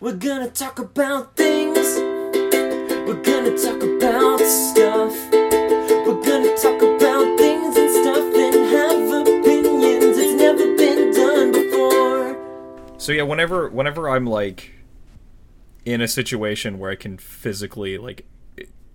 We're gonna talk about things. We're gonna talk about stuff. We're gonna talk about things and stuff and have opinions. It's never been done before. So yeah, whenever whenever I'm like in a situation where I can physically like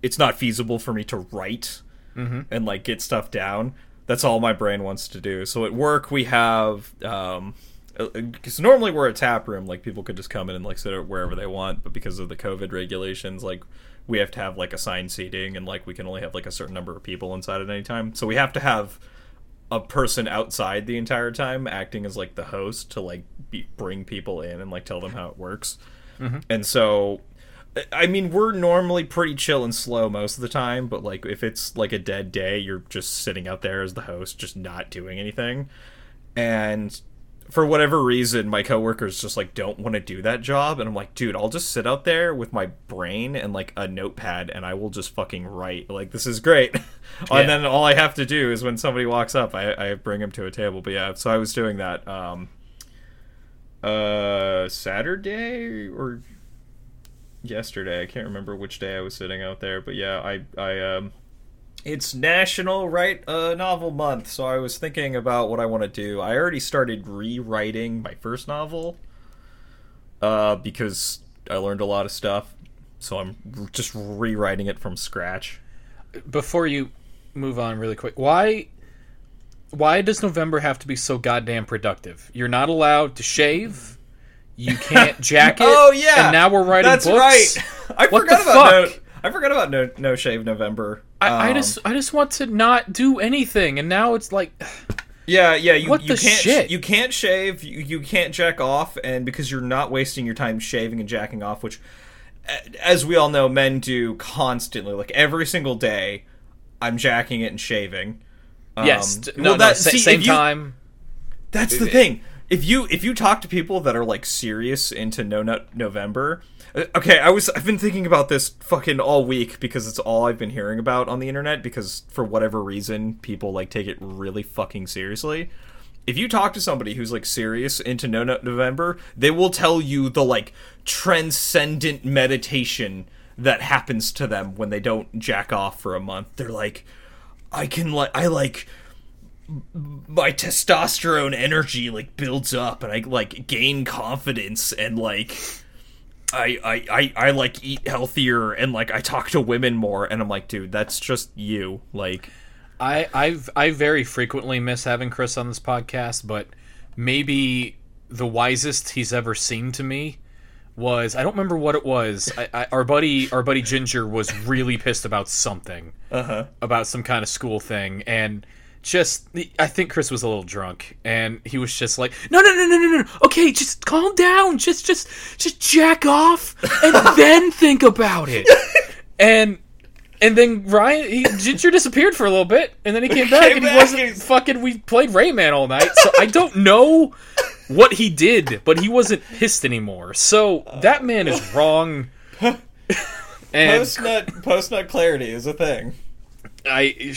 it's not feasible for me to write and like get stuff down, that's all my brain wants to do. So at work we have um because normally we're a tap room, like people could just come in and like sit wherever they want, but because of the COVID regulations, like we have to have like assigned seating and like we can only have like a certain number of people inside at any time. So we have to have a person outside the entire time acting as like the host to like be, bring people in and like tell them how it works. Mm-hmm. And so i mean we're normally pretty chill and slow most of the time but like if it's like a dead day you're just sitting out there as the host just not doing anything. And for whatever reason my coworkers just like don't want to do that job and i'm like dude i'll just sit out there with my brain and like a notepad and i will just fucking write. Like this is great. Yeah. and then all i have to do is when somebody walks up i, I bring them to a table. But yeah so i was doing that um uh saturday or yesterday. I can't remember which day i was sitting out there. But yeah i i um it's National Write a Novel Month, so I was thinking about what I want to do. I already started rewriting my first novel uh, because I learned a lot of stuff, so I'm just rewriting it from scratch. Before you move on really quick, why why does November have to be so goddamn productive? You're not allowed to shave. You can't jacket. Oh yeah, And now we're writing That's books. right. I What forgot about fuck? I forgot about no no shave November. I, I Um, just I just want to not do anything, and now it's like Yeah, yeah. You, What you the can't shit? you can't shave. You, you can't jack off, and because you're not wasting your time shaving and jacking off, which, as we all know, men do constantly. Like every single day, I'm jacking it and shaving. Um, yes, no, well, no, that- sa- see, same you- time. That's the thing. If you if you talk to people that are like serious into No Nut November, Uh, okay, I was I've been thinking about this fucking all week because it's all I've been hearing about on the internet because for whatever reason people like take it really fucking seriously. If you talk to somebody who's like serious into No November, they will tell you the like transcendent meditation that happens to them when they don't jack off for a month. They're like I can like I like my testosterone energy like builds up and I like gain confidence and like I, I I I like eat healthier and like I talk to women more and I'm like dude that's just you like I I've I very frequently miss having Chris on this podcast, but maybe the wisest he's ever seemed to me was I don't remember what it was. I, I, our buddy our buddy Ginger was really pissed about something, uh-huh about some kind of school thing, and just I think Chris was a little drunk, and he was just like, no no no no no no, okay, just calm down, just just just jack off, and then think about it, and. And then Ryan, he Ginger disappeared for a little bit, and then he came back, Came and he back, wasn't he's- fucking. We played Rayman all night, so I don't know what he did, but he wasn't pissed anymore. So that man is wrong. And post nut post nut clarity is a thing I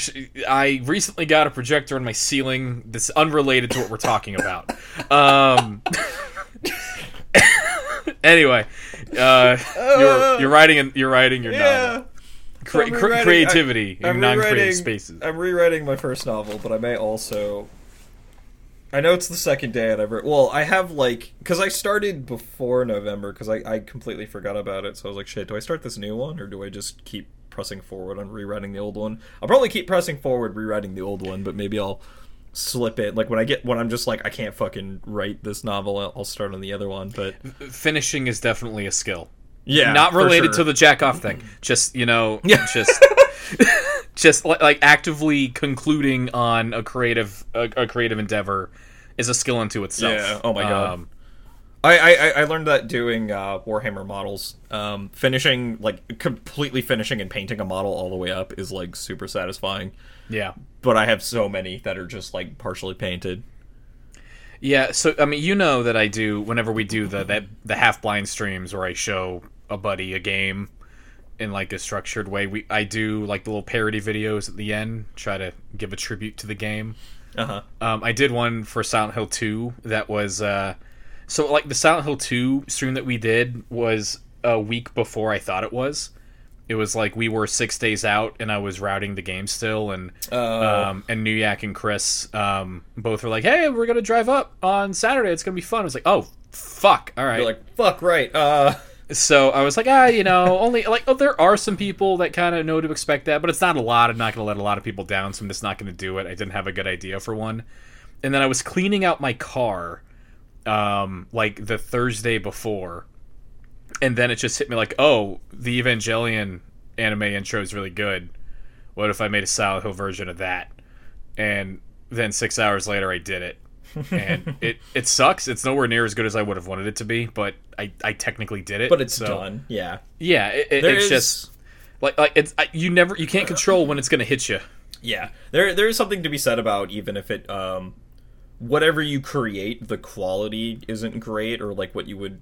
I recently got a projector on my ceiling that's unrelated to what we're talking about. Um. anyway, uh, you're you're writing and you're writing your novel. Cre- I'm cre- creativity I- in non-creative spaces. I'm rewriting my first novel, but I may also. I know it's the second day, and I've re- well, I have like because I started before November because I, I completely forgot about it. So I was like, shit, do I start this new one or do I just keep pressing forward on rewriting the old one? I'll probably keep pressing forward, rewriting the old one, but maybe I'll slip it like when I get when I'm just like I can't fucking write this novel. I'll, start on the other one, but Finishing is definitely a skill. yeah, not related sure. to the jack off thing. Just you know, Yeah. just just like actively concluding on a creative a, a creative endeavor is a skill unto itself. Yeah, oh my God. Um, I, I I learned that doing uh, Warhammer models. Um, finishing like completely finishing and painting a model all the way up is like super satisfying. yeah, But I have so many that are just like partially painted. yeah. So I mean, you know that I do whenever we do the that the half blind streams where I show a buddy a game in like a structured way. We I do like the little parody videos at the end, try to give a tribute to the game. Uh huh. Um, I did one for Silent Hill 2 that was uh, So like the Silent Hill 2 stream that we did was a week before I thought it was. It was like we were six days out, and I was routing the game still, and Oh. um, and Nuyak and Chris um, both were like, "Hey, we're gonna drive up on Saturday. It's gonna be fun." I was like, "Oh, fuck! All right." Like, fuck, right. Uh, so I was like, ah, you know, only like oh, there are some people that kind of know to expect that, but it's not a lot. I'm not gonna let a lot of people down, so I'm just not gonna do it. I didn't have a good idea for one, and then I was cleaning out my car, um, like the Thursday before, and then it just hit me like, oh, the Evangelion anime intro is really good. What if I made a Silent Hill version of that? And then six hours later, I did it. and it it sucks. It's nowhere near as good as I would have wanted it to be, but I, I technically did it. but it's so- done. Yeah. Yeah, it, it- it's is- just like like it's I, you never you can't control when it's gonna hit you. Yeah, there there is something to be said about even if it um whatever you create, the quality isn't great or like what you would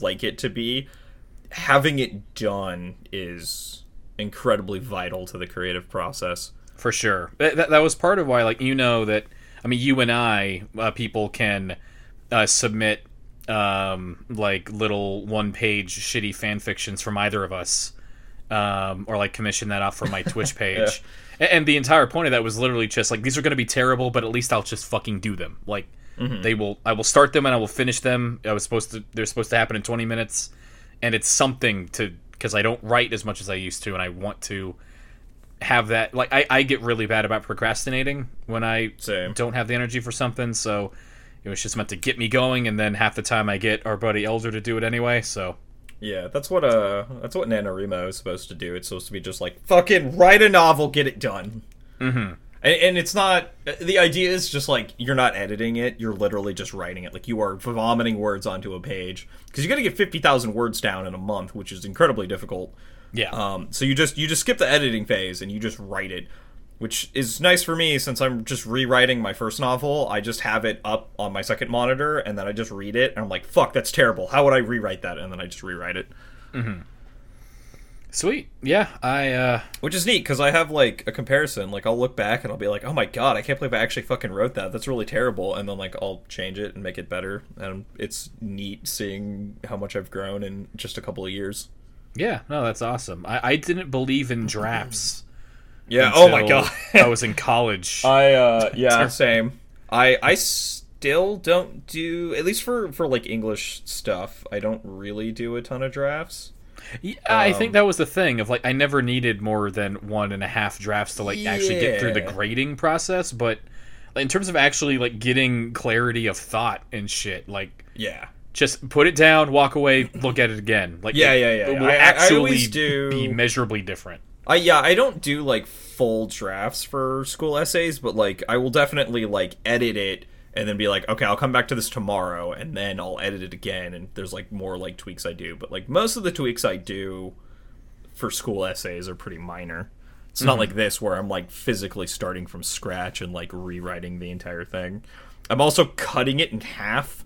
like it to be. Having it done is incredibly vital to the creative process. For sure. That, that, that was part of why, like, you know, that, I mean, you and I, uh, people can uh, submit, um, like, little one page shitty fan fictions from either of us, um, or, like, commission that off from my Twitch page. A- And the entire point of that was literally just, like, these are going to be terrible, but at least I'll just fucking do them. Like, mm-hmm. they will, I will start them and I will finish them. I was supposed to, they're supposed to happen in 20 minutes, and it's something to, because I don't write as much as I used to, and I want to have that like I, I get really bad about procrastinating when I Same. don't have the energy for something so it was just meant to get me going and then half the time I get our buddy Elder to do it anyway so Yeah, that's what uh that's what NaNoWriMo is supposed to do. It's supposed to be just like fucking write a novel, get it done. Mm-hmm. And, and it's not the idea is just like you're not editing it, you're literally just writing it. Like you are vomiting words onto a page because you got to get fifty thousand words down in a month, which is incredibly difficult. yeah Um, so you just you just skip the editing phase and you just write it, which is nice for me since I'm just rewriting my first novel. I just have it up on my second monitor and then I just read it and I'm like, fuck, that's terrible. How would I rewrite that? And then I just rewrite it. sweet yeah I uh Which is neat because I have like a comparison. Like I'll look back and I'll be like, "Oh my god, I can't believe I actually fucking wrote that. That's really terrible." And then like I'll change it and make it better. And it's neat seeing how much I've grown in just a couple of years. yeah no that's awesome I, I didn't believe in drafts Yeah. Oh my god. I was in college I uh yeah same. I I still don't do at least for for like English stuff. I don't really do a ton of drafts. Yeah, I Um, think that was the thing of like I never needed more than one and a half drafts to like actually get through the grading process, but in terms of actually like getting clarity of thought and shit, like Yeah. just put it down, walk away, look at it again. Like Yeah, it, yeah, yeah, It will I- I actually always do- be measurably different. I yeah, I don't do like full drafts for school essays, but like I will definitely like edit it and then be like, okay, I'll come back to this tomorrow and then I'll edit it again and there's like more like tweaks I do, but like most of the tweaks I do for school essays are pretty minor. It's not mm-hmm. like this where I'm like physically starting from scratch and like rewriting the entire thing. I'm also cutting it in half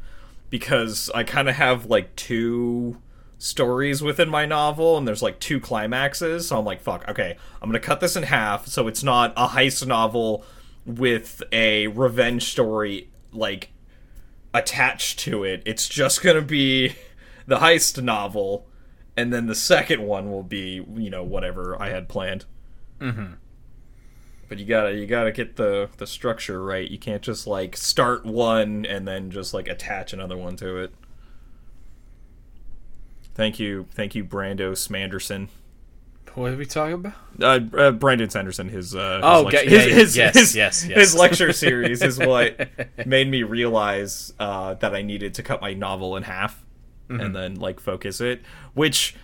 because I kind of have like two stories within my novel and there's like two climaxes so i'm like fuck okay i'm gonna cut this in half so it's not a heist novel with a revenge story like attached to it. It's just gonna be the heist novel and then the second one will be you know whatever i had planned. Mm-hmm. but you gotta you gotta get the the structure right. You can't just like start one and then just like attach another one to it Thank you, thank you, Brando Smanderson. What are we talking about? Uh, uh, Brandon Sanderson, his uh, Oh, his, lecture, yeah, his, his, yes, his, yes, yes. his lecture series is what made me realize uh, that I needed to cut my novel in half Mm-hmm. and then like focus it. Which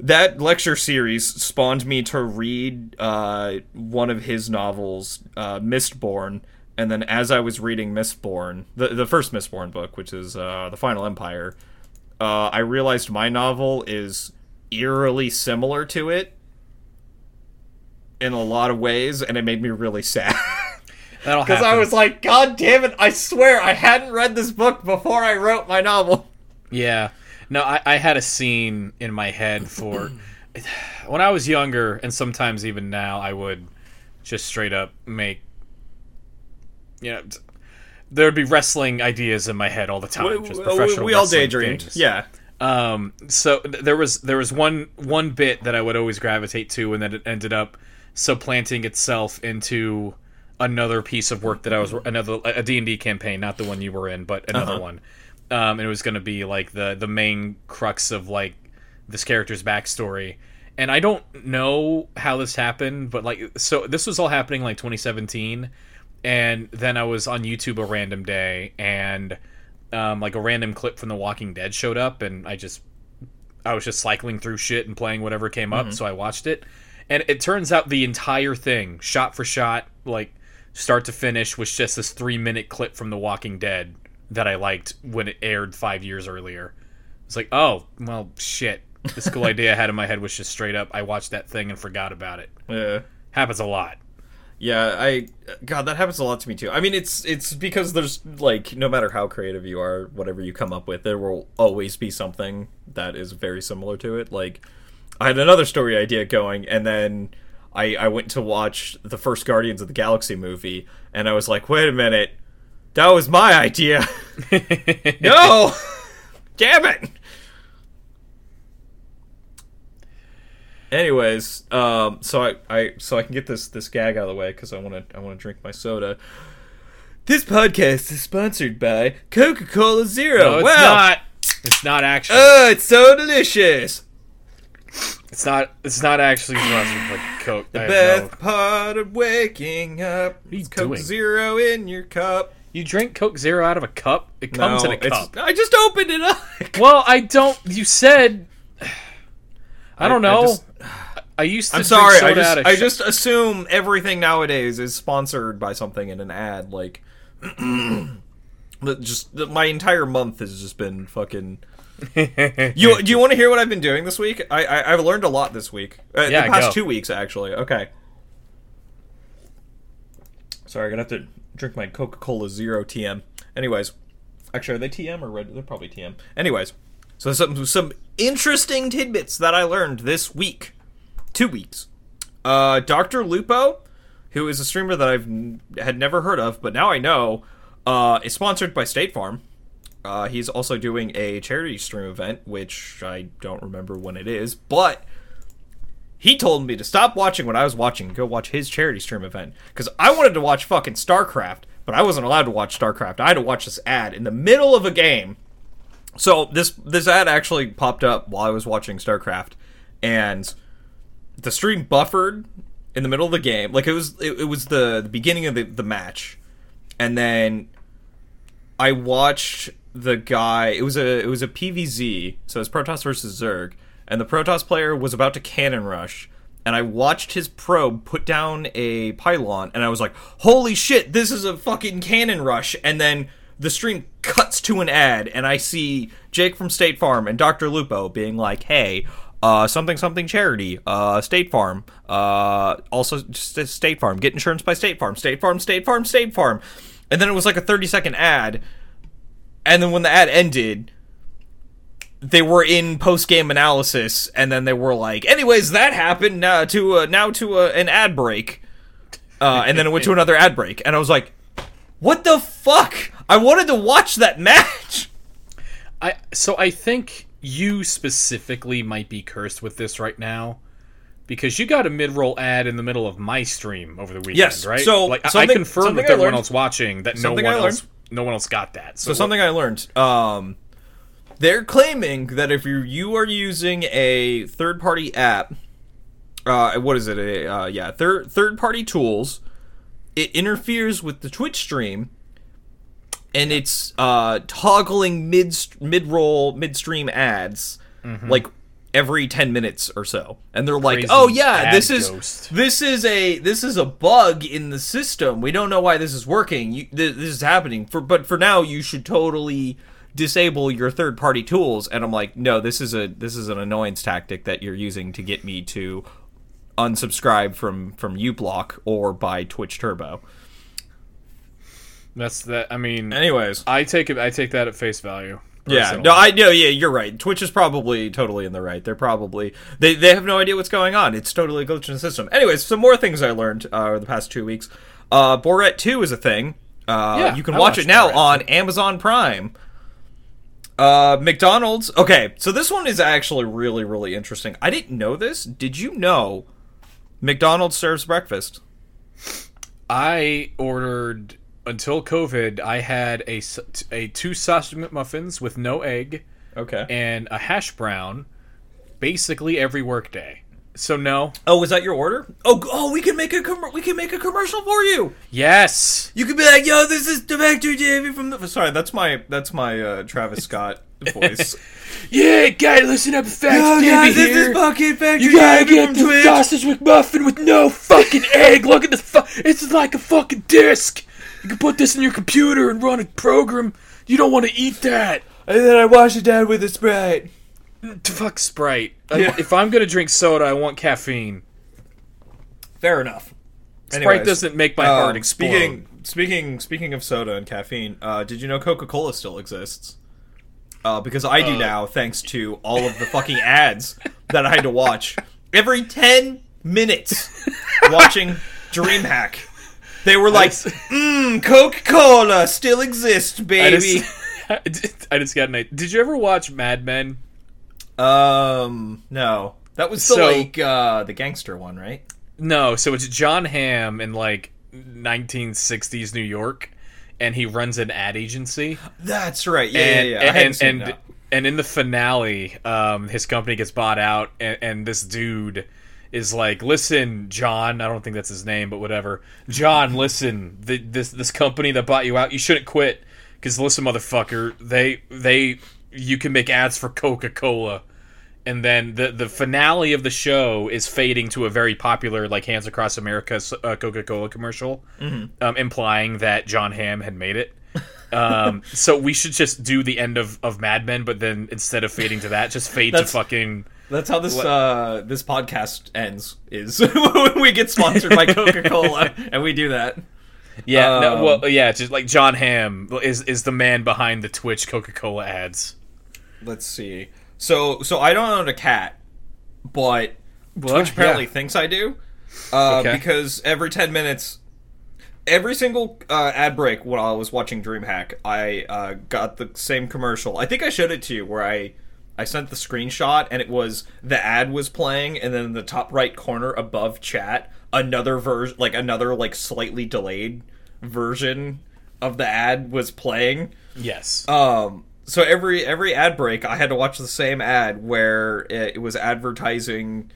that lecture series spawned me to read uh, one of his novels, uh, Mistborn. And then, as I was reading Mistborn, the the first Mistborn book, which is uh, the Final Empire, uh, I realized my novel is eerily similar to it in a lot of ways, and it made me really sad. Because. I was like, God damn it, I swear I hadn't read this book before I wrote my novel. Yeah. No, I, I had a scene in my head for when I was younger, and sometimes even now, I would just straight up make, you know, t- there would be wrestling ideas in my head all the time. We, just professional we all wrestling daydreamed. things. Yeah. Um, so th- there was there was one one bit that I would always gravitate to, and then it ended up supplanting itself into another piece of work that I was another a D and D campaign, not the one you were in, but another Uh-huh. one. Um, and it was going to be like the the main crux of like this character's backstory. And I don't know how this happened, but like so this was all happening like 2017, and then I was on YouTube a random day and um, like a random clip from The Walking Dead showed up, and I just I was just cycling through shit and playing whatever came up, so I watched it. And it turns out the entire thing, shot for shot, like start to finish, was just this three minute clip from The Walking Dead that I liked when it aired five years earlier. It's like, oh, well, shit. This cool idea I had in my head was just straight up. I watched that thing and forgot about it. Yeah. Happens a lot. Yeah, I God, that happens a lot to me too. I mean, it's it's because there's like no matter how creative you are, whatever you come up with, there will always be something that is very similar to it. Like I had another story idea going and then I I went to watch the first Guardians of the Galaxy movie and I was like, "Wait a minute. That was my idea." no. Damn it. Anyways, um, so I, I so I can get this this gag out of the way because I want to I want to drink my soda. This podcast is sponsored by Coca Cola Zero. No, it's wow, not. It's not actually. oh, it's so delicious. it's not. It's not actually sponsored by Coke. I Best part of waking up. you Coke doing? Zero in your cup. You drink Coke Zero out of a cup? It comes no, in a cup. I just opened it up. Well, I don't. You said. I don't know. I, just- used to. I'm sorry. I just I sh- just assume everything nowadays is sponsored by something in an ad. Like, just my entire month has just been fucking. You do you want to hear what I've been doing this week? I, I I've learned a lot this week. Uh, Yeah, the past go. two weeks actually. Okay. Sorry, I'm gonna have to drink my Coca Cola Zero TM. Anyways, actually, are they TM or red? They're probably TM. Anyways, so some some interesting tidbits that I learned this week, two weeks. Uh, Doctor Lupo, who is a streamer that I've n- had never heard of, but now I know, uh, is sponsored by State Farm. Uh, he's also doing a charity stream event, which I don't remember when it is, but he told me to stop watching what I was watching go watch his charity stream event. Because I wanted to watch fucking StarCraft, but I wasn't allowed to watch StarCraft. I had to watch this ad in the middle of a game. So this this ad actually popped up while I was watching StarCraft, and the stream buffered in the middle of the game. Like it was it, it was the, the beginning of the, the match, and then I watched the guy. It was a it was a PVZ, so it's Protoss versus Zerg, and the Protoss player was about to cannon rush, and I watched his probe put down a pylon, and I was like, "Holy shit, this is a fucking cannon rush!" And then the stream cuts to an ad, and I see Jake from State Farm and Dr. Lupo being like, "Hey." Uh, something something charity, uh, State Farm, uh, also just State Farm, get insurance by State Farm, State Farm, State Farm, State Farm, and then it was like a thirty second ad, and then when the ad ended they were in post game analysis and then they were like anyways that happened uh, to uh, now to uh, an ad break uh, and then it went to another ad break and i was like what the fuck i wanted to watch that match I so I think you specifically might be cursed with this right now because you got a mid-roll ad in the middle of my stream over the weekend, Yes, right? so like I- confirmed with I everyone learned- else watching that no one else no one else got that. So, so something i learned um, they're claiming that if you you are using a third party app uh, what is it a, uh, yeah third third party tools it interferes with the twitch stream and it's uh toggling mid mid roll midstream ads like every 10 minutes or so. And they're like oh yeah this is ghost." this is a this is a bug in the system. We don't know why this is working. You, th- this is happening. For but for now you should totally disable your third party tools. And i'm like no this is a this is an annoyance tactic that you're using to get me to unsubscribe from from uBlock or buy twitch turbo that's that. I mean, anyways I take it. I take that at face value. Yeah, no, I know. Yeah, you're right. Twitch is probably totally in the right. They're probably they they have no idea what's going on. It's totally a glitch in the system. Anyways, some more things I learned uh, over the past two weeks. Uh, Borat Two is a thing. Uh, Yeah, you can I watch it now Mallrats. on Amazon Prime. Uh, McDonald's. Okay, so this one is actually really, really interesting. I didn't know this. Did you know McDonald's serves breakfast? I ordered until COVID. I had a, a two sausage McMuffins with no egg Okay. and a hash brown, basically every workday. So no, oh, was that your order? Oh, oh, we can make a com- we can make a commercial for you. yes, You could be like, "Yo, this is Director Davey from the." Sorry, that's my that's my uh, Travis Scott voice. yeah, gotta listen up, facts, Davey guys, this here. is Bucket Factory. You gotta Davey get the Twitch. sausage McMuffin with no fucking egg. Look at the fu- It's like a fucking disc. You can put this in your computer and run a program. You don't want to eat that. And then I wash it down with a Sprite. Fuck Sprite. Yeah. If I'm gonna drink soda, I want caffeine. Fair enough. Sprite Anyways, doesn't make my um, heart explode. Speaking speaking speaking of soda and caffeine, uh, did you know Coca Cola still exists? Uh, because I do now, thanks to all of the fucking ads that I had to watch every ten minutes. Watching DreamHack, they were like, "Mmm, Coca Cola still exists, I baby." just, I just got an idea. Did you ever watch Mad Men? Um, no, that was the So- like uh, the gangster one, right? No, so it's John Hamm in like 1960s New York, and he runs an ad agency. That's right. Yeah, and yeah, yeah. I and and, and in the finale, um, his company gets bought out, and, and this dude is like, "Listen, John. I don't think that's his name, but whatever. John, listen. The, this this company that bought you out, you shouldn't quit. Because listen, motherfucker, they they you can make ads for Coca Cola." And then the the finale of the show is fading to a very popular like Hands Across America uh, Coca Cola commercial, um, implying that John Hamm had made it. Um, so we should just do the end of, of Mad Men, but then instead of fading to that, just fade to fucking. That's how this uh this podcast ends is when we get sponsored by Coca Cola and we do that. Yeah, no, Um, well, yeah, just like John Hamm is is the man behind the Twitch Coca Cola ads. Let's see. So so I don't own a cat, but Twitch apparently Yeah. thinks I do. Uh, Okay. Because every ten minutes, every single uh, ad break while I was watching DreamHack, I uh, got the same commercial. I think I showed it to you where I I sent the screenshot and it was the ad was playing, and then in the top right corner above chat, another version, like another like slightly delayed version of the ad was playing. Yes. Um, so every every ad break, I had to watch the same ad where it, it was advertising.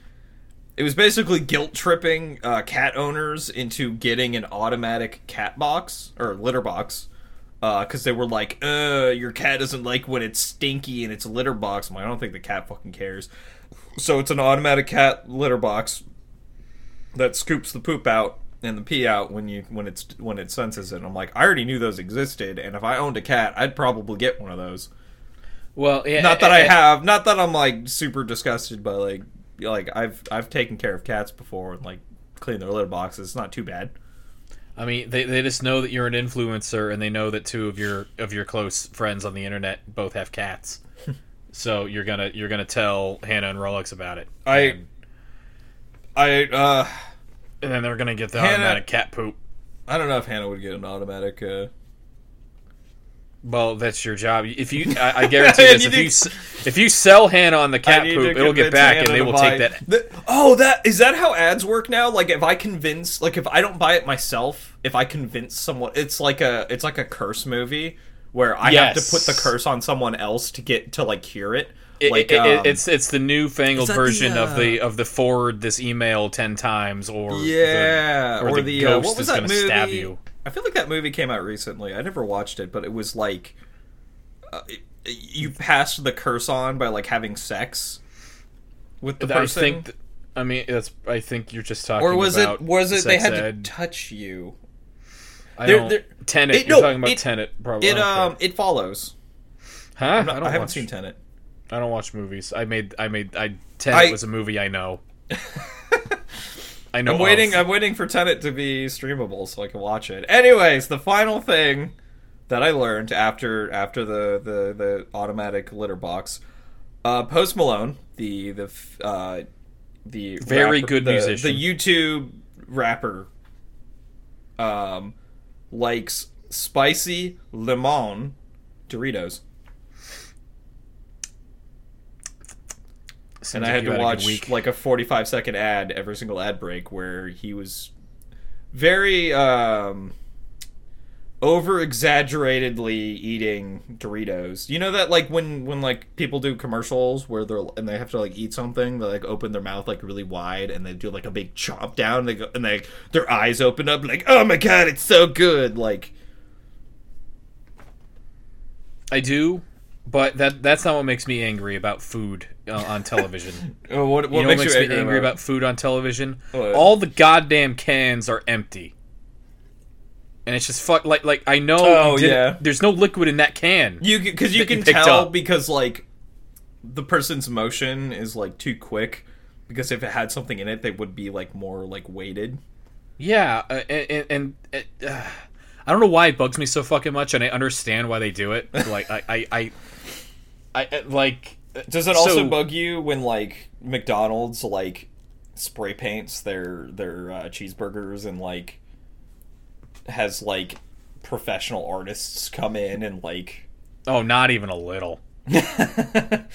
It was basically guilt tripping uh, cat owners into getting an automatic cat box or litter box because they were like, "Uh, your cat doesn't like when it's stinky and it's a litter box." I'm like, I don't think the cat fucking cares. So it's an automatic cat litter box that scoops the poop out and the pee out when you when it's when it senses it. I'm like, I already knew those existed, and if I owned a cat, I'd probably get one of those. well, yeah, Not that I eh, have, not that I'm like super disgusted by like like I've I've taken care of cats before and like cleaned their litter boxes. It's not too bad. I mean, they, they just know that you're an influencer, and they know that two of your of your close friends on the internet both have cats. so you're gonna you're gonna tell Hannah and Rolex about it. I and, I uh and then they're gonna get the Hannah- automatic cat poop. I don't know if Hannah would get an automatic. uh Well, that's your job. If you, I, I guarantee this. You if you s- if you sell Hannah on the cat poop, it'll get back, Hannah and they will buy- take that. The- oh, that is that how ads work now? Like if I convince, like if I don't buy it myself, if I convince someone, it's like a it's like a curse movie where I have to put the curse on someone else to get to like hear it. It- like it- it- um, it's it's the newfangled is that the, version of uh, the of the forward this email ten times or the- yeah, or, or, the, the, uh, ghost what was is that gonna movie? stab you. I feel like that movie came out recently. I never watched it, but it was like uh, it- you passed the curse on by like having sex with the I person. think. th- I mean, that's. I think you're just talking. or was about it was it they had ed. to touch you? I There- don't. there- Tenet. it- you're no, talking about it- Tenet, probably. It um it follows. huh? Not- I haven't watch, seen Tenet. I don't watch movies. I made. I made. I Tenet I- was a movie I know. I know. I'm waiting. of. I'm waiting for Tenet to be streamable so I can watch it. Anyways, the final thing that I learned after after the the, the automatic litter box, uh, Post Malone, the the uh, the Very rapper- good the, musician. the YouTube rapper, um, likes spicy lemon Doritos. Seems and I had to a good watch week. like a 45 second ad every single ad break where he was very um over exaggeratedly eating Doritos. You know that like when when like people do commercials where they're and they have to like eat something, they like open their mouth like really wide and they do like a big chomp down and they go and they their eyes open up like, "Oh my god, it's so good." Like I do, but that that's not what makes me angry about food uh, on television. oh, what, what you know makes what makes you me angry about food on television? What? All the goddamn cans are empty. And it's just fuck like like I know Oh, yeah. there's no liquid in that can. You because you that you can tell up. because like the person's motion is like too quick. Because if it had something in it, they would be like more like weighted. Yeah, uh, and, and, and uh, I don't know why it bugs me so fucking much, and I understand why they do it. Like I, I, I, I, I like. Does it also so- bug you when like McDonald's like spray paints their their uh, cheeseburgers and like has like professional artists come in and like Oh, not even a little.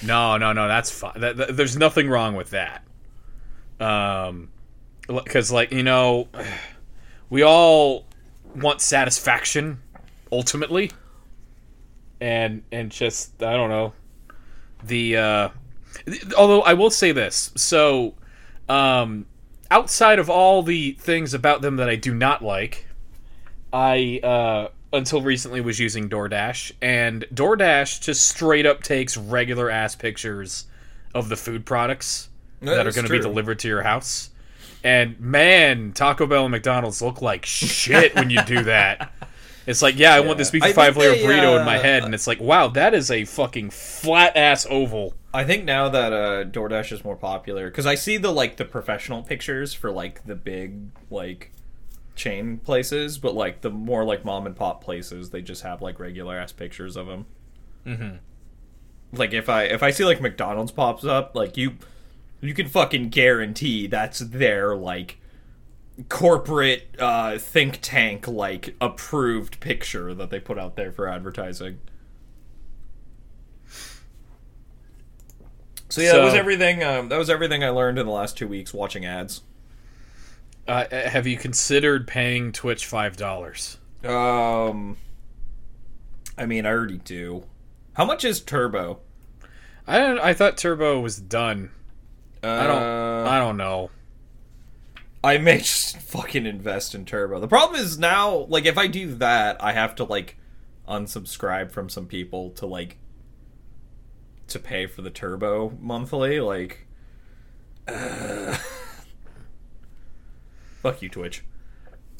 no, no, no. That's fine. That, that- there's nothing wrong with that. Um, because like you know, we all want satisfaction ultimately, and and just I don't know the. uh Although I will say this, so um, outside of all the things about them that I do not like, I uh, until recently was using DoorDash, and DoorDash just straight up takes regular ass pictures of the food products that are going to be delivered to your house. And man, Taco Bell and McDonald's look like shit when you do that. It's like, yeah, I want this beef I think five layer they, burrito in my uh, head, and it's like, wow, that is a fucking flat ass oval. I think now that uh, DoorDash is more popular because I see the like the professional pictures for like the big like chain places, but like the more like mom and pop places, they just have like regular ass pictures of them. Mm-hmm. Like if I if I see like McDonald's pops up, like you you can fucking guarantee that's their like corporate uh, think tank like approved picture that they put out there for advertising. So yeah, that was everything. Um, that was everything I learned in the last two weeks watching ads. Uh, have you considered paying Twitch five dollars? Um, I mean, I already do. How much is Turbo? I don't, I thought Turbo was done. Uh, I don't. I don't know. I may just fucking invest in Turbo. The problem is now, like, if I do that, I have to like unsubscribe from some people to like to pay for the Turbo monthly. Like, uh, fuck you, Twitch.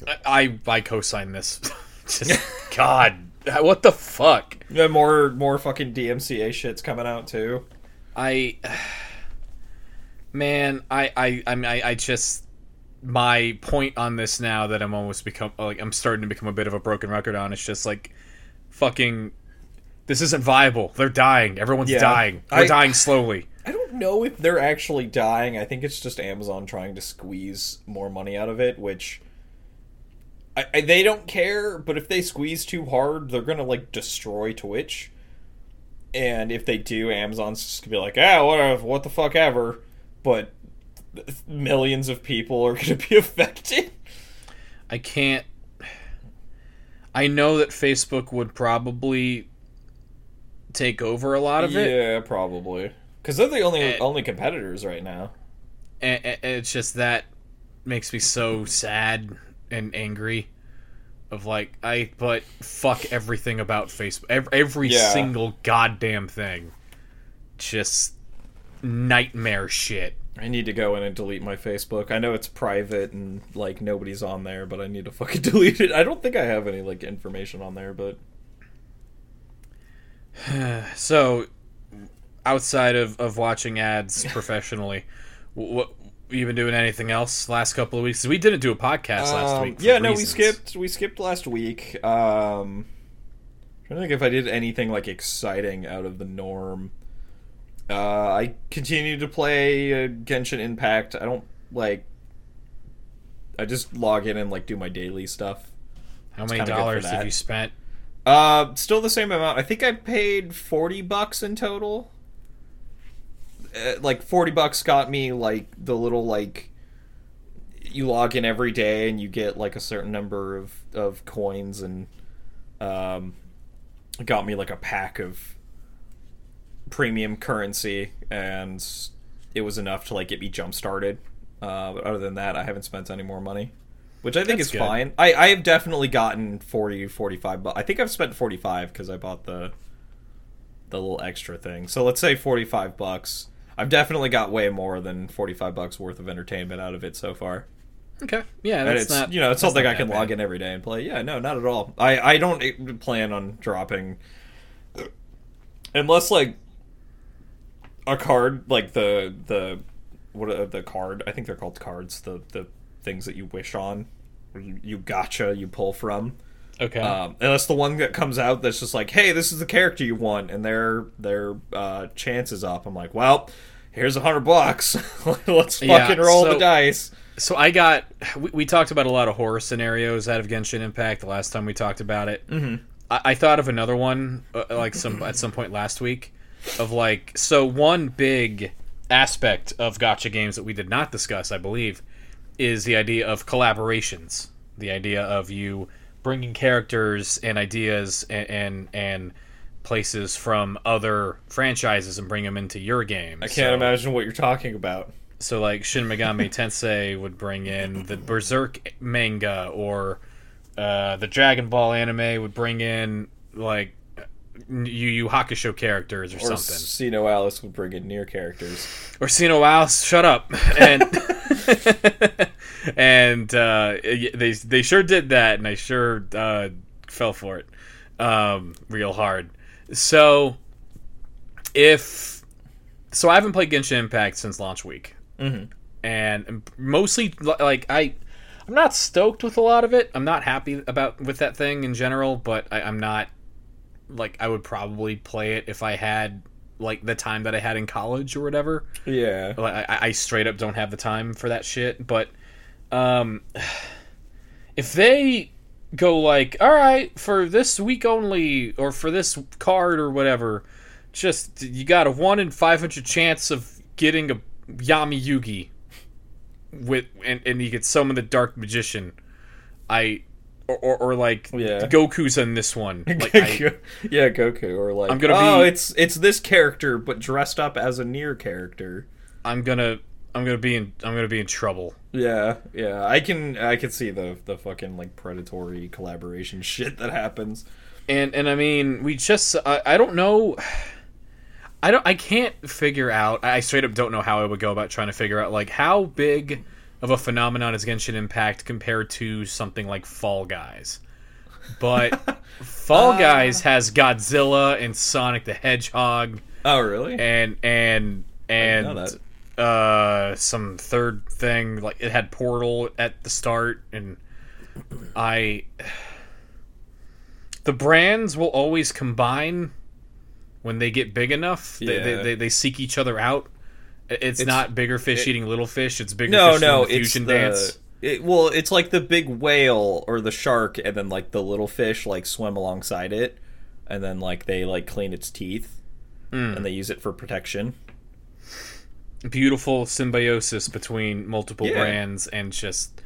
I I, I co-sign this. Just God, what the fuck? Yeah, more more fucking DMCA shit's coming out too. I man, I I I mean, I, I just my point on this now that I'm almost become like I'm starting to become a bit of a broken record on. It's just like fucking. This isn't viable. They're dying. Everyone's Yeah. dying. They're I- dying slowly. I don't know if they're actually dying. I think it's just Amazon trying to squeeze more money out of it, which I, I, they don't care. But if they squeeze too hard, they're gonna like destroy Twitch. And if they do, Amazon's just gonna be like, ah, what, what the fuck ever. But millions of people are gonna be affected. I can't. I know that Facebook would probably take over a lot of it. Yeah, probably. Because they're the only Eh. only competitors right now. and, and it's just that makes me so sad and angry of like i but fuck everything about facebook every, every Yeah. single goddamn thing just nightmare shit I need to go in and delete my Facebook. I know it's private and like nobody's on there, but I need to fucking delete it. I don't think I have any like information on there, but so outside of, of watching ads professionally what you been doing anything else last couple of weeks we didn't do a podcast last Um, week yeah, no, we skipped. We skipped last week. Um, i trying to think if I did anything like exciting out of the norm. Uh, I continue to play uh, Genshin Impact. I don't like. I just log in and like do my daily stuff. How many good for dollars have you spent? Uh, still the same amount. I think I paid forty bucks in total. Uh, like forty bucks got me like the little like you log in every day and you get like a certain number of of coins and um got me like a pack of premium currency and it was enough to like get me jump started. Uh, but other than that, I haven't spent any more money, which I think That's is good. fine. I I have definitely gotten 40 45 but I think I've spent 45 cuz I bought the the little extra thing. So let's say 45 bucks. I've definitely got way more than 45 bucks worth of entertainment out of it so far. Okay, yeah, And that's it's not you know, it's something I can that log in every day and play. Yeah, no, not at all. I I don't eh, plan on dropping unless like a card like the the what are the card I think they're called cards the the things that you wish on you, you gotcha you pull from. Okay, um, that's the one that comes out that's just like hey this is the character you want and their their uh, chance is up. I'm like well here's a hundred bucks. Let's fucking Yeah, roll so- the dice. So I got we, we talked about a lot of horror scenarios out of Genshin Impact the last time we talked about it. Mm-hmm. I, I thought of another one uh, like some at some point last week of like so one big aspect of gotcha games that we did not discuss, I believe, is the idea of collaborations. The idea of you bringing characters and ideas and and, and places from other franchises and bring them into your game. I can't imagine what you're talking about So like Shin Megami Tensei would bring in the Berserk manga or uh, the Dragon Ball anime would bring in like Yu Yu Hakusho characters or, something. or something. SINoALICE would bring in NieR characters Or Sino Wow, shut up. And and uh, they they sure did that, and I sure uh, fell for it um, real hard. So if so, I haven't played Genshin Impact since launch week, Mhm. and mostly like I. I'm not stoked with a lot of it. I'm not happy about with that thing in general, but I, I'm not like I would probably play it if I had like the time that I had in college or whatever. yeah Like I, I straight up don't have the time for that shit. But um, if they go like, all right, for this week only, or for this card or whatever, just you got a one in five hundred chance of getting a Yami Yugi with, and, and you could summon the Dark Magician. I. Or, or, or like Yeah. Goku's in this one. Like I, yeah, Goku, or like I'm gonna oh, be- it's it's this character but dressed up as a NieR character. I'm gonna I'm gonna be in I'm gonna be in trouble. Yeah, yeah, I can I can see the the fucking like predatory collaboration shit that happens. and and I mean, we just I, I don't know. I don't. I can't figure out. I straight up don't know how I would go about trying to figure out like how big of a phenomenon is Genshin Impact compared to something like Fall Guys. But Fall Guys has Godzilla and Sonic the Hedgehog Oh, really? and and and uh some third thing like it had Portal at the start and I the brands will always combine when they get big enough. They, they, they, they seek each other out. It's, It's- not bigger fish it- eating little fish. It's bigger no, fish no, the it's the dance. it, well, it's like the big whale or the shark, and then like the little fish like swim alongside it, and then like they like clean its teeth, Mm. and they use it for protection. Beautiful symbiosis between multiple Yeah. brands and just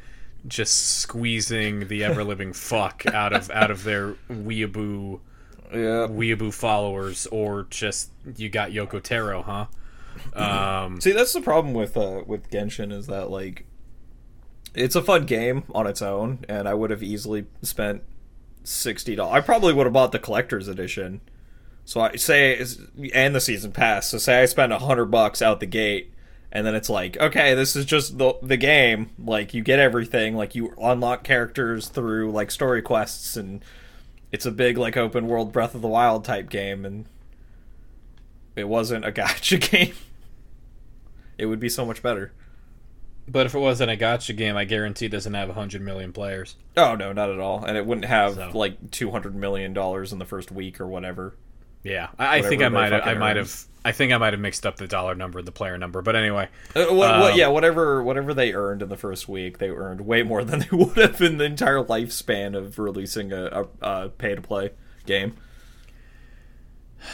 just squeezing the ever living fuck out of out of their weeaboo Yeah. weeaboo followers or just you got Yoko Taro, huh? Um, See, that's the problem with uh, with Genshin is that like it's a fun game on its own, and I would have easily spent sixty dollars. I probably would have bought the collector's edition. So I say, and the season pass. So say I spend a hundred bucks out the gate, and then it's like, okay, this is just the the game. Like you get everything. Like you unlock characters through like story quests, and it's a big like open world Breath of the Wild type game, and it wasn't a gotcha game. It would be so much better. but if it wasn't a gotcha game, I guarantee it doesn't have 100 million players. Oh no, not at all. And it wouldn't have So- like two hundred million dollars in the first week or whatever. Yeah, I, I think I might have. I might have. I think I might have mixed up the dollar number and the player number. But anyway, Uh, what, what, Um, yeah, whatever whatever they earned in the first week, they earned way more than they would have in the entire lifespan of releasing a, a, a pay to play game.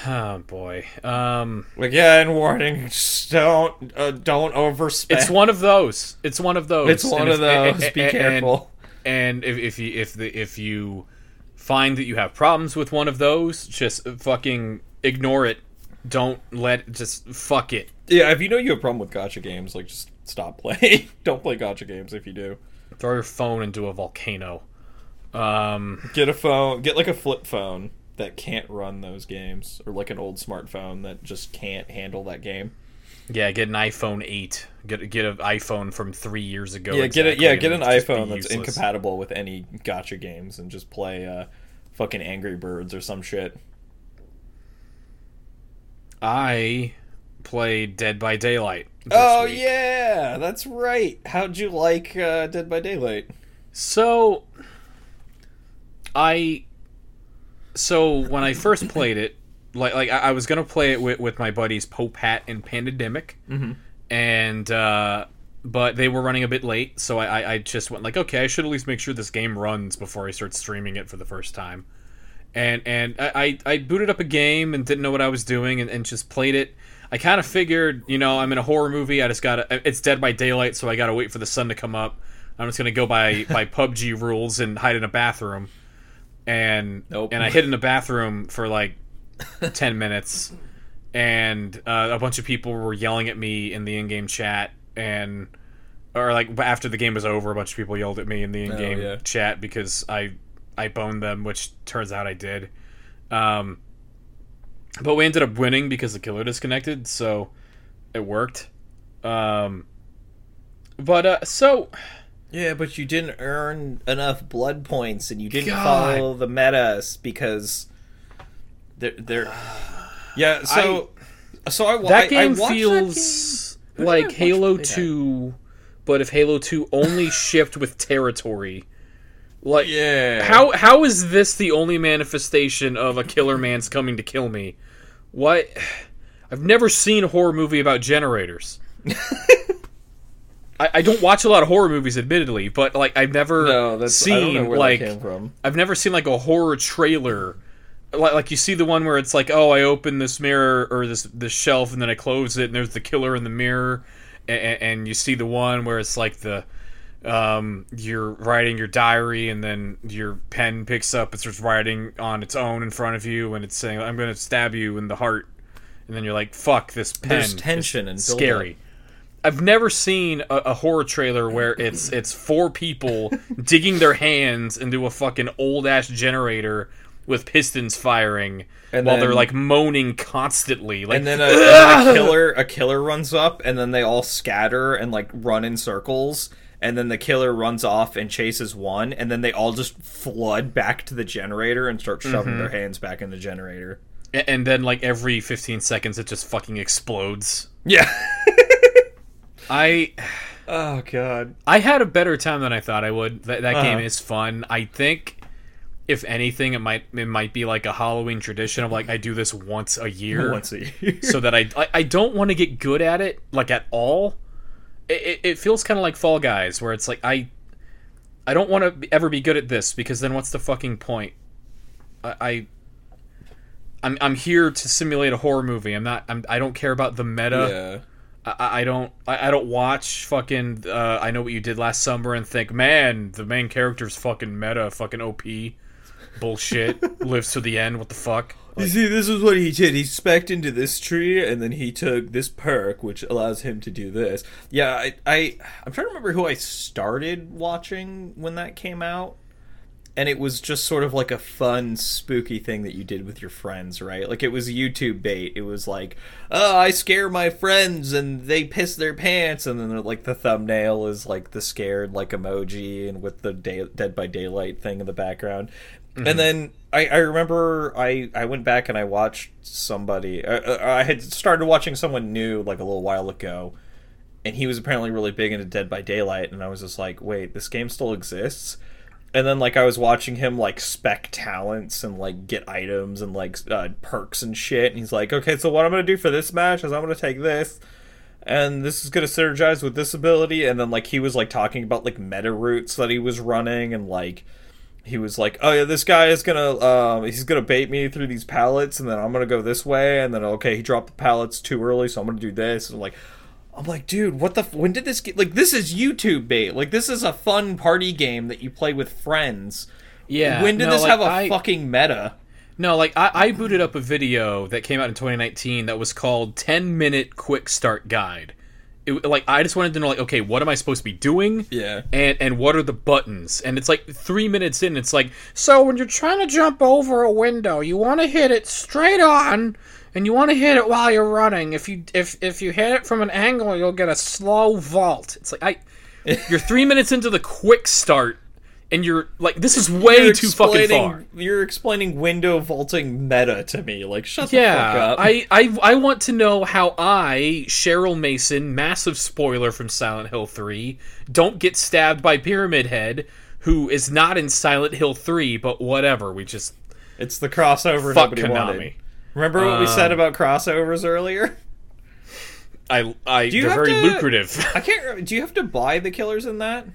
Oh boy, um, Again, warning: just don't uh, don't overspend. it's one of those. It's one of those. It's one And of those. and- Be and- careful. And if, if you if the if you find that you have problems with one of those, just fucking ignore it. Don't let just fuck it. Yeah, if you know you have a problem with gotcha games, like just stop playing. don't play gotcha games if you do. Throw your phone into a volcano. Um, Get a phone. Get like a flip phone that can't run those games, or like an old smartphone that just can't handle that game. yeah, get an iPhone eight. Get get an iPhone from three years ago. Yeah, get it. Yeah, get an iPhone that's incompatible with any gacha games, and just play uh, fucking Angry Birds or some shit. I played Dead by Daylight. Oh week. yeah, that's right. How'd you like uh, Dead by Daylight? So I so when I first played it, like like I I was gonna play it with, with my buddies Pope Hat and Pandemic, mm-hmm. and uh, but they were running a bit late, so I, I I just went like, okay, I should at least make sure this game runs before I start streaming it for the first time. And and I, I I booted up a game and didn't know what I was doing and, and just played it. I kind of figured, you know, I'm in a horror movie. I just got It's Dead by Daylight, so I got to wait for the sun to come up. I'm just gonna go by by PUBG rules and hide in a bathroom. And Nope. and I hid in a bathroom for like ten minutes, and uh, a bunch of people were yelling at me in the in-game chat, and or like after the game was over, a bunch of people yelled at me in the in-game yeah. chat because I I boned them, which turns out I did. Um, but we ended up winning because the killer disconnected, so it worked. Um, but uh, so Yeah, but you didn't earn enough blood points, and you didn't God. follow the metas because they're they're. Yeah, so so I wa- that I- I game watched that feels game. Who did I like Halo play that? Two, but if Halo Two only shipped with territory. Like Yeah. how how is this the only manifestation of a killer man's coming to kill me? What? I've never seen a horror movie about generators. I, I don't watch a lot of horror movies, admittedly, but like I've never No, that's I don't seen know where like came from. I've never seen like a horror trailer. Like, like you see the one where it's like, oh, I open this mirror or this this shelf and then I close it and there's the killer in the mirror, and, and you see the one where it's like the um, you're writing your diary and then your pen picks up and starts writing on its own in front of you and it's saying, I'm going to stab you in the heart, and then you're like, fuck this pen. There's is tension and build scary. I've never seen a, a horror trailer where it's it's four people digging their hands into a fucking old ass generator with pistons firing And while then- they're like moaning constantly. Like And then a, and a killer a killer runs up, and then they all scatter and like run in circles. And then the killer runs off and chases one, and then they all just flood back to the generator and start shoving Mm-hmm. their hands back in the generator. and then like every 15 seconds it just fucking explodes. Yeah. I oh god. I had a better time than I thought I would. That, that game Uh-huh. is fun. I think if anything it might it might be like a Halloween tradition of like I do this once a year. Once a year. so that I I, I don't want to get good at it like at all. It, it, it feels kind of like Fall Guys, where it's like I I don't want to ever be good at this because then what's the fucking point? I, I I'm I'm here to simulate a horror movie. I'm not. I'm. I don't care about the meta. yeah. I, I don't. I, I don't watch fucking. Uh, I know what you did last summer and think, man, the main character's fucking meta, fucking op, bullshit, lives to the end. What the fuck? You see, this is what he did. He specked into this tree, and then he took this perk, which allows him to do this. Yeah, I, I, I'm trying to remember who I started watching when that came out, and it was just sort of like a fun, spooky thing that you did with your friends, right? Like it was YouTube bait. It was like, oh, I scare my friends, and they piss their pants, and then like the thumbnail is like the scared like emoji, and with the day, Dead by Daylight thing in the background. And then I, I remember I, I went back and I watched somebody. Uh, I had started watching someone new like a little while ago, and he was apparently really big into Dead by Daylight, and I was just like, wait, this game still exists. And then like I was watching him like spec talents and like get items and like uh, perks and shit. And he's like, okay, so what I'm gonna do for this match is I'm gonna take this, and this is gonna synergize with this ability. And then like he was like talking about like meta routes that he was running and like he was like, "Oh yeah, this guy is gonna um, he's gonna bait me through these pallets, and then I'm gonna go this way, and then okay, he dropped the pallets too early, so I'm gonna do this." And like, I'm like, dude, what the? F- when did this get? Like, this is YouTube bait. Like, this is a fun party game that you play with friends. Yeah. When did no, this like, have a I- fucking meta? No, like I, I booted up a video that came out in 2019 that was called 10 minute quick start guide. It, like I just wanted to know like okay, what am I supposed to be doing? Yeah. And and what are the buttons? And it's like 3 minutes in it's like so when you're trying to jump over a window, you want to hit it straight on and you want to hit it while you're running. If you if if you hit it from an angle, you'll get a slow vault. It's like I you're 3 minutes into the quick start and you're like this is way You're too fucking far. You're explaining window vaulting meta to me. Like, shut the fuck Yeah, up. I, I I want to know how I, Cheryl Mason, massive spoiler from Silent Hill 3, don't get stabbed by Pyramid Head, who is not in Silent Hill 3, but whatever. We just it's the crossover fuck nobody Konami. wanted. Remember what we said Um, about crossovers earlier? I I you they're have very to- lucrative. I can't. Do you have to buy the killers in that?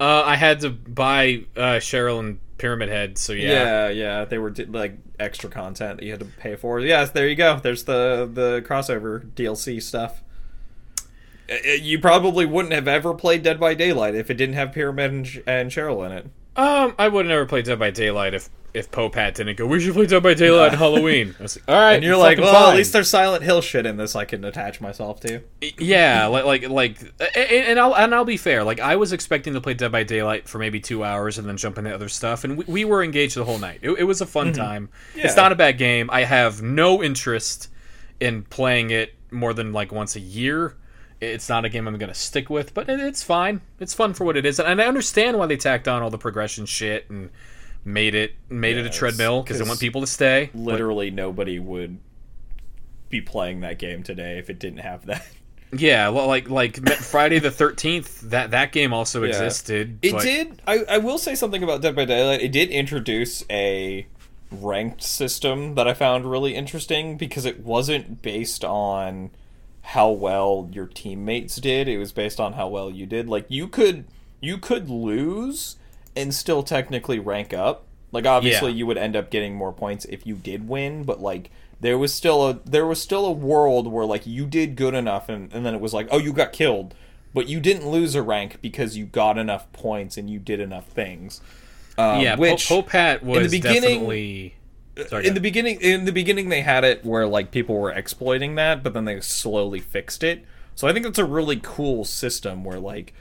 uh, I had to buy uh, Cheryl and Pyramid Head, so yeah. Yeah, yeah, they were di- like extra content that you had to pay for. Yes, there you go. There's the the crossover DLC stuff. Uh, uh, You probably wouldn't have ever played Dead by Daylight if it didn't have Pyramid and, Sh- and Cheryl in it. Um, I would have never play Dead by Daylight if if Popat didn't go. We should play Dead by Daylight on Halloween. I was like, all right, And you're like, well, at least there's Silent Hill shit in this I can attach myself to. Yeah, like like like, and and I'll and I'll be fair. Like I was expecting to play Dead by Daylight for maybe two hours and then jump into other stuff, and we, we were engaged the whole night. It, it was a fun time. It's Mm-hmm. Yeah. not a bad game. I have no interest in playing it more than like once a year. It's not a game I'm gonna stick with, but it's fine. It's fun for what it is, and I understand why they tacked on all the progression shit and made it made it a treadmill because they want people to stay. But- Literally nobody would be playing that game today if it didn't have that. yeah, well, like like Friday the Thirteenth. That that game also existed. It but- did. I, I will say something about Dead by Daylight. It did introduce a ranked system that I found really interesting because it wasn't based on how well your teammates did. It was based on how well you did. Like you could you could lose and still technically rank up. Like obviously Yeah. you would end up getting more points if you did win, but like there was still a there was still a world where like you did good enough and, and then it was like, oh you got killed. But you didn't lose a rank because you got enough points and you did enough things. Um, yeah, which Po- Popat was in the beginning- definitely. Sorry, in the beginning in the beginning they had it where like people were exploiting that but then they slowly fixed it. So i think that's a really cool system where like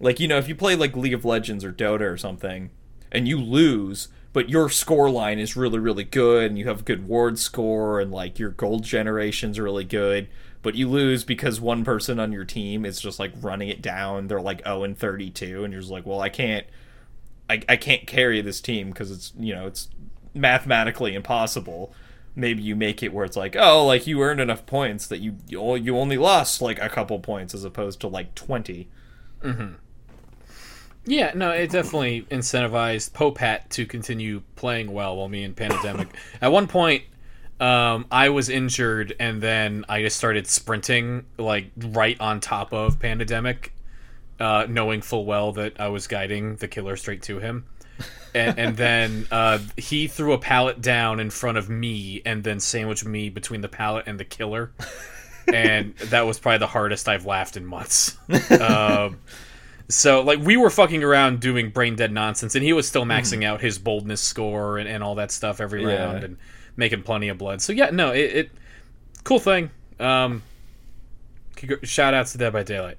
like you know if you play like league of legends or dota or something and you lose but your score line is really really good and you have a good ward score and like your gold generation's really good but you lose because one person on your team is just like running it down they're like 0 and 32 and you're just like well i can't I, I can't carry this team because it's you know it's mathematically impossible. Maybe you make it where it's like, oh, like you earned enough points that you you only lost like a couple points as opposed to like twenty. mm-hmm. yeah, no, it definitely incentivized Popat to continue playing well while me and Pandemic. At one point, um, I was injured, and then I just started sprinting like right on top of Pandemic, uh, knowing full well that I was guiding the killer straight to him. And, and then uh, he threw a pallet down in front of me and then sandwiched me between the pallet and the killer. And that was probably the hardest i've laughed in months. Um, so like we were fucking around doing brain dead nonsense and he was still maxing out his boldness score and, and all that stuff every Yeah. round and making plenty of blood. So yeah no it, it cool thing. Um shout outs to dead by daylight.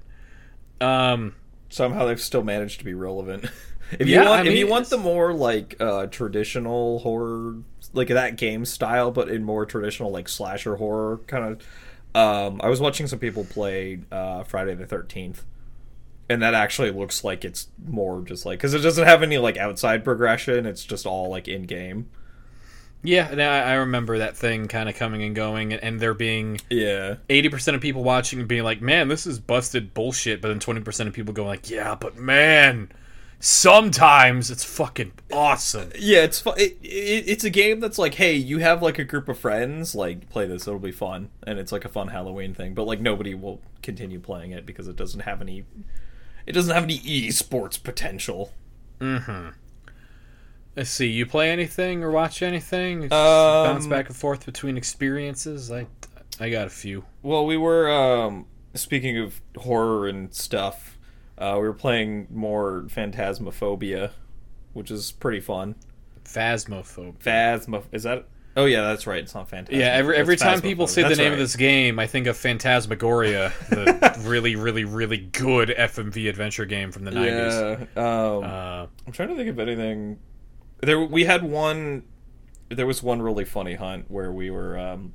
Um Somehow they've still managed to be relevant. if you Yeah, want, I if you want the more like uh, traditional horror, like that game style, but in more traditional like slasher horror kind of. Um, I was watching some people play uh, Friday the Thirteenth, and that actually looks like it's more just like because it doesn't have any like outside progression. It's just all like in game. yeah I remember that thing kind of coming and going and, there being Yeah, 80% of people watching and being like, man, this is busted bullshit. But then 20% of people going like, yeah, but man, sometimes it's fucking awesome. Yeah, it's fu- it, it, it's a game that's like, hey, you have like a group of friends, like play this, it'll be fun, and it's like a fun Halloween thing. But like nobody will continue playing it because it doesn't have any, it doesn't have any esports potential. Let's see. You play anything or watch anything? Um, bounce back and forth between experiences. I I got a few. Well, we were um, speaking of horror and stuff. Uh, we were playing more Phantasmophobia, which is pretty fun. Phasmophobia. Phasma is that? Oh yeah, that's right. It's not Phantasm. Yeah, every every It's time people say the That's name of this game, I think of Phantasmagoria, the really, really, really good FMV adventure game from the nineties. Yeah. Um, Uh, I'm trying to think of anything. There, we had one. There was one really funny hunt where we were. Um,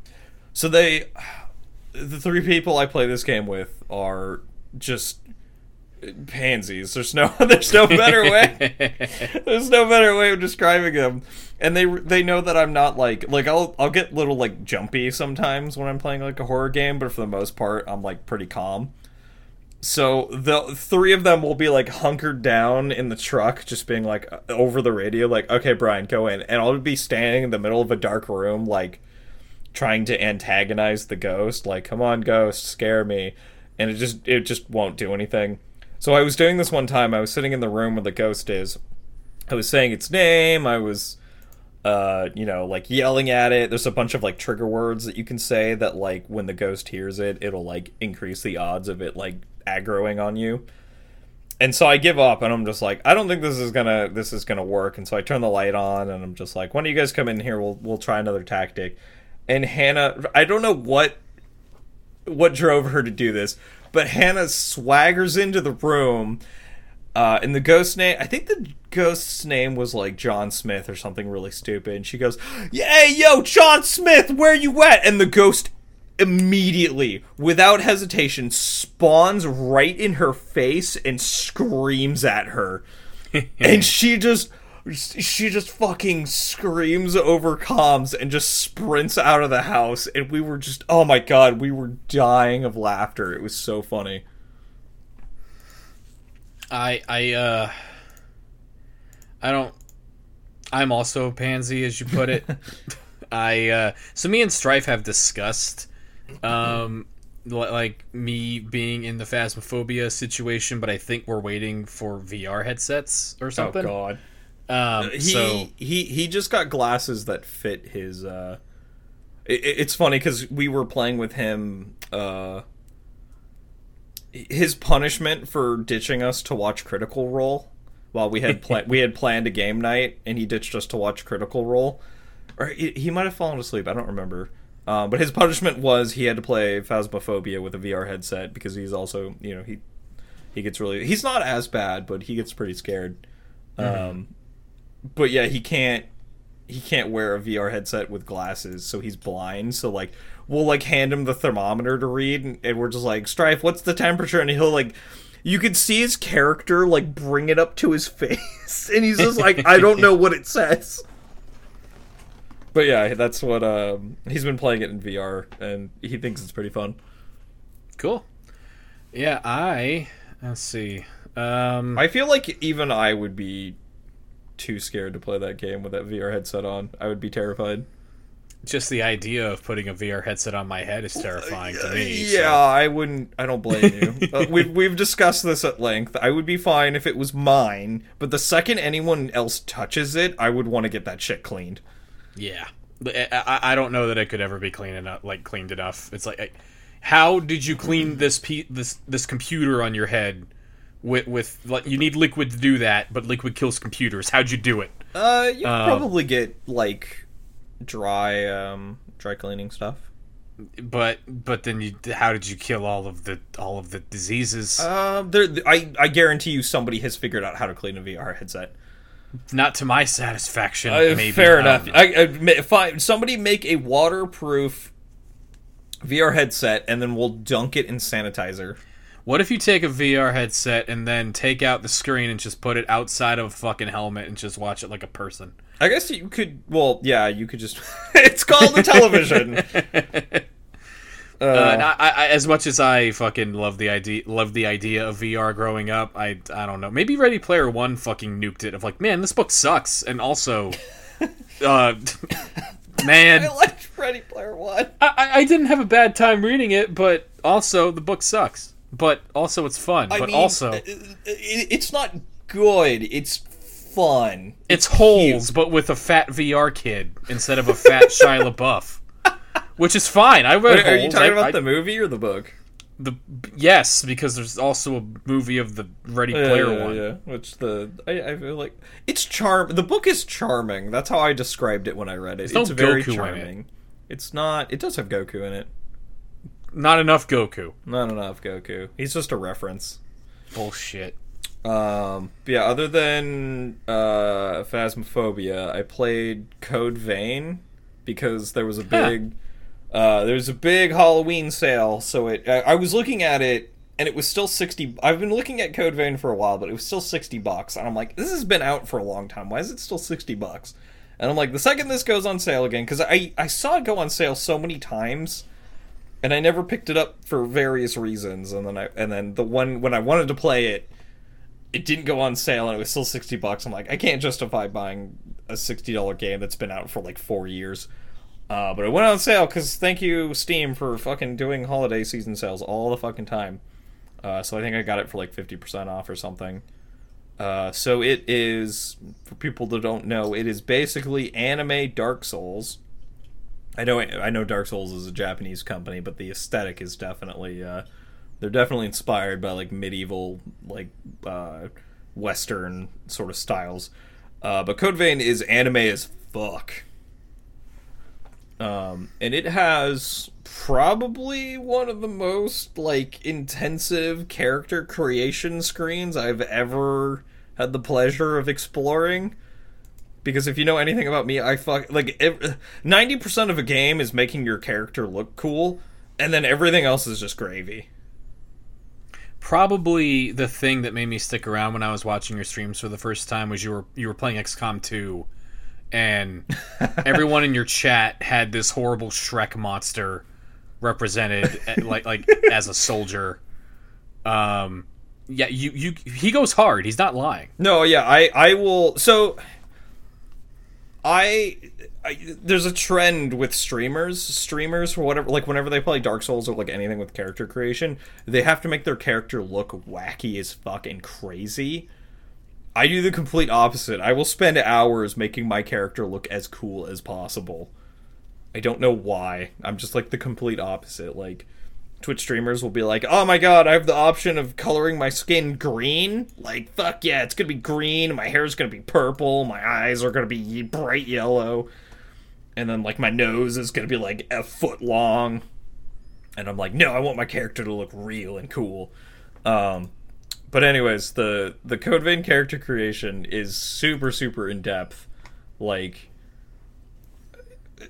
so they, the three people I play this game with are just pansies. There's no, there's no better way. There's no better way of describing them. And they they know that I'm not like like I'll I'll get little like jumpy sometimes when I'm playing like a horror game, but for the most part I'm like pretty calm. So the three of them will be like hunkered down in the truck, just being like over the radio, like, "Okay, Brian, go in," and I'll be standing in the middle of a dark room, like trying to antagonize the ghost, like, "Come on, ghost, scare me," and it just it just won't do anything. So I was doing this one time. I was sitting in the room where the ghost is. I was saying its name. I was uh, you know, like yelling at it. There's a bunch of like trigger words that you can say that like when the ghost hears it, it'll like increase the odds of it like aggroing on you. And so I give up and I'm just like, I don't think this is gonna this is gonna work. And so I turn the light on and I'm just like, when don't you guys come in here? We'll we'll try another tactic. And Hannah, I don't know what what drove her to do this, but Hannah swaggers into the room. Uh, and the ghost name, I think the ghost's name was like John Smith or something really stupid. And she goes, "Hey, yo, John Smith, where you at?" And the ghost immediately, without hesitation, spawns right in her face and screams at her. and she just she just fucking screams over comms and just sprints out of the house and we were just oh my god we were dying of laughter it was so funny I I uh I don't I'm also a pansy as you put it. I uh so me and Strife have discussed um like me being in the phasmophobia situation, but I think we're waiting for VR headsets or something. oh god Um he so he he just got glasses that fit his uh it, it- it's funny because we were playing with him uh his punishment for ditching us to watch critical role while we had pla- we had planned a game night and he ditched us to watch critical role. Or he, he might have fallen asleep i don't remember. Um, but his punishment was he had to play phasmophobia with a vr headset because he's also you know he he gets really he's not as bad but he gets pretty scared. Um but yeah, he can't he can't wear a VR headset with glasses, so he's blind. So like we'll like hand him the thermometer to read, and, and we're just like, Strife, what's the temperature? And he'll like. You can see his character like bring it up to his face, and he's just like, "I don't know what it says." But yeah, that's what um, he's been playing it in VR, and he thinks it's pretty fun. cool. Yeah, I let's see. Um I feel like even I would be too scared to play that game with that VR headset on. I would be terrified. just the idea of putting a VR headset on my head is terrifying to me. so- Yeah, I wouldn't. I don't blame you. uh, we've we've discussed this at length. I would be fine if it was mine, but the second anyone else touches it, I would want to get that shit cleaned. Yeah, I, eh, eh, I I don't know that it could ever be clean enough, like cleaned enough. It's like, I, how did you clean this pe- this this computer on your head? With with like you need liquid to do that, but liquid kills computers. How'd you do it? Uh, you Um, probably get like dry um dry cleaning stuff. But but then you how did you kill all of the all of the diseases? Uh, there. I I guarantee you, somebody has figured out how to clean a VR headset. Not to my satisfaction. Uh, maybe fair I enough. I, I fine. Somebody make a waterproof VR headset, and then we'll dunk it in sanitizer. What if you take a VR headset and then take out the screen and just put it outside of a fucking helmet and just watch it like a person? I guess you could. Well, yeah, you could just. it's called a television. Uh, and I, I, as much as I fucking love the idea, love the idea of VR growing up, I, I don't know. Maybe Ready Player One fucking nuked it. Of like, man, this book sucks, and also, uh, man, I liked Ready Player One. I- I didn't have a bad time reading it, but also the book sucks. But also it's fun. I but mean, also it, it- it's not good. It's fun. it's holes, but with a fat VR kid instead of a fat Shia LaBeouf, which is fine. I read. Are, are you talking I- about I- the movie or the book? the yes? Because there's also a movie of the Ready Player yeah, One. yeah. Which the I, I feel like it's charm. The book is charming. That's how I described it when I read it. no it's very Goku in it. charming. It's not. It does have Goku in it. Not enough Goku. Not enough Goku. He's just a reference. Bullshit. Um, yeah, other than uh, Phasmophobia, I played Code Vein because there was a big uh, there was a big Halloween sale. So it I, I was looking at it and it was still sixty. I've been looking at Code Vein for a while, but it was still sixty bucks. And I'm like, this has been out for a long time. Why is it still sixty bucks? And I'm like, the second this goes on sale again, because I I saw it go on sale so many times and I never picked it up for various reasons. And then I and then the one when I wanted to play it, it didn't go on sale and it was still sixty bucks. I'm like, I can't justify buying a sixty dollar game that's been out for like four years. Uh, but it went on sale because thank you Steam for fucking doing holiday season sales all the fucking time. Uh, so I think I got it for like fifty percent off or something. Uh, so it is for people that don't know, it is basically anime Dark Souls. I know I know Dark Souls is a Japanese company, but the aesthetic is definitely uh, they're definitely inspired by like medieval like uh, western sort of styles. Uh, but Code Vein is anime as fuck. Um, and it has probably one of the most like intensive character creation screens I've ever had the pleasure of exploring because if you know anything about me, I fuck like ninety percent of a game is making your character look cool, and then everything else is just gravy. Probably the thing that made me stick around when I was watching your streams for the first time was you were you were playing XCOM 2 and everyone in your chat had this horrible Shrek monster represented eh, like like as a soldier. Um yeah, you you he goes hard. He's not lying. No, yeah, I I will. So, I, I there's a trend with streamers. Streamers for whatever, like whenever they play Dark Souls or like anything with character creation, they have to make their character look wacky as fuck and crazy. I do the complete opposite. I will spend hours making my character look as cool as possible. I don't know why. I'm just like the complete opposite. Like Twitch streamers will be like, "Oh my god, I have the option of coloring my skin green. Like, fuck yeah, it's gonna be green. My hair's gonna be purple. My eyes are gonna be bright yellow, and then like my nose is gonna be like a foot long." And I'm like, "No, I want my character to look real and cool." Um, but anyways, the the Code Vein character creation is super super in depth. Like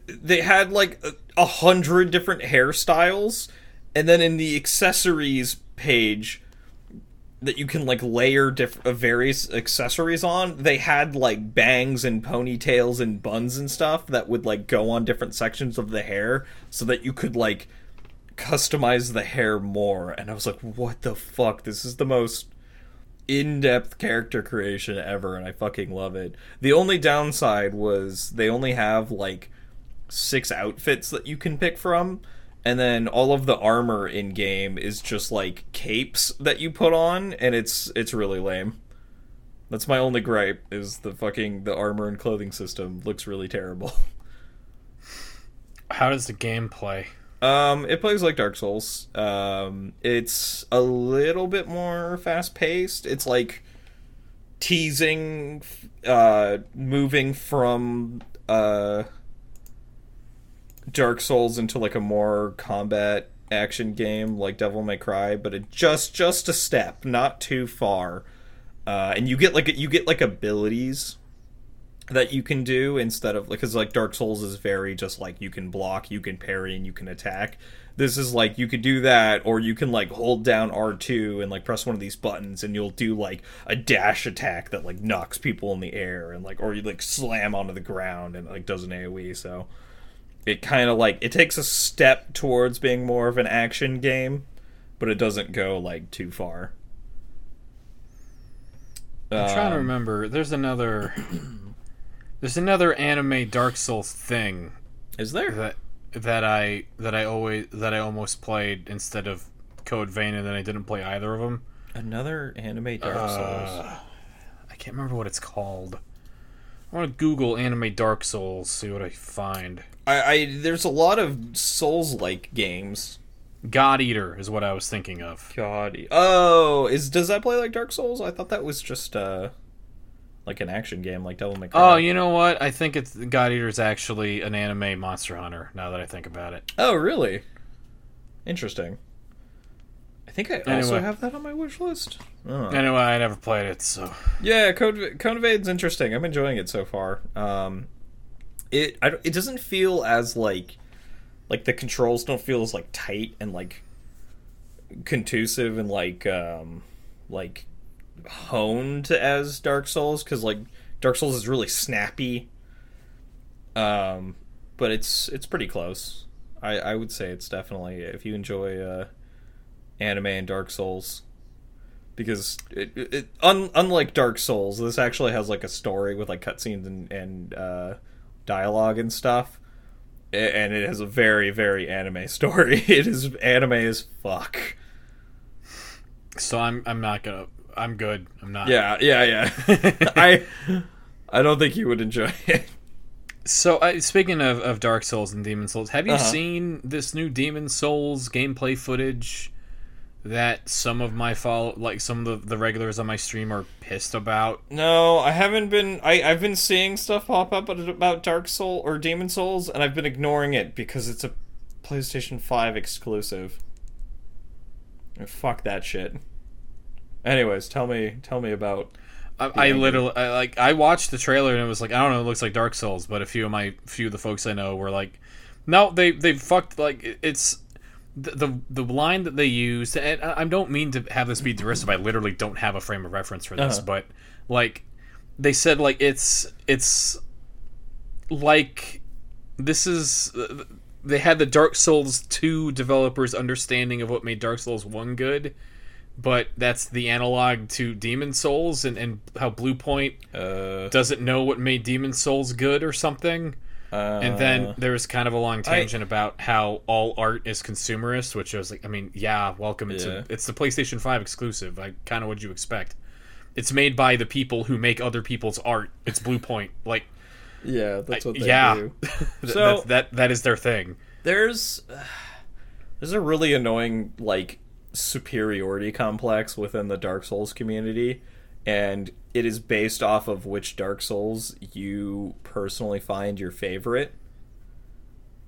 they had like a hundred different hairstyles, and then in the accessories page that you can like layer diff- uh, various accessories on, they had like bangs and ponytails and buns and stuff that would like go on different sections of the hair, so that you could like customize the hair more. And I was like, what the fuck? This is the most in-depth character creation ever and I fucking love it. The only downside was they only have like six outfits that you can pick from and then all of the armor in game is just like capes that you put on and it's it's really lame. That's my only gripe is the fucking the armor and clothing system looks really terrible. How does the game play? Um, it plays like Dark Souls. Um, it's a little bit more fast paced. It's like teasing, uh, moving from uh, Dark Souls into like a more combat action game like Devil May Cry, but it just just a step, not too far. Uh, and you get like you get like abilities that you can do instead of because like Dark Souls is very just like you can block, you can parry, and you can attack. This is like you could do that, or you can like hold down R two and like press one of these buttons, and you'll do like a dash attack that like knocks people in the air, and like or you like slam onto the ground and like does an AOE. So it kind of like it takes a step towards being more of an action game, but it doesn't go like too far. I'm trying to Um, remember. There's another. There's another anime Dark Souls thing Is there? that that I that I always that I almost played instead of Code Vein, and then I didn't play either of them. Another anime Dark Uh, Souls. I can't remember what it's called. I want to Google anime Dark Souls, see what I find. I, I there's a lot of Souls like games. God Eater is what I was thinking of. God. Eater Oh, is does that play like Dark Souls? I thought that was just uh like an action game like Devil May Cry. Oh, you know what? I think it's God Eater is actually an anime Monster Hunter. Now that I think about it. Oh, really? Interesting. I think I also have that on my wish list. Oh. Anyway, I never played it, so Yeah, Code Code Vein's interesting. I'm enjoying it so far. Um, it I, it doesn't feel as like like the controls don't feel as like tight and like contusive and like um like honed as Dark Souls because like Dark Souls is really snappy. Um, but it's it's pretty close. I I would say it's definitely if you enjoy uh anime and Dark Souls because it, it, un, unlike Dark Souls, this actually has like a story with like cutscenes and and uh, dialogue and stuff, and it has a very very anime story. It is anime as fuck. so I'm I'm not gonna I'm good. I'm not. Yeah, yeah, yeah. I I don't think you would enjoy it. So I, speaking of, of Dark Souls and Demon Souls, have you Uh-huh. seen this new Demon Souls gameplay footage that some of my follow like some of the, the regulars on my stream are pissed about? No, I haven't been. I I've been seeing stuff pop up about Dark Soul or Demon Souls, and I've been ignoring it because it's a PlayStation Five exclusive. Oh, fuck that shit. Anyways, tell me, tell me about. I, I literally I, like I watched the trailer and it was like I don't know it looks like Dark Souls but a few of my few of the folks I know were like no they they fucked like it's the the, the line that they used and I I don't mean to have this be derisive I literally don't have a frame of reference for this Uh-huh. but like they said like it's it's like this is they had the Dark Souls 2 developers understanding of what made Dark Souls 1 good but that's the analog to Demon Souls and, and how Bluepoint Uh, doesn't know what made Demon Souls good or something. Uh, And then there was kind of a long tangent about how all art is consumerist, which I was like, I mean, yeah, welcome. It's, Yeah. a, it's the PlayStation 5 exclusive. I kind of what you expect. It's made by the people who make other people's art. It's Bluepoint. Like, yeah, that's what they yeah. do. So- that, that that is their thing. There's there's a really annoying like superiority complex within the Dark Souls community and it is based off of which Dark Souls you personally find your favorite.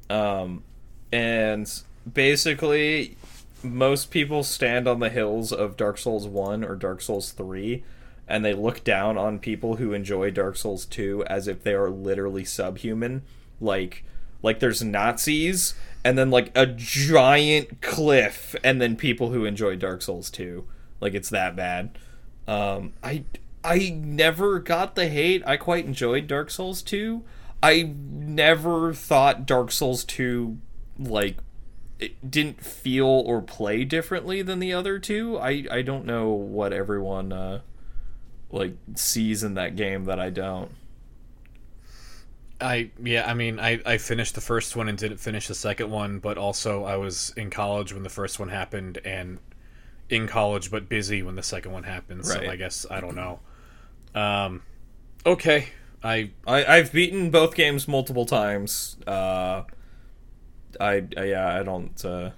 Um and basically most people stand on the hills of Dark Souls 1 or Dark Souls 3 and they look down on people who enjoy Dark Souls 2 as if they are literally subhuman. Like like there's Nazis and then like a giant cliff and then people who enjoy Dark Souls 2 like it's that bad. Um I I never got the hate I quite enjoyed Dark Souls 2 I never thought Dark Souls 2 like it didn't feel or play differently than the other two. I I don't know what everyone uh like sees in that game that I don't. I yeah, I mean, I I finished the first one and didn't finish the second one, but also I was in college when the first one happened and in college but busy when the second one happened. So I guess I don't know. Um, okay, I I I've beaten both games multiple times. Uh I, I yeah, I don't uh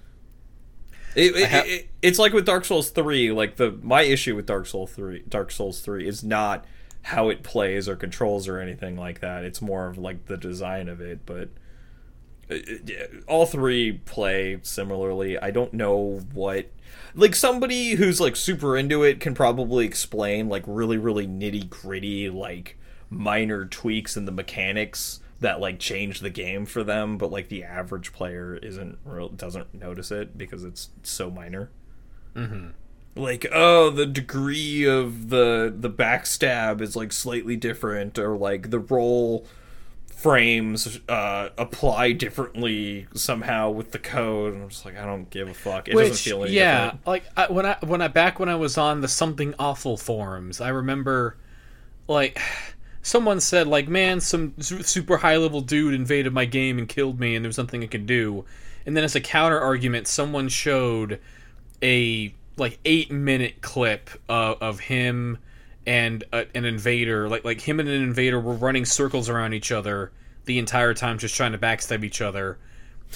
it, it, ha- it, it's like with Dark Souls 3, like the my issue with Dark Souls 3 Dark Souls 3 is not how it plays or controls or anything like that. It's more of like the design of it, but uh, all three play similarly. I don't know what like somebody who's like super into it can probably explain like really really nitty gritty like minor tweaks in the mechanics that like change the game for them but like the average player isn't real doesn't notice it because it's so minor. Mm-hmm. Like oh the degree of the the backstab is like slightly different or like the roll frames uh, apply differently somehow with the code. And I'm just like, I don't give a fuck. It Which, doesn't feel any yeah, different. like I, when I when I back when I was on the something awful forums, I remember like someone said like, "Man, some super high level dude invaded my game and killed me, and there was nothing I could do." And then as a counter argument, someone showed a like eight minute clip of, of him and a, an invader, like like him and an invader were running circles around each other the entire time, just trying to backstab each other.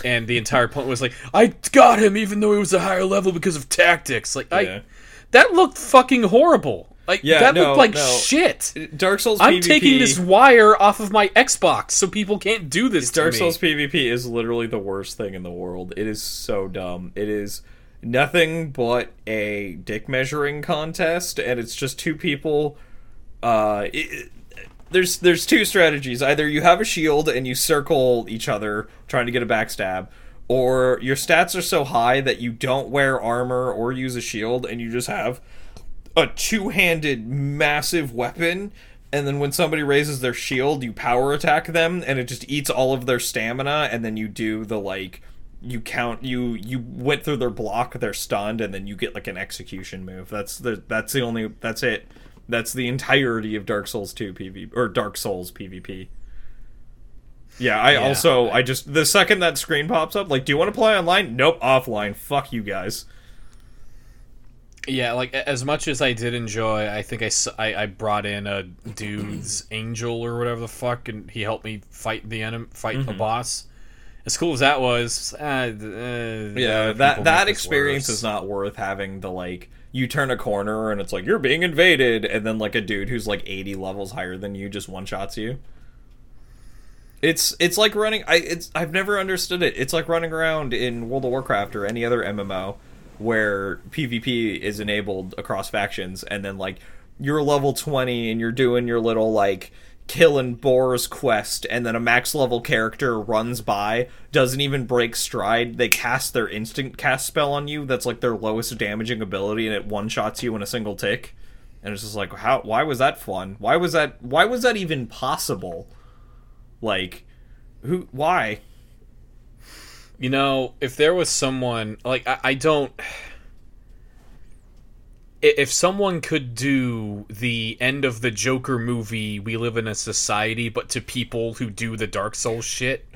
And the entire point was like, I got him even though he was a higher level because of tactics. Like Yeah. I, that looked fucking horrible. Like Yeah, that no, looked like no. shit. Uh, Dark Souls I'm PvP, taking this wire off of my Xbox so people can't do this Dark Souls. PvP is literally the worst thing in the world. It is so dumb. It is nothing but a dick measuring contest, and it's just two people. Uh, it, there's there's two strategies. Either you have a shield and you circle each other trying to get a backstab, or your stats are so high that you don't wear armor or use a shield, and you just have a two-handed massive weapon and then when somebody raises their shield you power attack them and it just eats all of their stamina and then you do the like you count you you went through their block they're stunned and then you get like an execution move that's the that's the only that's it that's the entirety of dark souls 2 pvp or dark souls pvp yeah i Yeah. also i just the second that screen pops up like do you want to play online nope offline fuck you guys Yeah, like as much as I did enjoy, I think I I brought in a dude's angel or whatever the fuck, and he helped me fight the enemy, fight Mm-hmm. the boss. As cool as that was, uh, uh, yeah that that experience is not worth having the like you turn a corner and it's like you're being invaded and then like a dude who's like 80 levels higher than you just one shots you. It's it's like running i it's i've never understood it. It's like running around in world of warcraft or any other mmo where pvp is enabled across factions and then like you're level 20 and you're doing your little like kill and boars quest and then a max level character runs by doesn't even break stride they cast their instant cast spell on you that's like their lowest damaging ability and it one shots you in a single tick. And it's just like how why was that fun? Why was that why was that even possible? Like who why? You know, if there was someone like I, I don't. If someone could do the end of the Joker movie, we live in a society, but to people who do the Dark Souls shit,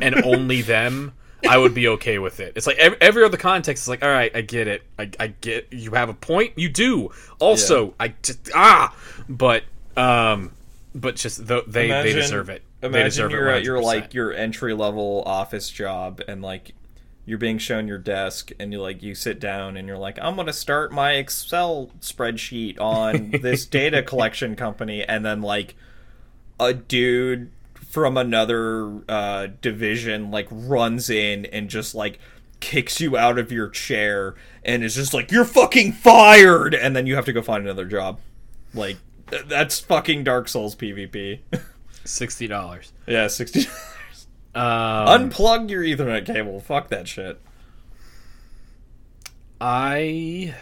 and only them, I would be okay with it. It's like every, every other context is like, all right, I get it, I, I get you have a point, you do. Also, I just ah, but um, but just th- they they deserve it. they Imagine deserve you're it at your like your entry level office job and like you're being shown your desk and you like you sit down and you're like I'm going to start my Excel spreadsheet on this data collection company and then like a dude from another uh, division like runs in and just like kicks you out of your chair and is just like you're fucking fired! And then you have to go find another job. Like th- that's fucking dark souls pvp sixty dollars. yeah 60 Um, unplug your ethernet cable fuck that shit I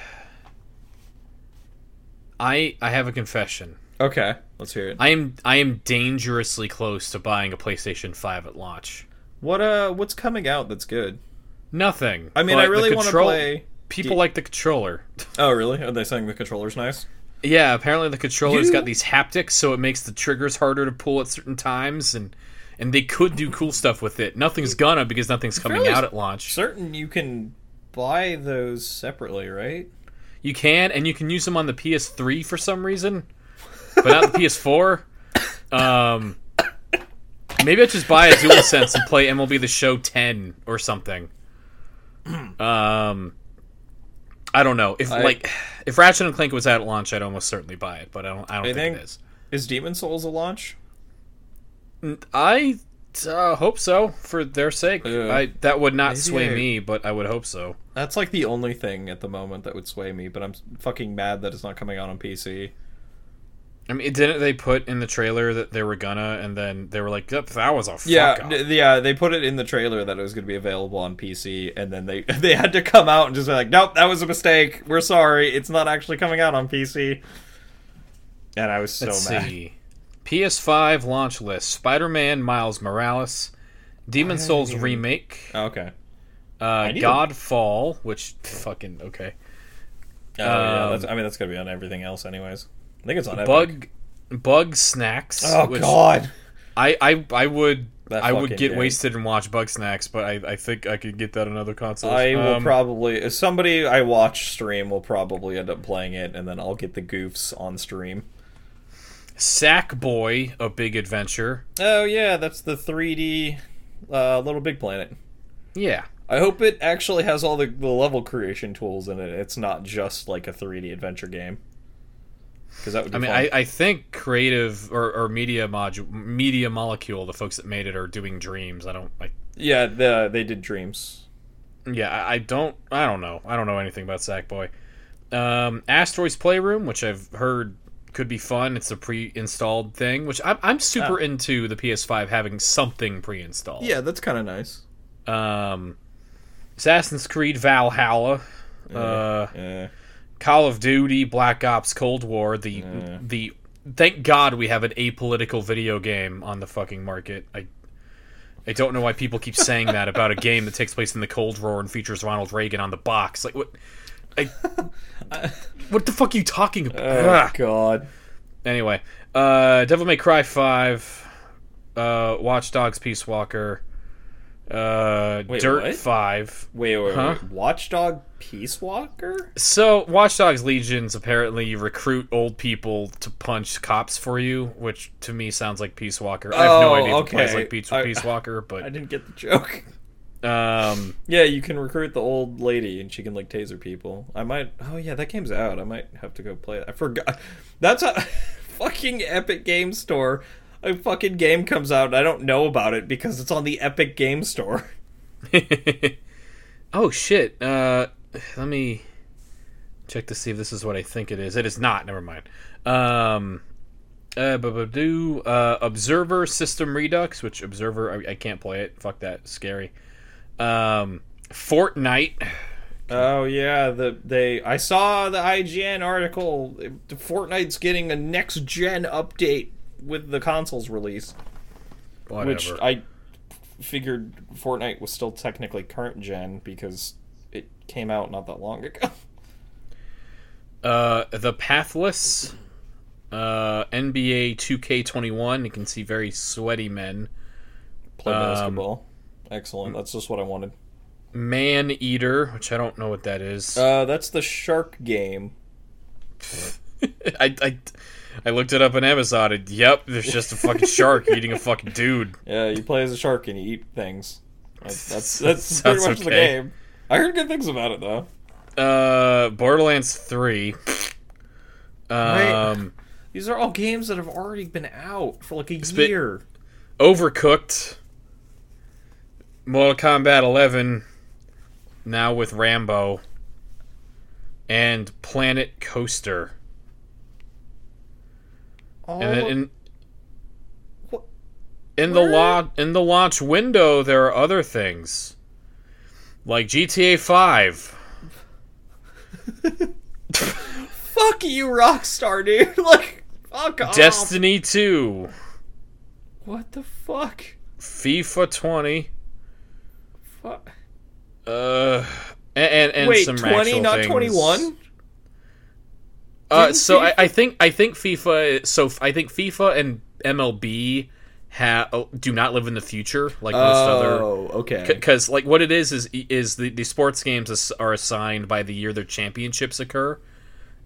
I I have a confession. okay let's hear it I am I am dangerously close to buying a PlayStation 5 at launch. what uh what's coming out that's good Nothing. i mean i really want to play People D- like the controller. oh really are they saying the controller's nice yeah, apparently the controller's You- got these haptics, so it makes the triggers harder to pull at certain times, and and they could do cool stuff with it. Nothing's gonna because nothing's coming out at launch. certain you can buy those separately right You can, and you can use them on the PS3 for some reason, but not the PS4. Um, maybe I just buy a DualSense and play MLB The Show 10 or something. Um, I don't know if I- like if Ratchet and Clank was out at launch, I'd almost certainly buy it, but I don't. I don't think, think- it is. is demon souls a launch I uh, hope so for their sake. Yeah. I that would not Maybe sway I- me, but I would hope so. that's like the only thing at the moment that would sway me but i'm fucking mad that it's not coming out on pc I mean, didn't they put in the trailer that they were gonna, and then they were like, "Yep, that was a fuck Yeah, up." d- yeah, they put it in the trailer that it was going to be available on PC, and then they they had to come out and just be like, "Nope, that was a mistake. We're sorry. It's not actually coming out on PC." And I was so Let's mad. see. PS5 launch list: Spider-Man, Miles Morales, Demon Souls remake, Oh, okay. uh, need to- Godfall, which fucking okay, Oh, yeah, Um, that's, I mean, that's gonna be on everything else, anyways. I think it's on Epic. Bug, Bugsnax. Oh which God. I, I I would That I would get game. wasted and watch Bugsnax, but I, I think I could get that on other consoles. I will Um, probably if somebody I watch stream will probably end up playing it, and then I'll get the goofs on stream. Sackboy: A Big Adventure. Oh yeah, that's the 3D uh, Little Big Planet. Yeah, I hope it actually has all the, the level creation tools in it. It's not just like a 3D adventure game. Because that would be I mean. I, I think Creative or, or Media Module, Media Molecule, the folks that made it, are doing Dreams. I don't like. yeah, the, they did Dreams. Yeah, I, I don't. I don't know. I don't know anything about Sackboy. Um, Asteroids Playroom, which I've heard could be fun. It's a pre-installed thing, which I'm, I'm super Oh. into the PS5 having something pre-installed. Yeah, that's kind of nice. Um, Assassin's Creed Valhalla, uh, Yeah. Call of Duty, Black Ops Cold War. The the thank God we have an apolitical video game on the fucking market. I I don't know why people keep saying that about a game that takes place in the Cold War and features Ronald Reagan on the box. Like what? I, what the fuck are you talking about? Oh God. Anyway, uh, Devil May Cry Five, uh, Watch Dogs Peace Walker, uh, Wait, Dirt what? Five. Wait, wait, Huh? wait. Watchdog Peace Walker? So, Watch Dogs Legions apparently you recruit old people to punch cops for you, which to me sounds like Peace Walker. I have no Oh, idea if it plays okay. like Peace, I- Peace Walker, I didn't get the joke. Um, Yeah, you can recruit the old lady and she can like taser people. I might. Oh yeah, that game's out. I might have to go play it. I forgot. That's a fucking Epic Game Store. A fucking game comes out and I don't know about it because it's on the Epic Game Store. oh shit. Uh, let me check to see if this is what I think it is. It is not. Never mind. Um, uh, do uh, Observer System Redux, which Observer I, I can't play it. Fuck that, scary. Um, Fortnite. Oh yeah, the they. I saw the IGN article. Fortnite's getting a next gen update with the console's release, Whatever. which I figured Fortnite was still technically current gen because it came out not that long ago. Uh, the Pathless, uh, NBA 2K21. You can see very sweaty men. Play Um, basketball. Excellent. That's just what I wanted. Man Eater, which I don't know what that is. Uh, that's the shark game. I, I, I looked it up on Amazon. And, yep, there's just a fucking shark eating a fucking dude. Yeah, you play as a shark and you eat things. That's that's, that's pretty much the game. I heard good things about it though. Uh, Borderlands 3. Um, These are all games that have already been out for like a year. Overcooked. Mortal Kombat 11. Now with Rambo. And Planet Coaster. All And then in What- in the launch in the launch window, there are other things like GTA Five. fuck you, Rockstar, dude. like, fuck off. Destiny 2, What the fuck? FIFA 20, Fuck. uh, and and, Wait, some twenty, not twenty-one. Uh, so I, FIFA I think I think FIFA. So I think FIFA and MLB ha oh, do not live in the future like most other. Oh, okay. Because like what it is is is the, the sports games are assigned by the year their championships occur.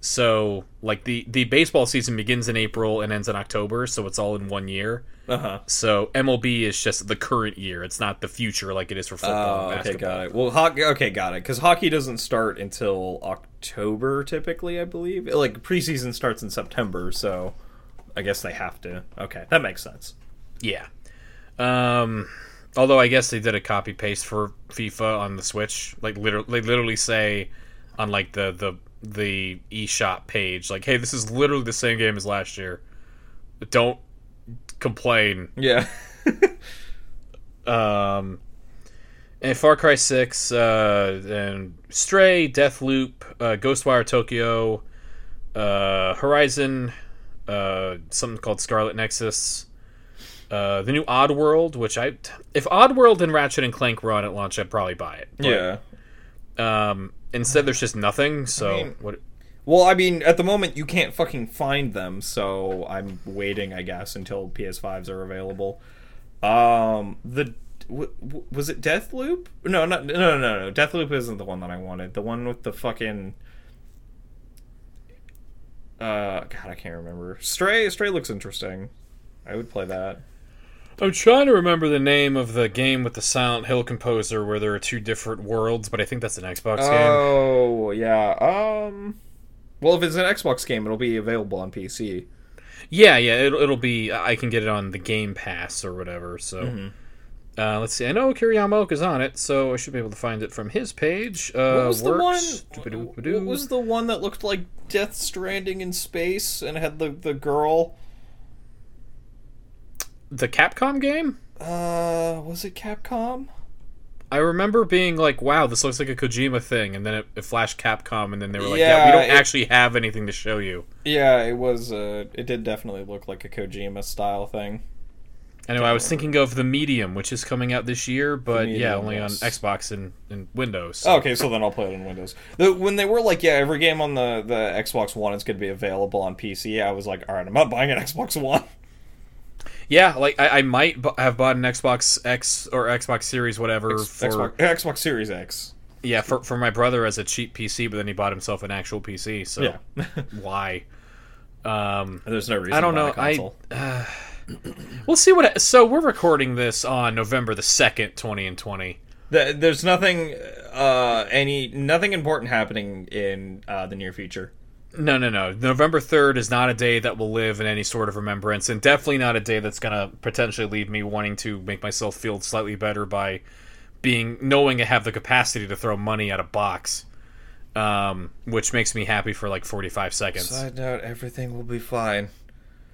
So like the the baseball season begins in April and ends in October, so it's all in one year. Uh huh. So MLB is just the current year; it's not the future like it is for football. Oh, okay, got it. Well, hockey. Okay, got it. Because hockey doesn't start until October, typically. I believe. Like preseason starts in September, so I guess they have to. Okay, that makes sense. Yeah. Um, although I guess they did a copy paste for FIFA on the Switch. Like literally, they literally say on like the the the eShop page, like, "Hey, this is literally the same game as last year. Don't complain." Yeah. Um, and Far Cry Six, uh, and Stray, Deathloop, uh, Ghostwire Tokyo, uh, Horizon, uh, something called Scarlet Nexus, uh, the new Oddworld, which I if Oddworld and Ratchet and Clank were on at launch, I'd probably buy it. But, yeah. Um, instead, there's just nothing. So I mean- what? Well, I mean, at the moment you can't fucking find them, so I'm waiting, I guess, until PS5s are available. Um, the w- w- was it Deathloop? No, not no, no, no, no. Deathloop isn't the one that I wanted. The one with the fucking uh, God, I can't remember. Stray, Stray looks interesting. I would play that. I'm trying to remember the name of the game with the Silent Hill composer where there are two different worlds, but I think that's an Xbox game. Oh, yeah. Um, well, if it's an Xbox game, it'll be available on PC. Yeah, yeah, it'll, it'll be. I can get it on the Game Pass or whatever. So, uh, let's see. I know Kiriyama is on it, so I should be able to find it from his page. Uh, What was the one? What was the one that looked like Death Stranding in space and had the the girl? The Capcom game? Uh, was it Capcom? I remember being like, "Wow, this looks like a Kojima thing," and then it, it flashed Capcom, and then they were like, "Yeah, Yeah, we don't it- actually have anything to show you." Yeah, it was. Uh, it did definitely look like a Kojima style thing. Anyway, I was thinking of the Medium, which is coming out this year, but yeah, only yes. on Xbox and, and Windows. Oh, okay, so then I'll play it on Windows. The, when they were like, yeah, every game on the the Xbox One is going to be available on PC, I was like, all right, I'm not buying an Xbox One. Yeah, like I, I might bu- have bought an Xbox X or Xbox Series, whatever, for Xbox, Xbox Series X. yeah for for my brother as a cheap PC, but then he bought himself an actual PC. So Yeah, why? Um, there's no reason. I don't to buy know. a I console. we'll see what. So we're recording this on November the second, twenty and twenty. There's nothing, uh, any nothing important happening in uh, the near future. No, no, no. November 3rd is not a day that will live in any sort of remembrance, and definitely not a day that's going to potentially leave me wanting to make myself feel slightly better by being knowing I have the capacity to throw money at a box, um, which makes me happy for like 45 seconds. Side note: everything will be fine.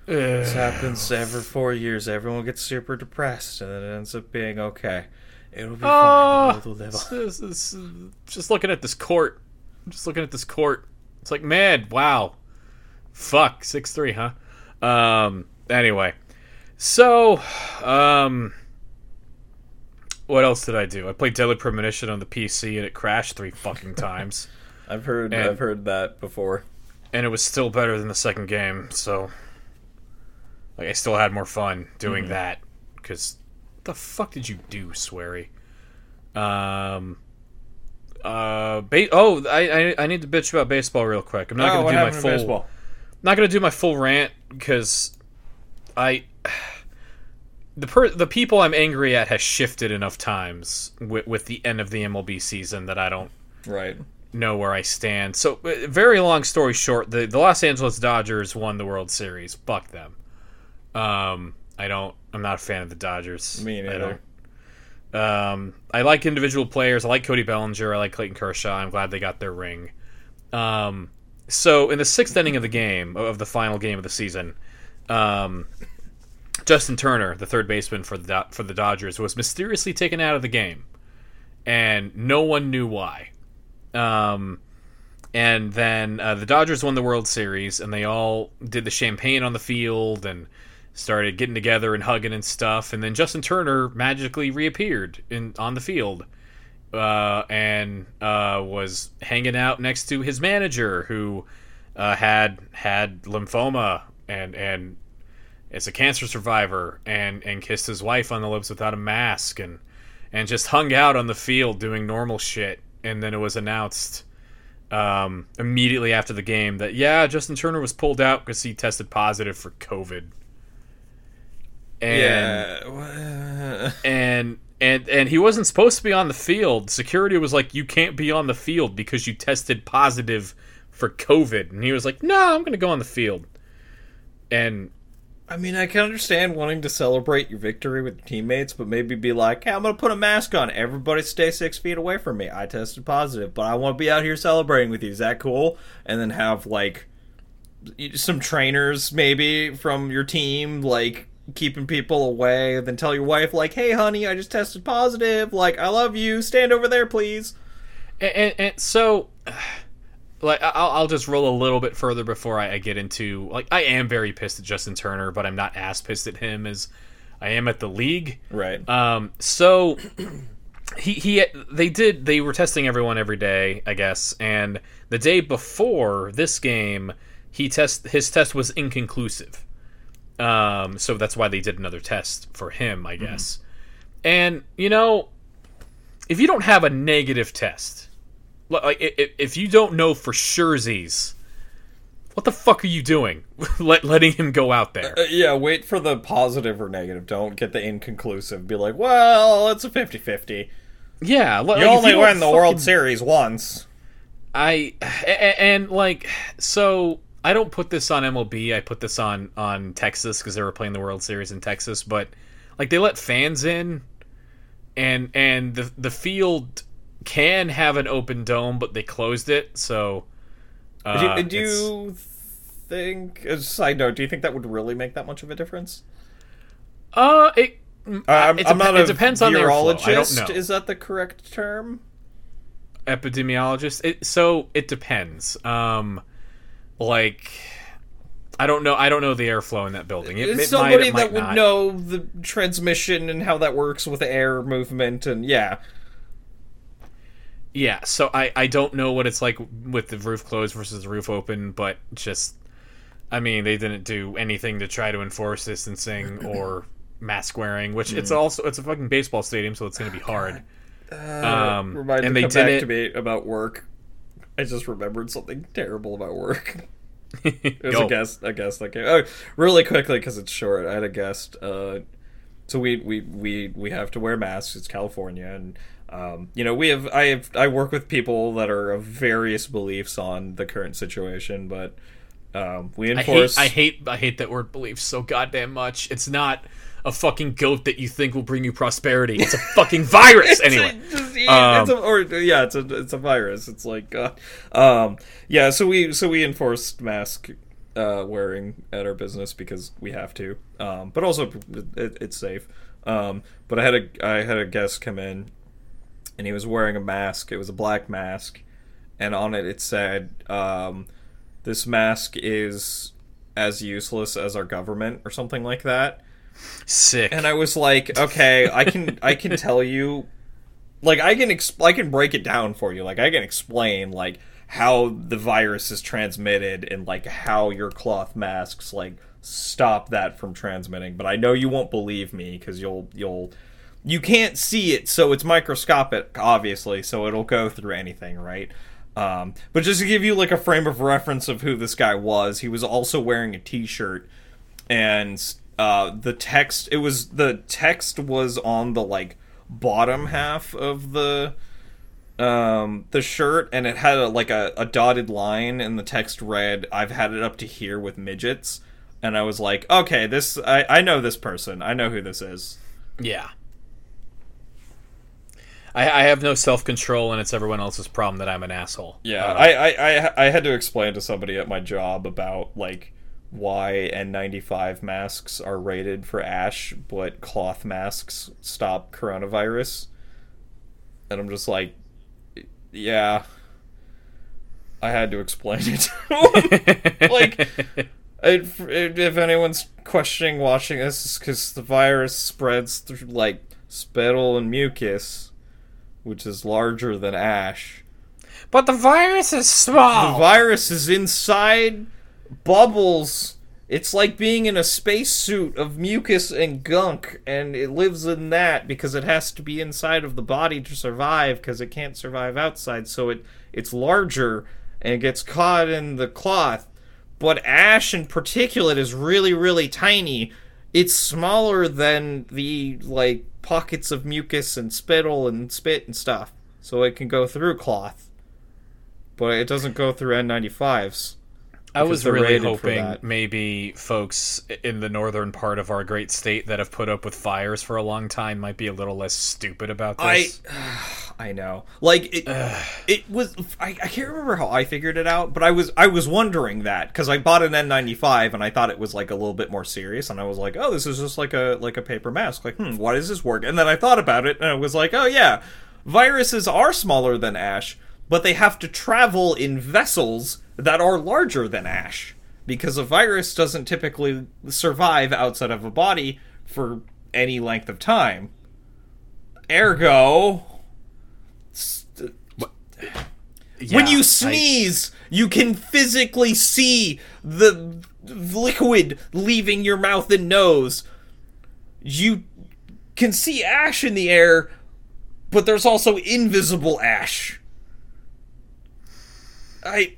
Ugh. This happens every four years. Everyone gets super depressed, and it ends up being okay. It'll be Oh, fine. World will live on. just looking at this court. Just looking at this court. It's like, man, wow. Fuck, 6 3, huh? Um, anyway. So, um, what else did I do? I played Deadly Premonition on the PC and it crashed three fucking times. I've heard. And- I've heard that before. and it was still better than the second game, so. Like, I still had more fun doing that. Because, the fuck did you do, Swery? Um. Uh, ba- oh, I, I I need to bitch about baseball real quick. I'm not oh, gonna do my full baseball? not gonna do my full rant because I the per the people I'm angry at has shifted enough times with with the end of the MLB season that I don't Right. know where I stand. So, uh, very long story short, the the Los Angeles Dodgers won the World Series. Fuck them. Um, I don't. I'm not a fan of the Dodgers. Me neither. Um, I like individual players. I like Cody Bellinger. I like Clayton Kershaw. I'm glad they got their ring. Um, so in the sixth inning of the game of the final game of the season, um, Justin Turner, the third baseman for the for the Dodgers, was mysteriously taken out of the game, and no one knew why. Um, and then uh, the Dodgers won the World Series, and they all did the champagne on the field and started getting together and hugging and stuff. And then Justin Turner magically reappeared in on the field, uh, and uh, was hanging out next to his manager, who uh, had had lymphoma and and is a cancer survivor, and and kissed his wife on the lips without a mask, and and just hung out on the field doing normal shit. And then it was announced um, immediately after the game that yeah, Justin Turner was pulled out because he tested positive for COVID. And yeah. and and and he wasn't supposed to be on the field. Security was like, "You can't be on the field because you tested positive for COVID." And he was like, "No, I'm going to go on the field." And I mean, I can understand wanting to celebrate your victory with your teammates, but maybe be like, hey, I'm going to put a mask on. Everybody stay six feet away from me. I tested positive, but I want to be out here celebrating with you. Is that cool? And then have, like, some trainers maybe from your team, like, keeping people away. Then tell your wife, like, hey, honey, I just tested positive. Like, I love you. Stand over there, please. and, and, and so like I'll, I'll just roll a little bit further before I, I get into like I am very pissed at Justin Turner, but I'm not as pissed at him as I am at the league. Right. Um, so he he they did they were testing everyone every day, I guess, and the day before this game, he test his test was inconclusive. Um, so that's why they did another test for him, I guess. And you know, if you don't have a negative test, like if you don't know for surezies, what the fuck are you doing? Let, letting him go out there? Uh, yeah, wait for the positive or negative. Don't get the inconclusive. Be like, well, it's a 50 50. Yeah, li- You only win the World Series once. I a- a- and like so I don't put this on MLB. I put this on on Texas because they were playing the World Series in Texas. But like they let fans in, and and the the field can have an open dome, but they closed it. So uh, do, do you think, as a side note, do you think that would really make that much of a difference? uh it. I'm, it, I'm not it a depends on the. I don't know. Is that the correct term? epidemiologist. It, so it depends. Um, like I don't know. I don't know the airflow in that building. It, it might, somebody it might that would not. know the transmission and how that works with air movement, and yeah. Yeah, so I I don't know what it's like with the roof closed versus the roof open, but just I mean they didn't do anything to try to enforce distancing or mask wearing, which it's also it's a fucking baseball stadium, so it's going to be hard. Um, Remind and they did it. about work. I just remembered something terrible about work. It was Go. a guest, a guest that came. Oh, really quickly because it's short. I had a guest. Uh, so we we we we have to wear masks. It's California, and um, you know we have I have I work with people that are of various beliefs on the current situation, but um, we I enforce. hate I hate I hate that word belief so goddamn much. It's not a fucking goat that you think will bring you prosperity. It's a fucking virus anyway. It's a, it's Um, a- or yeah, it's a it's a virus. It's like, uh, um, yeah. So we so we enforced mask uh, wearing at our business because we have to, um, but also it, it's safe. Um, but I had a I had a guest come in, and he was wearing a mask. It was a black mask, and on it it said, um, "This mask is as useless as our government" or something like that Sick. and I was like, okay, I can I can tell you, like I can exp- I can break it down for you. Like I can explain like how the virus is transmitted and like how your cloth masks like stop that from transmitting. But I know you won't believe me because you'll you'll you can't see it, so it's microscopic, obviously, so it'll go through anything, right? Um, but just to give you like a frame of reference of who this guy was, he was also wearing a T-shirt and uh, the text it was the text was on the like bottom half of the um the shirt and it had a, like a, a dotted line and the text read i've had it up to here with midgets and i was like okay this i, I know this person i know who this is Yeah. I, I have no self control, and it's everyone else's problem that I'm an asshole. Yeah, Uh, I, I, I, I had to explain to somebody at my job about like why N95 masks are rated for ash, but cloth masks stop coronavirus. And I'm just like, yeah. I had to explain it. like, if, if anyone's questioning watching this, is because the virus spreads through like spittle and mucus, which is larger than ash. but the virus is small. The virus is inside bubbles. It's like being in a spacesuit of mucus and gunk, and it lives in that because it has to be inside of the body to survive because it can't survive outside. So it it's larger and it gets caught in the cloth. But ash and particulate is really really tiny. It's smaller than the like pockets of mucus and spittle and spit and stuff, so it can go through cloth but it doesn't go through N95s. I was really hoping maybe folks in the northern part of our great state that have put up with fires for a long time might be a little less stupid about I this. I know. Like it it was I, I can't remember how I figured it out, but I was I was wondering that cuz I bought an N95 and I thought it was like a little bit more serious and I was like, "Oh, this is just like a like a paper mask." Like, "Hmm, why does this work?" And then I thought about it and I was like, "Oh yeah, viruses are smaller than ash." But they have to travel in vessels that are larger than ash because a virus doesn't typically survive outside of a body for any length of time. Ergo, st- when Yeah, you I- sneeze, you can physically see the liquid leaving your mouth and nose. You can see ash in the air, but there's also invisible ash. I.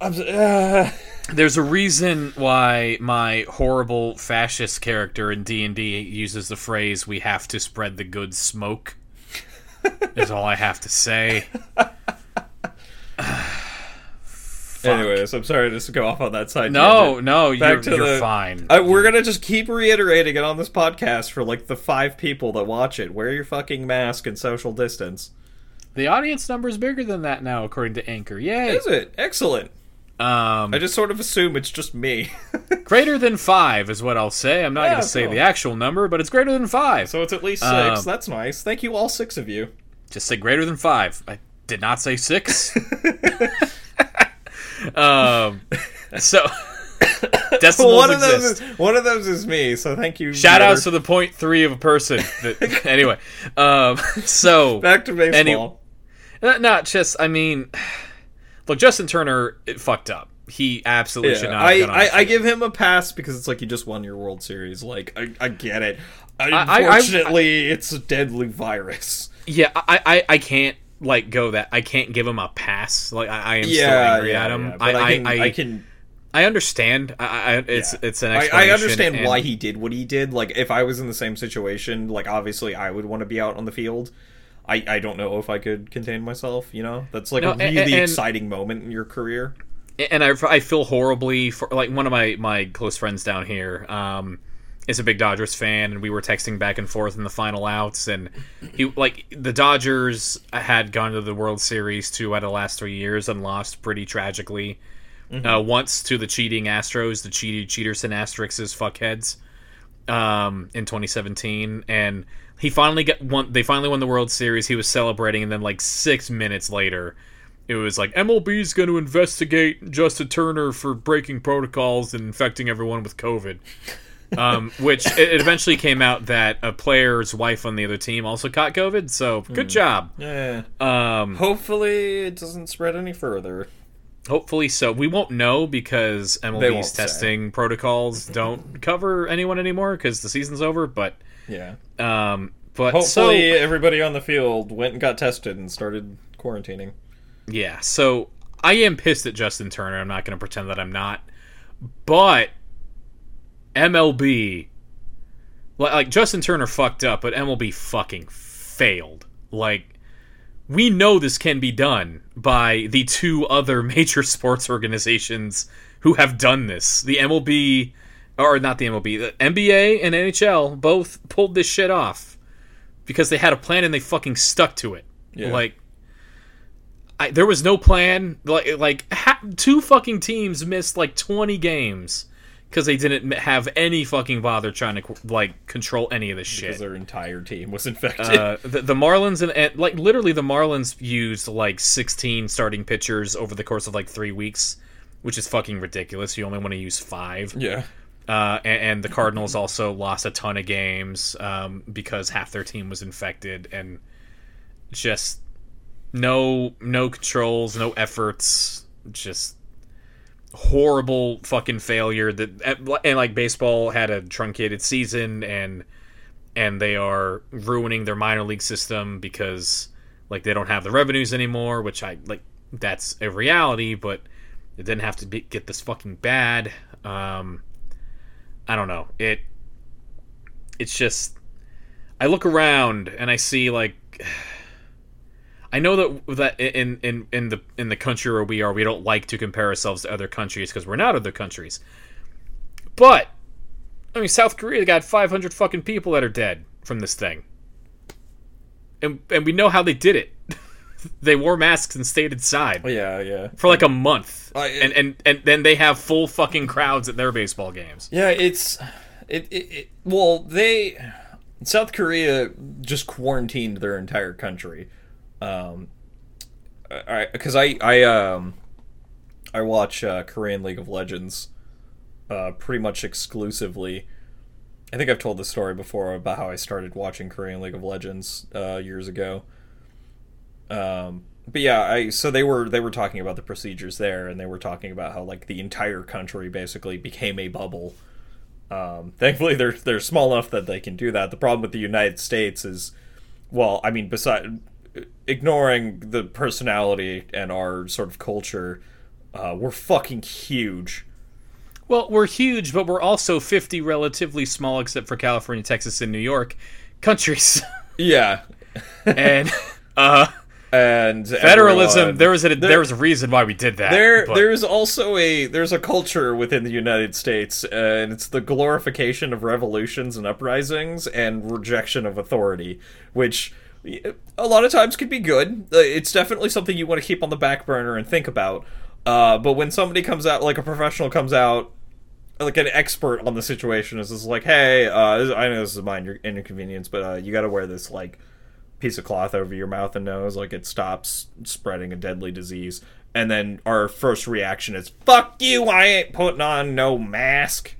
I'm, uh, There's a reason why my horrible fascist character in D and D uses the phrase "we have to spread the good smoke." is all I have to say. anyways, I'm sorry to just go off on that side. No, tangent. no, Back you're, to you're the- fine. Uh, we're gonna just keep reiterating it on this podcast for like the five people that watch it. Wear your fucking mask and social distance. The audience number is bigger than that now, according to Anchor. Yay! Is it excellent? Um, I just sort of assume it's just me. greater than five is what I'll say. I'm not Yeah, going to say cool. the actual number, but it's greater than five. so it's at least six. Um, That's nice. Thank you, all six of you. Just say greater than five. I did not say six. um, so decimals one of those exist. is one of those is me. So thank you. Shout outs to the point three of a person. That, anyway, um, so back to baseball. Uh, not just. I mean, look, Justin Turner it fucked up. He absolutely should not. Have I, I, I give him a pass because it's like you just won your World Series. Like I, I get it. I- I- Unfortunately, it's a deadly virus. Yeah, I, I, I can't like go that. I can't give him a pass. Like I, I am still Yeah, angry yeah, at him. yeah, but I, can, I, I, can I understand. I, I, it's Yeah. it's an I, I understand and- why he did what he did. Like, if I was in the same situation, like obviously I would want to be out on the field. I, I don't know if I could contain myself. You know, that's like No, a really and- exciting moment in your career. and I, I feel horribly for like one of my my close friends down here um is a big Dodgers fan and we were texting back and forth in the final outs and he like the Dodgers had gone to the World Series two out of the last three years and lost pretty tragically uh, once to the cheating Astros the cheated Cheaterson Asterixes fuckheads um in 2017 and he finally got won they finally won the World Series he was celebrating and then like 6 minutes later it was like MLB's going to investigate Justin Turner for breaking protocols and infecting everyone with COVID. Um, which it eventually came out that a player's wife on the other team also caught COVID. So good job. Yeah. Um, Hopefully, it doesn't spread any further. hopefully so. We won't know because MLB's say. testing protocols don't cover anyone anymore because the season's over. But Yeah. um, but Hopefully, so everybody on the field went and got tested and started quarantining. Yeah, so I am pissed at Justin Turner. I'm not going to pretend that I'm not. But MLB, like, like Justin Turner fucked up, but MLB fucking failed. Like, we know this can be done by the two other major sports organizations who have done this. The MLB, or not the MLB, the NBA and NHL both pulled this shit off because they had a plan and they fucking stuck to it. Yeah. Like, I, there was no plan. Like, like ha- two fucking teams missed like twenty games because they didn't have any fucking bother trying to like control any of this Because shit. their entire team was infected. Uh, the, the Marlins and, and like literally the Marlins used like sixteen starting pitchers over the course of like three weeks, which is fucking ridiculous. You only want to use five. yeah. Uh, and, and the Cardinals also lost a ton of games um, because half their team was infected and just no no controls, no efforts, just horrible fucking failure. That and like baseball had a truncated season and and they are ruining their minor league system because like they don't have the revenues anymore, which I like. That's a reality, but it didn't have to be, get this fucking bad. Um, I don't know. It it's just I look around and I see like I know that that in in in the in the country where we are, we don't like to compare ourselves to other countries because we're not other countries. But I mean, South Korea got 500 fucking people that are dead from this thing, and and we know how they did it. They wore masks and stayed inside Yeah, yeah. for like a month, I- and and and then they have full fucking crowds at their baseball games. Yeah, it's it, it, it well, they South Korea just quarantined their entire country. Um I because I I um I watch uh, Korean League of Legends uh, pretty much exclusively. I think I've told the story before about how I started watching Korean League of Legends uh, years ago. Um, but yeah, I so they were they were talking about the procedures there, and they were talking about how like the entire country basically became a bubble. Um, thankfully, they're they're small enough that they can do that. The problem with the United States is, well, I mean, beside ignoring the personality and our sort of culture, uh, we're fucking huge. Well, we're huge, but we're also 50 relatively small, except for California, Texas, and New York countries. Yeah, and uh, and federalism. There was a there was a reason why we did that. There, but- there's also a there's a culture within the United States, and it's the glorification of revolutions and uprisings and rejection of authority, which a lot of times can be good. Uh, It's definitely something you want to keep on the back burner and think about. Uh, but when somebody comes out, like a professional comes out, like an expert on the situation, is just like, hey, uh, I know this is minor inconvenience, but uh, you got to wear this like piece of cloth over your mouth and nose, like it stops spreading a deadly disease. And then our first reaction is, "Fuck you! I ain't putting on no mask.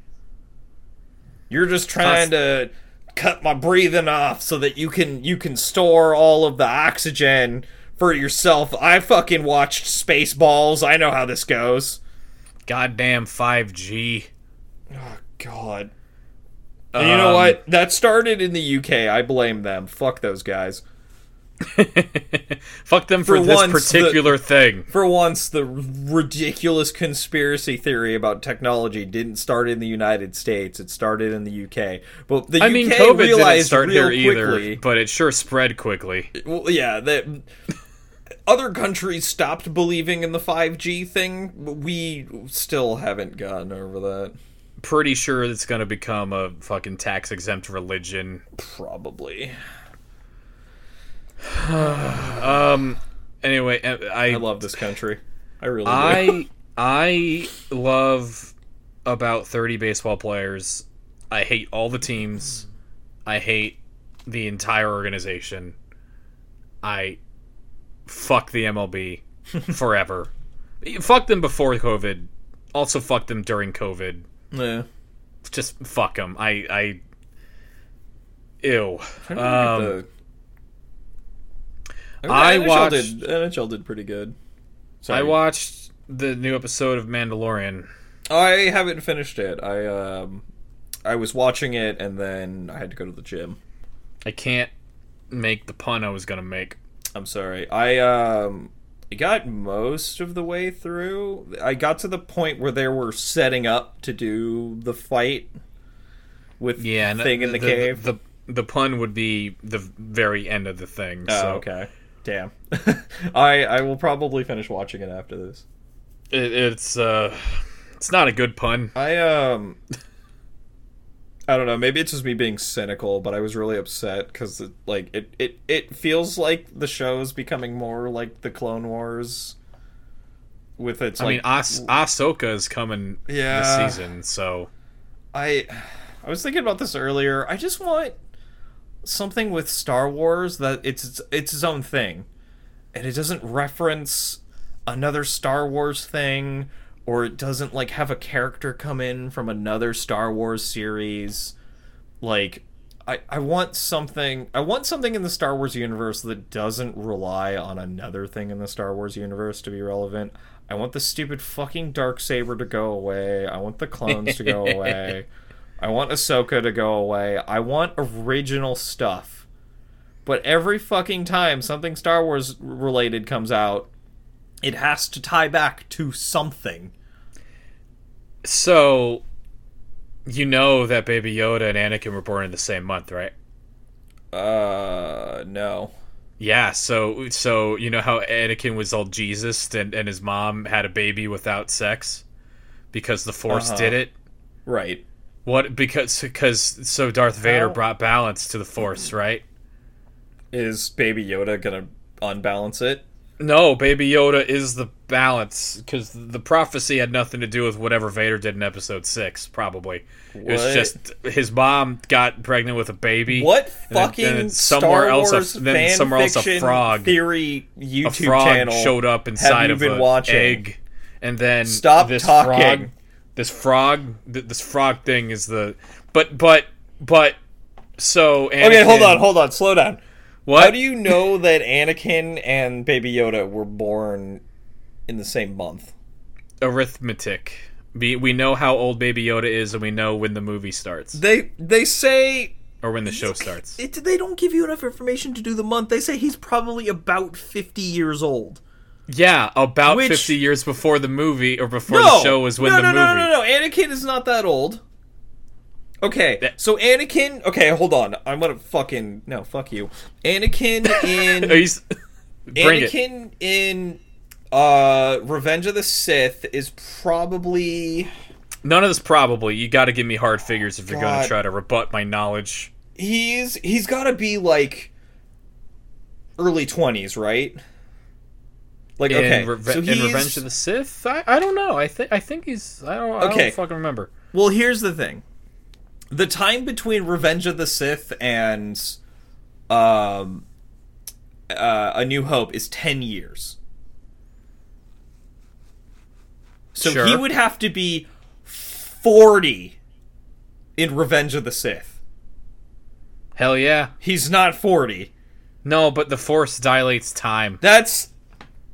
You're just trying to cut my breathing off so that you can you can store all of the oxygen for yourself. I fucking watched Spaceballs. I know how this goes. goddamn 5G. Oh God. And you know Um, what? That started in the UK. I blame them. Fuck those guys. Fuck them for, For this once, the- particular thing. For once, the ridiculous conspiracy theory about technology didn't start in the United States. It started in the UK. But the I UK mean, COVID didn't start real here quickly. either, but it sure spread quickly. Well, yeah, that other countries stopped believing in the 5G thing. but We still haven't gotten over that. Pretty sure it's gonna become a fucking tax exempt religion. Probably. Um. Anyway, uh, I I love this country. I really do. I I love about 30 baseball players. I hate all the teams. I hate the entire organization. I fuck the MLB forever. fuck them before COVID. Also fuck them during COVID. Yeah. Just fuck them. I I ew. I, Um, I, watched- Did, NHL did pretty good. Sorry. I watched the new episode of Mandalorian. I haven't finished it. I um, I was watching it and then I had to go to the gym. I can't make the pun I was gonna make. I'm sorry. I um I got most of the way through. I got to the point where they were setting up to do the fight with Yeah, the thing in the, the, cave. The, the pun would be the very end of the thing. oh, so okay. Damn. I I will probably finish watching it after this. it, it's uh, it's not a good pun. I um I don't know, maybe it's just me being cynical, but I was really upset cuz like it, it it feels like the show's becoming more like the Clone Wars with its I like mean, As- Ahsoka is coming Yeah. this season, so I I was thinking about this earlier. I just want something with Star Wars that it's it's, it's own thing, and it doesn't reference another Star Wars thing, or it doesn't like have a character come in from another Star Wars series. Like, I I want something. I want something in the Star Wars universe that doesn't rely on another thing in the Star Wars universe to be relevant. I want the stupid fucking dark saber to go away. I want the clones to go away. I want Ahsoka to go away. I want original stuff. But every fucking time something Star Wars related comes out, it has to tie back to something. so you know that Baby Yoda and Anakin were born in the same month, right? Uh, no. Yeah, so so you know how Anakin was all Jesus and, and his mom had a baby without sex because the Force Uh-huh. did it. Right. What because because so Darth Vader How- brought balance to the Force, right? Is Baby Yoda gonna unbalance it? No, Baby Yoda is the balance because the prophecy had nothing to do with whatever Vader did in Episode Six. Probably it was just his mom got pregnant with a baby. What and then- fucking and then somewhere else else? A, then fan somewhere else a fiction frog. theory a YouTube frog channel showed up inside you of been an watching? egg, and then Stop this talking. frog, this frog, th- this frog thing is the. But but but so. Okay, hold on, hold on, slow down. What? How do you know that Anakin and Baby Yoda were born in the same month? arithmetic? We we know how old Baby Yoda is, and we know when the movie starts They they say or when the show starts. it, they don't give you enough information to do the month. They say he's probably about 50 years old. Yeah, about Which- fifty years before the movie or before no, the show was when no, the no, movie. No, no, no, no. Anakin is not that old. Okay, That- so Anakin. Okay, hold on. I'm gonna fucking no. Fuck you. Anakin in Are you s- it. Anakin in uh Revenge of the Sith is probably None of this probably. You got to give me hard figures if you're gonna try to rebut my knowledge. he's he's got to be like early 20s, right? Like In, okay, Reve- so in Revenge of the Sith, I, I don't know. I think I think he's. I don't. I Okay. don't fucking remember. Well, here's the thing. The time between Revenge of the Sith and um uh, A New Hope is 10 years. So Sure. he would have to be 40 in Revenge of the Sith. Hell yeah. He's not 40. No, but the Force dilates time. That's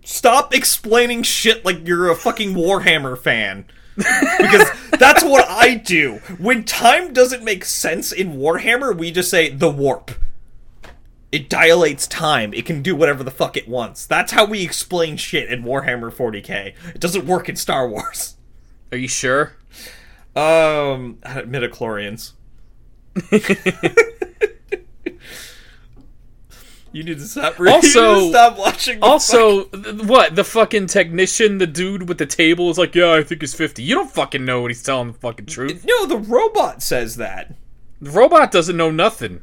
stop explaining shit like you're a fucking Warhammer fan. because that's what I do. When time doesn't make sense in Warhammer, we just say the warp. It dilates time. It can do whatever the fuck it wants. That's how we explain shit in Warhammer 40k. It doesn't work in Star Wars. Are you sure? Um, midichlorians. you need to stop. you Also- stop watching. the Also, th- what the fucking technician, the dude with the table, is like, yeah, I think he's fifty. You don't fucking know what he's telling the fucking truth. No, the robot says that. The robot doesn't know nothing.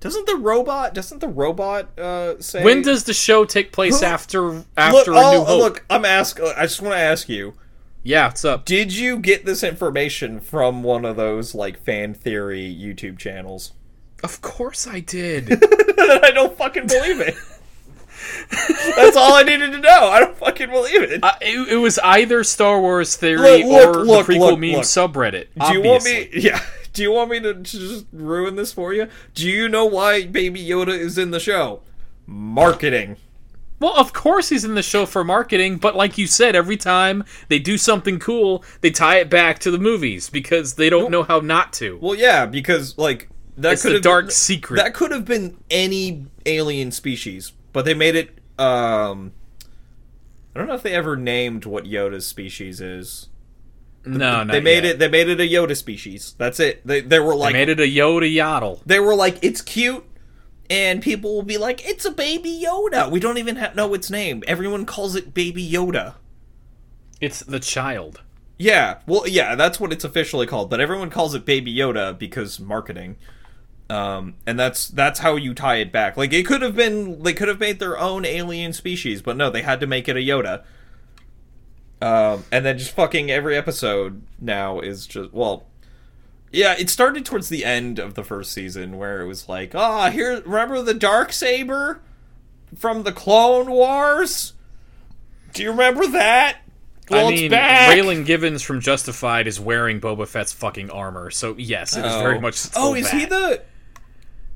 Doesn't the robot? Doesn't the robot uh, say? When does the show take place Who- after look? after A oh, New Hope? look, I'm ask. I just want to ask you: Yeah, what's up? Did you get this information from one of those like fan theory YouTube channels? Of course I did. I don't fucking believe it. That's all I needed to know. I don't fucking believe it. Uh, it, it was either Star Wars theory Look, look, or look, the prequel meme subreddit. Do you want me? Yeah. Do you want me to just ruin this for you? Do you know why Baby Yoda is in the show? Marketing. Well, of course he's in the show for marketing, but like you said, every time they do something cool, they tie it back to the movies because they don't know how not to. Well, yeah, because like that It's could the have dark been, secret. That could have been any alien species, but they made it. um I don't know if they ever named what Yoda's species is. no, no, they made it. They made it a Yoda species. That's it. They they were They like made it a Yoda Yaddle. they were like it's cute, and people will be like it's a baby Yoda. We don't even ha- know its name. Everyone calls it Baby Yoda. It's the child. Yeah, well, yeah, that's what it's officially called, but everyone calls it Baby Yoda because marketing. Um, and that's that's how you tie it back. Like it could have been, they could have made their own alien species, but no, they had to make it a Yoda. Um, and then just fucking every episode now is just well, yeah. It started towards the end of the first season where it was like, ah, here, remember the dark saber from the Clone Wars? Do you remember that? Well, I it's mean. Raylan Givens from Justified is wearing Boba Fett's fucking armor, so yes, it is very much. Oh, is he the?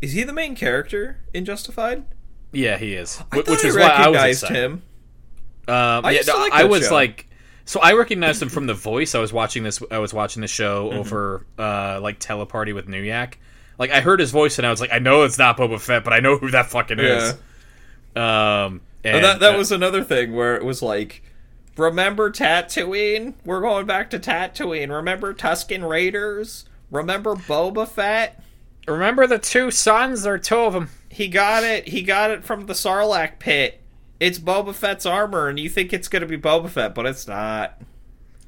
Is he the main character in Justified? Yeah, he is. I Wh- Which I is why I was excited. him. Um, I yeah, no, like I was show. like, so I recognized him from the voice. I was watching this. I was watching the show Mm-hmm. over uh, like Teleparty with New Yak. Like I heard his voice and I was like, I know it's not Boba Fett, but I know who that fucking is. Um, and And that that uh, was another thing where it was like, remember Tatooine? We're going back to Tatooine. Remember Tusken Raiders? Remember Boba Fett? Remember the two suns. There are two of them. He got it. He got it from the Sarlacc pit. It's Boba Fett's armor, and you think it's gonna be Boba Fett, but it's not.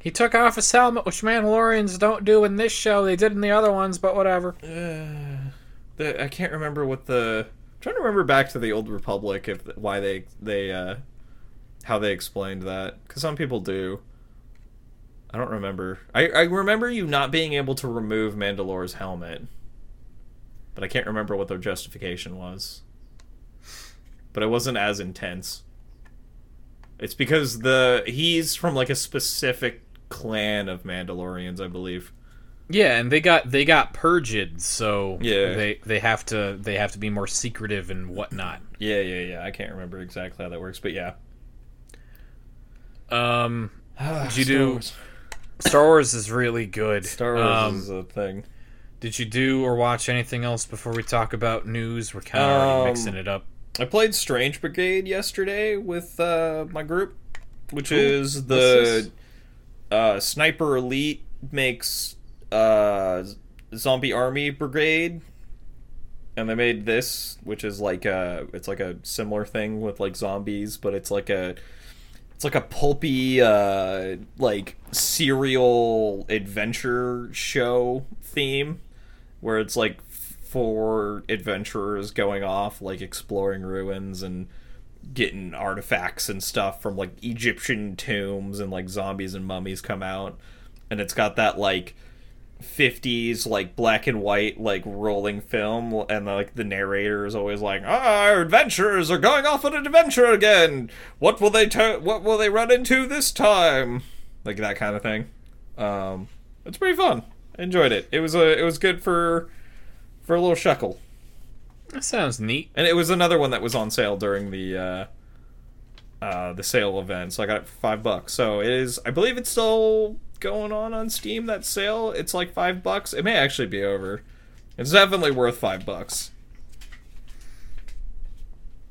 He took off his helmet, which Mandalorians don't do in this show. They did in the other ones, but whatever. The, I can't remember what the trying to remember back to the old Republic if why they they uh how they explained that because some people do. I don't remember. I I remember you not being able to remove Mandalore's helmet, but I can't remember what their justification was. But it wasn't as intense. It's because the he's from like a specific clan of Mandalorians, I believe. Yeah, and they got they got purged, so Yeah. they they have to they have to be more secretive and whatnot. Yeah, yeah, yeah. I can't remember exactly how that works, but yeah. Um, Did you do- Star Wars is really good. Star Wars Um, is a thing. Did you do or watch anything else before we talk about news? We're kind of Um, mixing it up. I played Strange Brigade yesterday with uh, my group, which Ooh, is the this? uh, Sniper Elite makes uh, Zombie Army Brigade, and they made this, which is like a it's like a similar thing with like zombies, but it's like a it's like a pulpy uh, like serial adventure show theme where it's like four adventurers going off like exploring ruins and getting artifacts and stuff from like Egyptian tombs and like zombies and mummies come out. And it's got that like 50s like black and white like rolling film and like the narrator is always like ah, our adventurers are going off on an adventure again. What will they tu- what will they run into this time? Like that kind of thing. Um it's pretty fun enjoyed it. It was a it was good for for a little shekel That sounds neat. and it was another one that was on sale during the uh uh the sale event so i got it for five bucks. So it is i believe it's still going on on steam that sale. It's like five bucks. It may actually be over. It's definitely worth five bucks.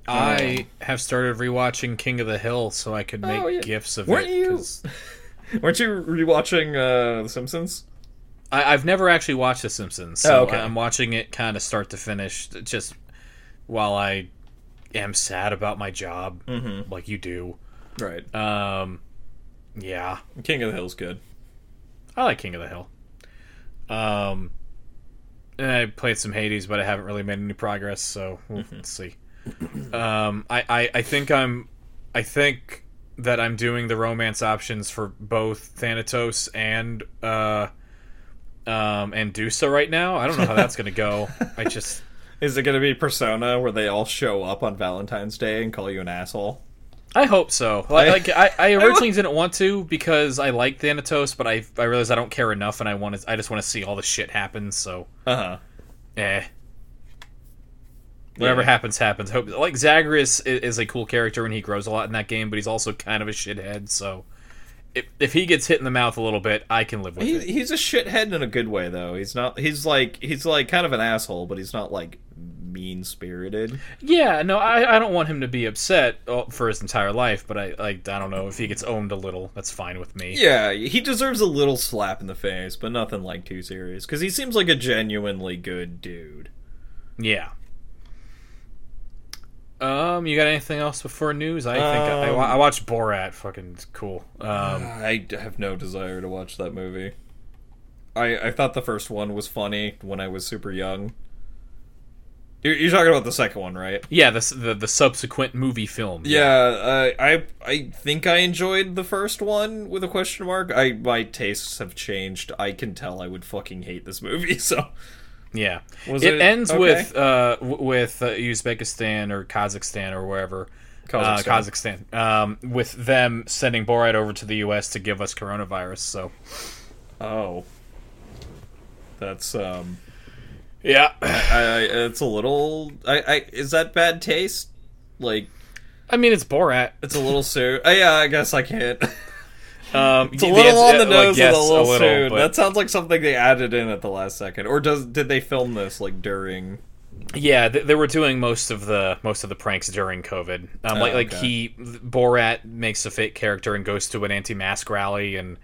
I have started rewatching King of the Hill so I could make Oh, yeah. gifs of Weren't it. you- weren't you rewatching uh the simpsons I, I've never actually watched The Simpsons, Oh, so okay. I'm watching it kind of start to finish, just while I am sad about my job, Mhm. like you do. right Um, yeah, king of the hill's good I like King of the Hill. Um, and I played some Hades, but I haven't really made any progress, so we'll Mm-hmm. see. Um, I, I, I think I'm, I think that I'm doing the romance options for both Thanatos and uh, um, and Dusa right now. I don't know how that's gonna go. I just is it gonna be persona where they all show up on valentine's day and call you an asshole I hope so. Like, like I, I originally didn't want to because I like Thanatos, but I I realized I don't care enough, and I want to. I just want to see all the shit happen. So, uh-huh eh. Whatever Yeah. happens, happens. Hope like Zagreus is, is a cool character and he grows a lot in that game, but he's also kind of a shithead. So, if if he gets hit in the mouth a little bit, I can live with He, it. he's a shithead in a good way though. He's not. He's like he's like kind of an asshole, but he's not like mean spirited. Yeah, no, I, I don't want him to be upset for his entire life, but I like I don't know if he gets owned a little, that's fine with me. Yeah, he deserves a little slap in the face, but nothing like too serious. Because he seems like a genuinely good dude. Yeah. Um, you got anything else before news? I think I, I, I watched Borat. Fucking cool. Um, I have no desire to watch that movie. I I thought the first one was funny when I was super young. You're, you're talking about the second one, right? yeah, the, the the subsequent movie film. Yeah, uh, I I think I enjoyed the first one with a question mark. I my tastes have changed. I can tell I would fucking hate this movie. So yeah. Was it, it- ends okay. with uh with uh, Uzbekistan or Kazakhstan or wherever. Uh, Kazakhstan. Kazakhstan. Um, with them sending Borat over to the U.S. to give us coronavirus. So oh, that's um, yeah, I, I it's a little. I, I is that bad taste? Like I mean it's Borat. it's a little soon. Uh, yeah, I guess I can't. Um, It's a little on the nose yes, and a little, soon. but- That sounds like something they added in at the last second. Or does did they film this like during? Yeah, th- they were doing most of the most of the pranks during COVID. Um, like Oh, like okay. he Borat makes a fake character and goes to an anti-mask rally and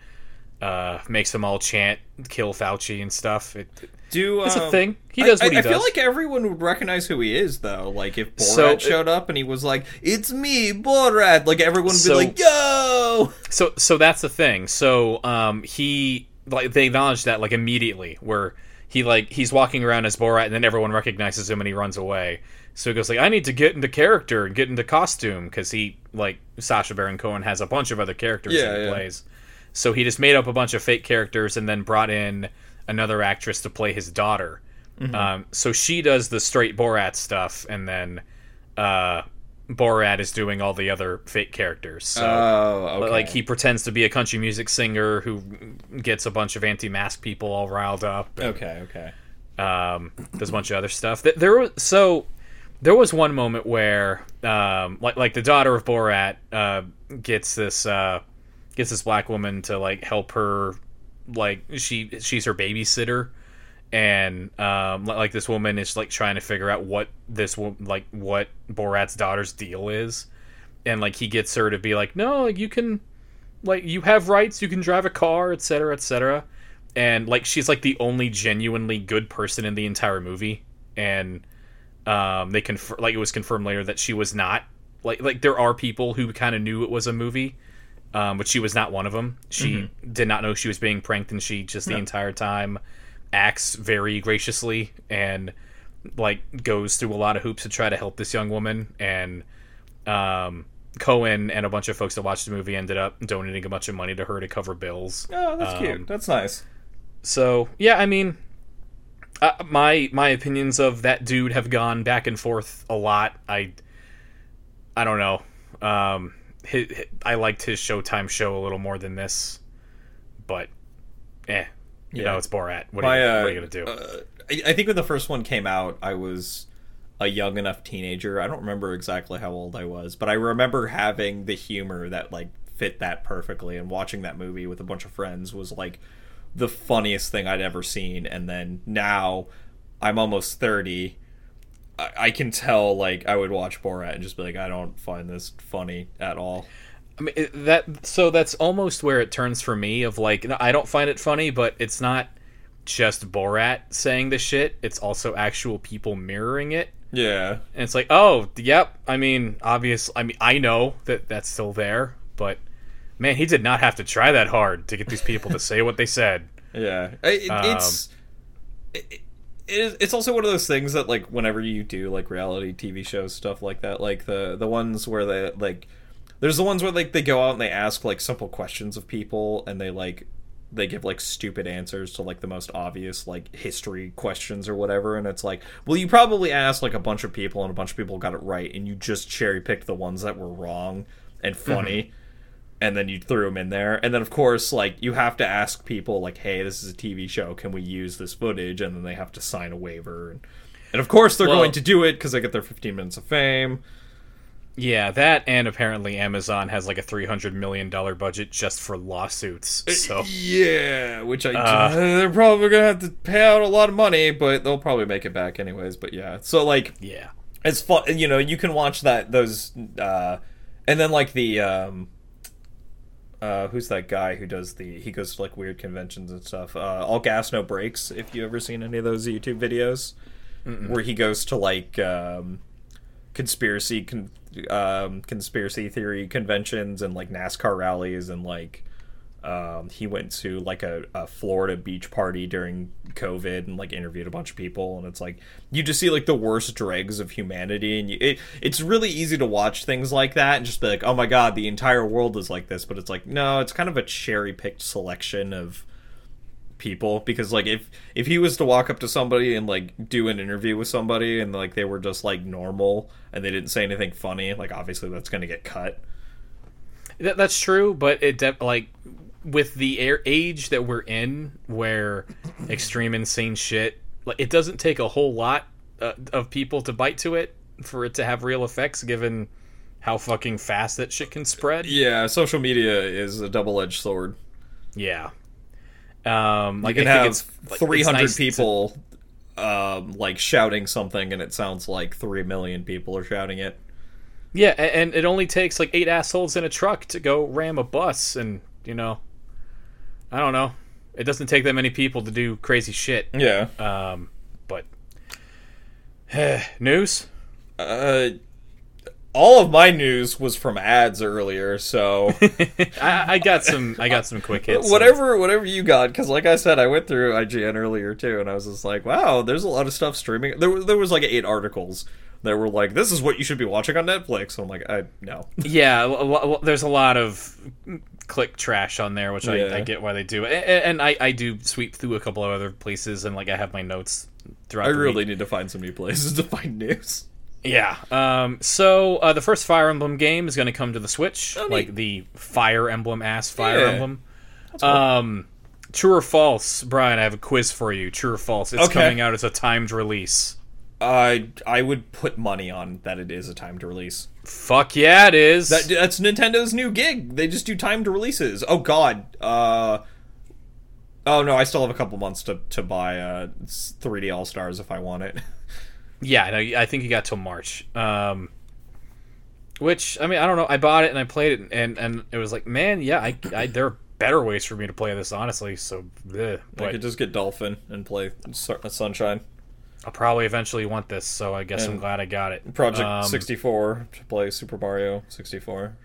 uh, makes them all chant "Kill Fauci" and stuff. It, Do it's um, a thing. He does I, what he I does. feel like everyone would recognize who he is, though. Like if Borat So- showed up and he was like, "It's me, Borat," like everyone would So- be like, "Yo!" so so that's the thing. So um, he like they acknowledge that like immediately where he like he's walking around as Borat, and then everyone recognizes him, and he runs away. So he goes like, "I need to get into character and get into costume," because he like Sacha Baron Cohen has a bunch of other characters Yeah, that he yeah. plays. So he just made up a bunch of fake characters and then brought in another actress to play his daughter. Mm-hmm. Um, so she does the straight Borat stuff, and then uh, Borat is doing all the other fake characters. So Oh, okay. like he pretends to be a country music singer who gets a bunch of anti-mask people all riled up. Okay, okay. Um, there's a bunch of other stuff. There was so there was one moment where um, like like the daughter of Borat uh, gets this uh, gets this black woman to like help her like she she's her babysitter. And um, like this woman is like trying to figure out what this like what Borat's daughter's deal is. And like he gets her to be like no you can like you have rights you can drive a car etc etc and like she's like the only genuinely good person in the entire movie. And um they confirm like it was confirmed later that she was not like like there are people who kind of knew it was a movie um but she was not one of them she did not know she was being pranked and she just the entire time acts very graciously and like goes through a lot of hoops to try to help this young woman and um Cohen and a bunch of folks that watched the movie ended up donating a bunch of money to her to cover bills. Oh, that's Um, cute. That's nice. So yeah, I mean, uh, my my opinions of that dude have gone back and forth a lot. I I don't know. Um, hi hi- I liked his Showtime show a little more than this, but eh, you Yeah. know it's Borat. What, My, are, you, uh, what are you gonna do? uh, I, I think when the first one came out, I was a young enough teenager. I don't remember exactly how old I was, but I remember having the humor that like fit that perfectly. And watching that movie with a bunch of friends was like the funniest thing I'd ever seen. And then now I'm almost thirty. I, I can tell like I would watch Borat and just be like, I don't find this funny at all. I mean that so that's almost where it turns for me of like I don't find it funny, but it's not just Borat saying the shit. It's also actual people mirroring it. Yeah. And it's like, oh, yep. I mean, obvious. I mean, I know that that's still there, but man, he did not have to try that hard to get these people to say what they said. Yeah, it, it's um, it, it is, it's also one of those things that like whenever you do like reality TV shows stuff like that, like the the ones where they like there's the ones where like they go out and they ask like simple questions of people and they like they give like stupid answers to like the most obvious like history questions or whatever. And it's like well you probably asked like a bunch of people and a bunch of people got it right and you just cherry picked the ones that were wrong and mm-hmm. funny and then you threw them in there. And then of course like you have to ask people like hey this is a tv show. Can we use this footage? And then they have to sign a waiver. And, and of course they're Well- going to do it because they get their 15 minutes of fame. Yeah, that and apparently Amazon has like a three hundred million dollar budget just for lawsuits. So. yeah which i Uh. they're probably gonna have to pay out a lot of money but they'll probably make it back anyways but yeah. So like yeah, it's fun you know you can watch that those uh and then like the um uh who's that guy who does the he goes to like weird conventions and stuff. Uh all gas no brakes if you ever seen any of those youtube videos where he goes to like um conspiracy con- um conspiracy theory conventions and like nascar rallies and like um, he went to like a, a Florida beach party during COVID and like interviewed a bunch of people, and it's like you just see like the worst dregs of humanity, and you, it it's really easy to watch things like that and just be like, oh my god, the entire world is like this, but it's like no, it's kind of a cherry picked selection of people because like if if he was to walk up to somebody and like do an interview with somebody and like they were just like normal and they didn't say anything funny like obviously that's going to get cut that, that's true. But it de- like with the air age that we're in, where extreme insane shit, like it doesn't take a whole lot uh, of people to bite to it for it to have real effects, given how fucking fast that shit can spread. yeah social media is a double-edged sword Yeah. Um, like you can I think have it's like, it's 300 nice to- people um, like shouting something and it sounds like 3 million people are shouting it yeah, and it only takes like eight assholes in a truck to go ram a bus, and you know, I don't know. It doesn't take that many people to do crazy shit. yeah Um, but news. uh, all of my news was from ads earlier, so I, I got some. I got some quick hits. whatever whatever you got because like i said i went through ign earlier too and i was just like wow there's a lot of stuff streaming there, was- there was like eight articles that were like this is what you should be watching on netflix i'm like i no Yeah, l- l- l- there's a lot of click trash on there, which Yeah. I, I get why they do. A- a- And I, I do sweep through a couple of other places, and like I have my notes throughout. i the really need to find some new places to find news Yeah. Um. So uh, the first Fire Emblem game is going to come to the Switch, Oh, like the Fire Emblem ass Fire Yeah. Emblem. Um. True or false, Brian? I have a quiz for you. True or false? It's Okay. coming out as a timed release. i i would put money on that it is a timed release Fuck yeah, it is. that, that's nintendo's new gig they just do timed releases oh god uh oh no i still have a couple months to, to buy uh 3d all stars if i want it Yeah, no, I think you got till March. Um, which I mean, I don't know. I bought it and I played it, and and it was like, man, yeah, I, I there are better ways for me to play this, honestly. So, bleh. I could just get Dolphin and play Sunshine. I'll probably eventually want this. So I guess I'm glad I got it. Project Um, 64 to play Super Mario 64.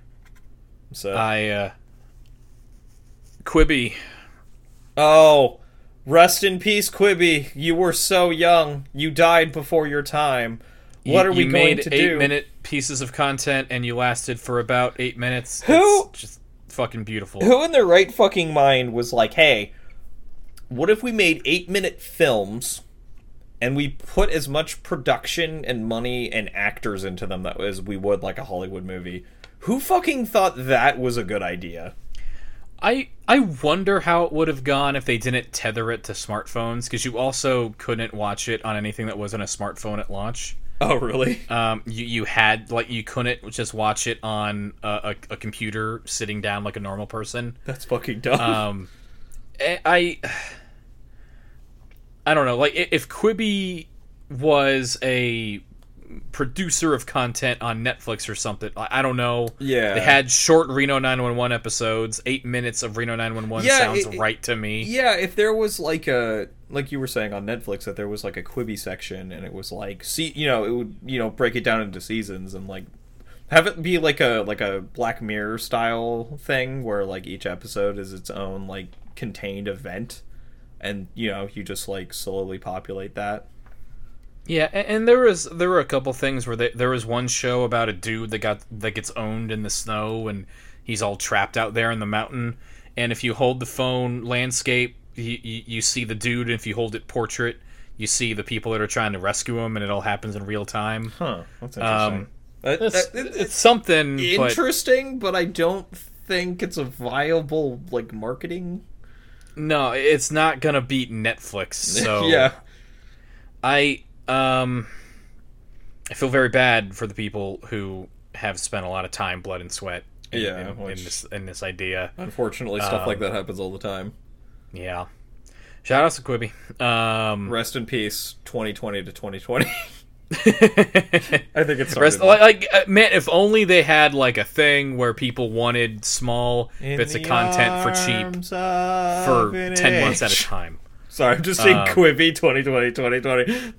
So I uh, Quibi. oh, rest in peace, Quibi. You were so young. You died before your time. What you- are we you going made to eight do? minute pieces of content, and you lasted for about eight minutes. Who- It's just fucking beautiful. Who in their right fucking mind was like, "Hey, what if we made 8-minute films and we put as much production and money and actors into them that as we would like a Hollywood movie?" Who fucking thought that was a good idea? I I wonder how it would have gone if they didn't tether it to smartphones because you also couldn't watch it on anything that wasn't a smartphone at launch. Oh, really? Um, you you had like you couldn't just watch it on a, a, a computer sitting down like a normal person. That's fucking dumb. Um, I I- I don't know. Like if Quibi was a producer of content on Netflix or something, I, don't know. Yeah. they had short Reno 911 episodes. Eight minutes of Reno 911 Yeah, sounds it- right to me. yeah, if there was like a like you were saying on Netflix that there was like a Quibi section and it was like see you know it would you know break it down into seasons and like have it be like a like a Black Mirror style thing where like each episode is its own like contained event and you know you just like slowly populate that. Yeah, and there was there were a couple things where they, there was one show about a dude that got that gets owned in the snow and he's all trapped out there in the mountain. And if you hold the phone landscape, you, you, you see the dude. And if you hold it portrait, you see the people that are trying to rescue him, and it all happens in real time. Huh. That's interesting. Um, That- It's, that- it- it's something, but interesting, but I don't think it's a viable like marketing. No, it's not gonna beat Netflix. So yeah. I um I feel very bad for the people who have spent a lot of time, blood, and sweat. In, Yeah, in, in this in this idea. Unfortunately, stuff like Um, that happens all the time. Yeah. Shout out to Quibi. Um, Rest in peace, 2020 to 2020. I think it's rest, like, like uh, man, if only they had like a thing where people wanted small bits of content for cheap for ten months at a time. Sorry, I'm just saying Um, Quibi 2020 2020.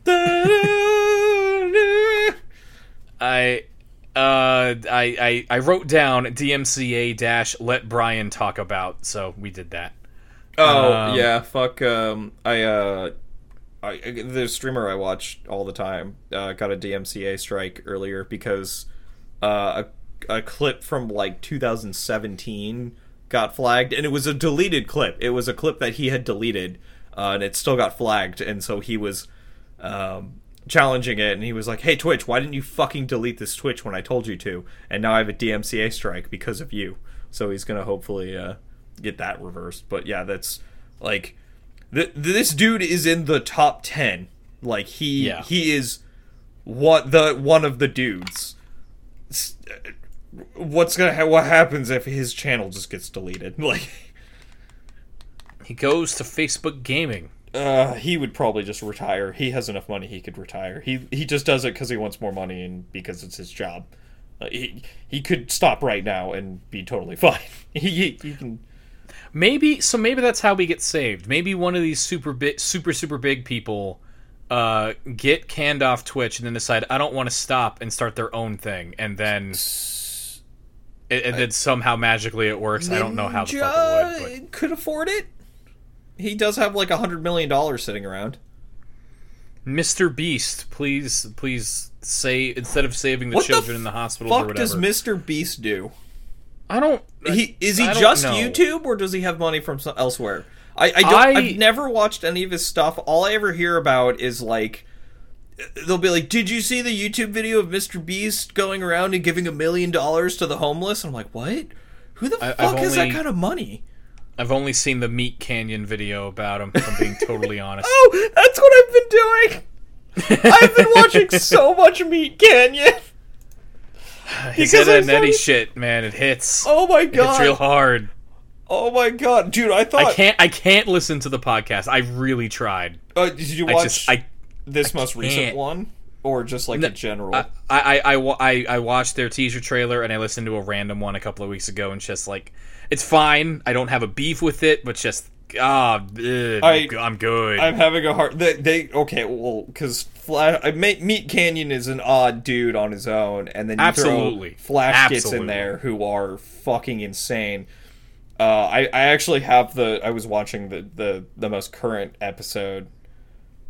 I. Uh, I, I I wrote down DMCA dash let Brian talk about, so we did that. Oh Um, yeah, fuck. Um, I uh, I the streamer I watch all the time uh, got a DMCA strike earlier because uh, a a clip from like 2017 got flagged, and it was a deleted clip. It was a clip that he had deleted, uh, and it still got flagged, and so he was um challenging it and he was like hey twitch why didn't you fucking delete this twitch when i told you to? And now i have a dmca strike because of you. So he's gonna hopefully uh get that reversed. But yeah that's like th- this dude is in the top 10 like he Yeah. he is what the one of the dudes what's gonna ha- what happens if his channel just gets deleted like He goes to Facebook Gaming. Uh, he would probably just retire. He has enough money; he could retire. He he just does it because he wants more money and because it's his job. Uh, he he could stop right now and be totally fine. he, he he can. Maybe so. Maybe that's how we get saved. Maybe one of these super big, super super big people uh, get canned off Twitch and then decide I don't want to stop and start their own thing, and then and, and then somehow magically it works. I don't know how the fuck it would. Ninja could afford it. He does have like a hundred million dollars sitting around. Mr. Beast, please, please say instead of saving the What the children in the hospitals or Fuck does Mr. Beast do? I don't. He is he just know. YouTube or does he have money from elsewhere? I, I don't. I- I've never watched any of his stuff. All I ever hear about is like they'll be like, "Did you see the YouTube video of Mr. Beast going around and giving a million dollars to the homeless?" I'm like, "What? Who the I- fuck I've has that only- kind of money?" I've only seen the Meat Canyon video about him. If I'm being totally honest. Oh, that's what I've been doing. I've been watching so much Meat Canyon. Because that I'm Ed and Eddie shit, man. It hits. Oh my god, hits real hard. Oh my god, dude! I thought. I can't. I can't listen to the podcast. I really tried. Uh, did you I watch just. I. this most recent can't. one, or just like a general? I, I, I, I, I watched their teaser trailer and I listened to a random one a couple of weeks ago and just like it's fine. I don't have a beef with it, but just ah, ugh, I- I'm good. I'm having a hard. They, they okay, well, because Flash, I Meat Canyon is an odd dude on his own, and then you Absolutely. throw Flashgitz in there who are fucking insane. Uh, I I actually have the. I was watching the the the most current episode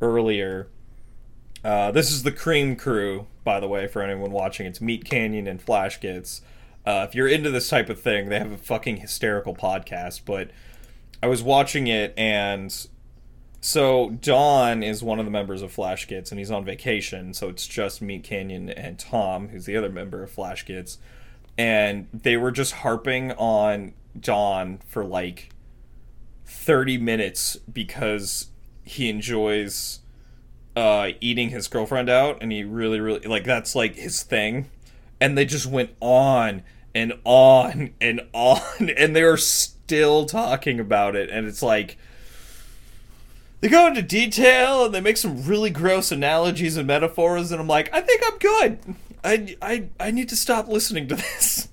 earlier. Uh, this is the Cream Crew, by the way, for anyone watching. It's Meat Canyon and Flashgitz. Uh, if you're into this type of thing, they have a fucking hysterical podcast. But I was watching it, and so Don is one of the members of Flashgitz, and he's on vacation. So it's just Meat Canyon and Tom, who's the other member of Flashgitz, and they were just harping on Don for like 30 minutes because he enjoys uh, eating his girlfriend out, and he really, really like that's like his thing. And they just went on and on and on, and they are still talking about it, and it's like they go into detail and they make some really gross analogies and metaphors, and I'm like, I think I'm good. I I I need to stop listening to this.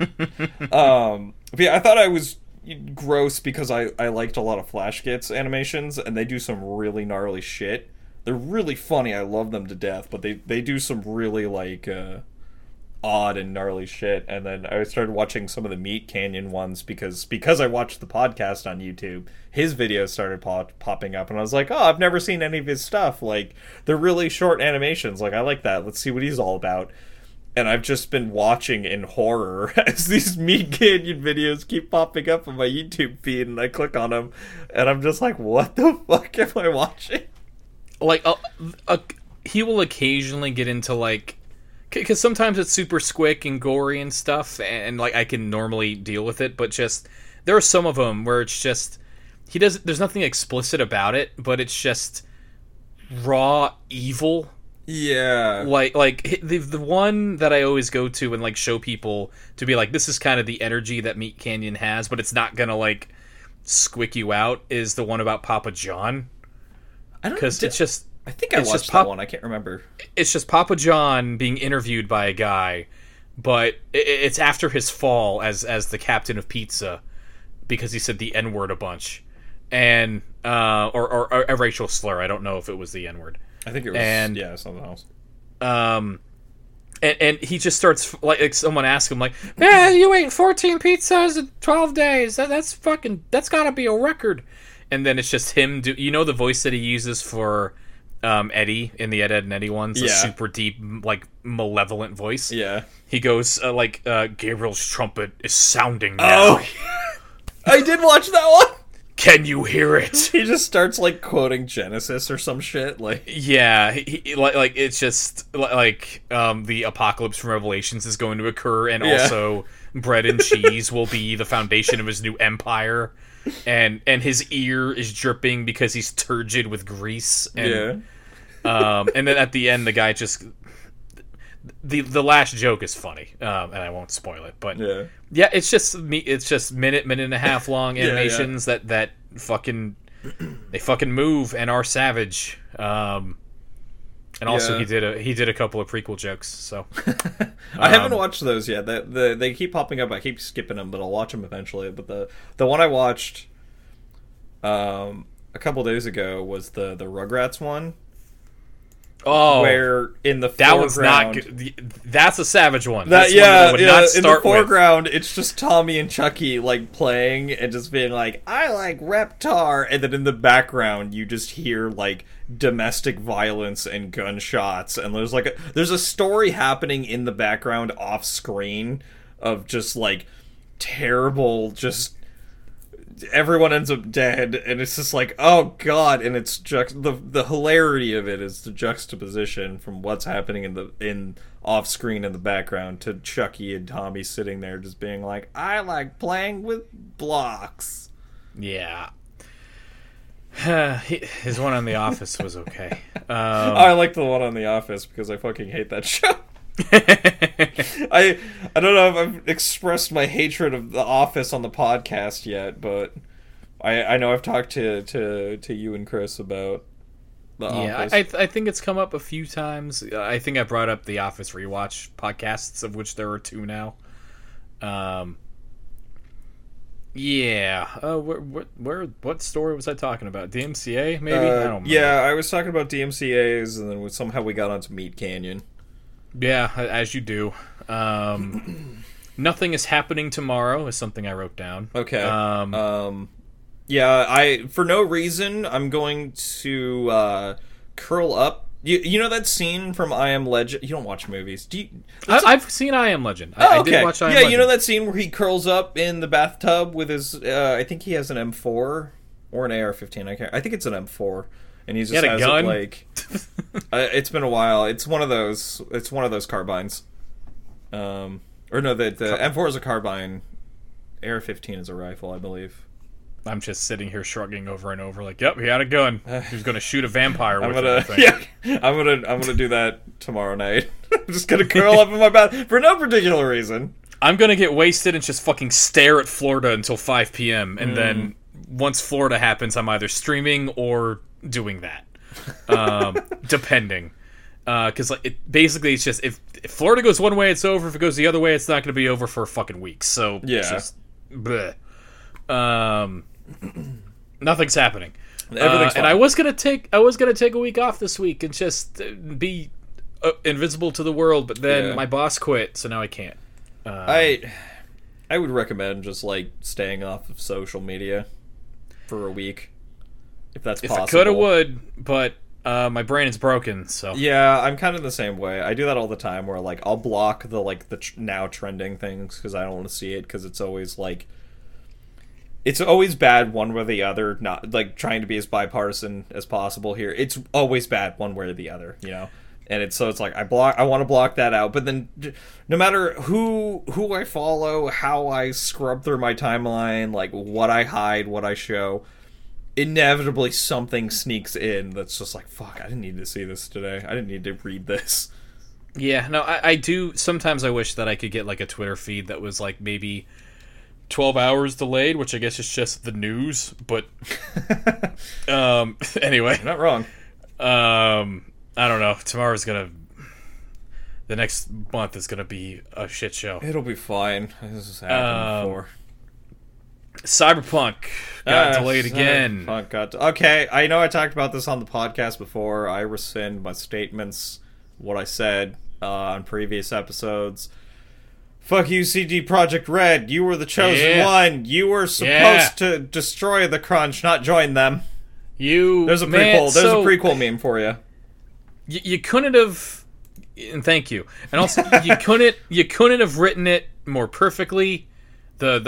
um, but yeah, I thought I was gross because I I liked a lot of Flashgitz animations, and they do some really gnarly shit. They're really funny. I love them to death, but they they do some really like uh, odd and gnarly shit. And then I started watching some of the Meat Canyon ones because because I watched the podcast on YouTube, his videos started pop, popping up, and I was like, oh, I've never seen any of his stuff. Like they're really short animations. Like I like that. Let's see what he's all about. And I've just been watching in horror as these Meat Canyon videos keep popping up on my YouTube feed, and I click on them, and I'm just like, what the fuck am I watching? like uh, uh, he will occasionally get into like because sometimes it's super squick and gory and stuff and like i can normally deal with it but just there are some of them where it's just he does there's nothing explicit about it but it's just raw evil Yeah. like like the the one that I always go to and like show people to be like this is kind of the energy that Meat Canyon has, but it's not gonna like squick you out. Is the one about Papa John I don't because it's just I think I it's watched just that pop- one. I can't remember. it's just Papa John being interviewed by a guy, but it's after his fall as as the captain of pizza because he said the N word a bunch, and uh, or, or or a racial slur. I don't know if it was the N word. I think it was And- yeah something else. um and, and he just starts like, like someone asks him like man you ate 14 pizzas in 12 days that, that's fucking that's gotta be a record and then it's just him do you know the voice that he uses for um, Eddy in the Ed, Edd n Eddy ones, a Yeah. super deep, like malevolent voice. Yeah. He goes uh, like, uh, "Gabriel's trumpet is sounding now. Oh, I did watch that one. Can you hear it?" He just starts like quoting Genesis or some shit. Like, Yeah, he, he- like like it's just like um, the apocalypse from Revelations is going to occur, and Yeah. also bread and cheese will be the foundation of his new empire, and and his ear is dripping because he's turgid with grease. And, yeah, um, and then at the end, the guy just the the last joke is funny, um, and I won't spoil it, but yeah. yeah, it's just me. It's just minute, minute and a half long yeah. animations that that fucking they fucking move and are savage. Um, and also Yeah. he did a he did a couple of prequel jokes. So I haven't Um, watched those yet. The, the they keep popping up. I keep skipping them, but I'll watch them eventually. But the the one I watched um a couple days ago was the the Rugrats one. Oh, where in the that one's not good. That's a savage one. That That's one yeah, I would yeah. not in the start with. foreground, it's just Tommy and Chuckie like playing and just being like, "I like Reptar," and then in the background, you just hear like domestic violence and gunshots, and there's like a, there's a story happening in the background off screen of just like terrible, just everyone ends up dead, and it's just like, oh god, and it's juxt- the the hilarity of it is the juxtaposition from what's happening in the in off screen in the background to Chuckie and Tommy sitting there just being like, I like playing with blocks. Yeah. His one on The Office was okay. Um, I like the one on The Office because I fucking hate that show. I I don't know if I've expressed my hatred of The Office on the podcast yet, but I I know I've talked to to to you and Chris about The yeah, Office. I, I think it's come up a few times. I think I brought up the Office rewatch podcasts, of which there are two now. Um, yeah. Uh, where, where, where, what story was I talking about? DMCA, maybe? I Uh, don't know. yeah, I was talking about DMCA's, and then somehow we got onto Meat Canyon. Yeah, as you do. Um, nothing is happening tomorrow is something I wrote down. Okay. Um, Um, yeah, I for no reason I'm going to uh, curl up. You, you know that scene from I Am Legend? You don't watch movies, do you? I, I've seen I Am Legend. I, Oh, I okay. did watch I Am yeah, Legend. you know that scene where he curls up in the bathtub with his. Uh, I think he has an M4 or an AR-15. I can't. I think it's an M4, and he's just had a has gun? it like. uh, it's been a while. It's one of those. It's one of those carbines. Um, or no, the the M4 is a carbine. AR-15 is a rifle, I believe. I'm just sitting here shrugging over and over, like, "Yep, he had a gun. He was going to shoot a vampire I'm gonna, it." Yeah, I'm gonna, I'm gonna do that tomorrow night. I'm just gonna curl up in my bath for no particular reason. I'm gonna get wasted and just fucking stare at Florida until 5 p.m. and then once Florida happens, I'm either streaming or doing that, um, depending. Because like it, basically, it's just if, if Florida goes one way, it's over. If it goes the other way, it's not gonna be over for a fucking week. So Yeah. it's just bleh. um, nothing's happening. Everything's Uh, and I was gonna take I was gonna take a week off this week and just uh, be uh, invisible to the world, but then Yeah. my boss quit, so now I can't. I, I would recommend just like staying off of social media for a week, if that's If possible. I could, I would, but uh, my brain is broken. So Yeah, I'm kind of the same way. I do that all the time, where like I'll block the like the tr- now trending things because I don't want to see it because it's always like. It's always bad one way or the other. Not like trying to be as bipartisan as possible here. It's always bad one way or the other, you know. And it's so it's like I block. I want to block that out, but then no matter who who I follow, how I scrub through my timeline, like what I hide, what I show, inevitably something sneaks in that's just like fuck i didn't need to see this today i didn't need to read this yeah, no, I, I do. Sometimes I wish that I could get like a Twitter feed that was like maybe twelve hours delayed, which I guess is just the news. But um, anyway, not wrong um, I don't know. Tomorrow's gonna. The next month is gonna be a shit show. it'll be fine this has happened Um, before Cyberpunk got Ah, delayed again. got okay i know i talked about this on the podcast before i rescind my statements what i said uh, on previous episodes Fuck you, CD Projekt Red. You were the chosen Yeah. one. You were supposed Yeah. to destroy the Crunch, not join them. You There's a prequel. man, There's so- a prequel meme for you. you, you couldn't have and thank you and also you couldn't you couldn't have written it more perfectly the,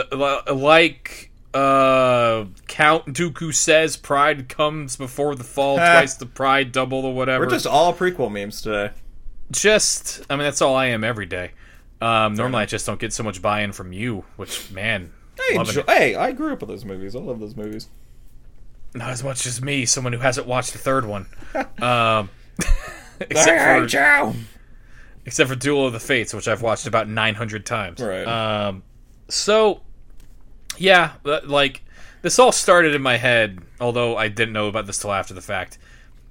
the like uh count dooku says pride comes before the fall twice the pride double or whatever We're just all prequel memes today. just i mean that's all i am every day um normally i just don't get so much buy-in from you which man Hey, enjoy- hey, I grew up with those movies. I love those movies. not as much as me someone who hasn't watched the third one um except for Joe. except for Duel of the Fates, which I've watched about 900 times. Right. Um, so, yeah, uh, like this all started in my head, although I didn't know about this till after the fact.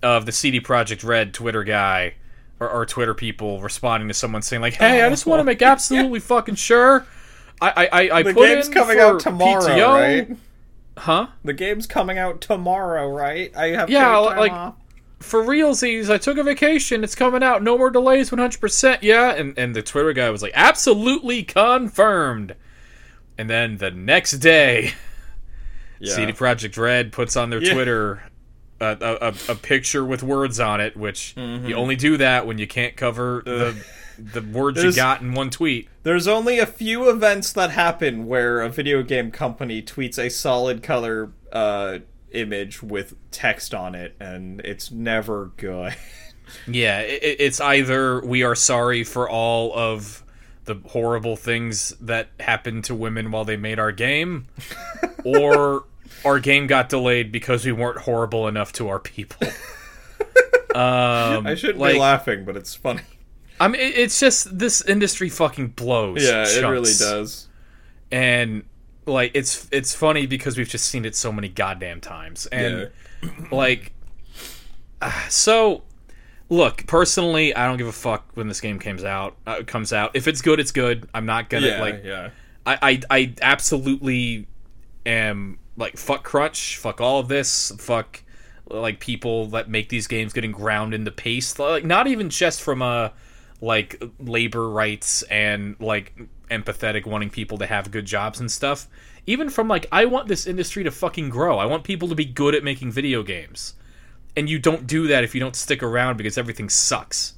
Of the CD Projekt Red Twitter guy or, or Twitter people responding to someone saying like, "Hey, I just want to make absolutely fucking sure." I I I, I The put game's in coming out tomorrow, PTO. right? Huh? The game's coming out tomorrow, right? I have Yeah, like- off. for realsies, I took a vacation. It's coming out. No more delays. One hundred percent. Yeah, and and the Twitter guy was like, absolutely confirmed. And then the next day, Yeah. CD Projekt Red puts on their Yeah. Twitter a, a, a, picture with words on it, which you only do that when you can't cover the the words you got in one tweet. There's only a few events that happen where a video game company tweets a solid color uh, image with text on it, and it's never good. Yeah, it, it's either we are sorry for all of the horrible things that happened to women while they made our game, or our game got delayed because we weren't horrible enough to our people. Um, I shouldn't like, be laughing, but it's funny. I mean, it's just this industry fucking blows. Yeah, it really does. and like it's it's funny because we've just seen it so many goddamn times and like uh, so look personally i don't give a fuck when this game comes out uh, comes out. If it's good it's good. I'm not gonna Yeah, like yeah. I, I i absolutely am like fuck crunch fuck all of this fuck like people that make these games getting ground into paste like not even just from a like labor rights and like empathetic wanting people to have good jobs and stuff. Even from like i want this industry to fucking grow. I want people to be good at making video games and you don't do that if you don't stick around because everything sucks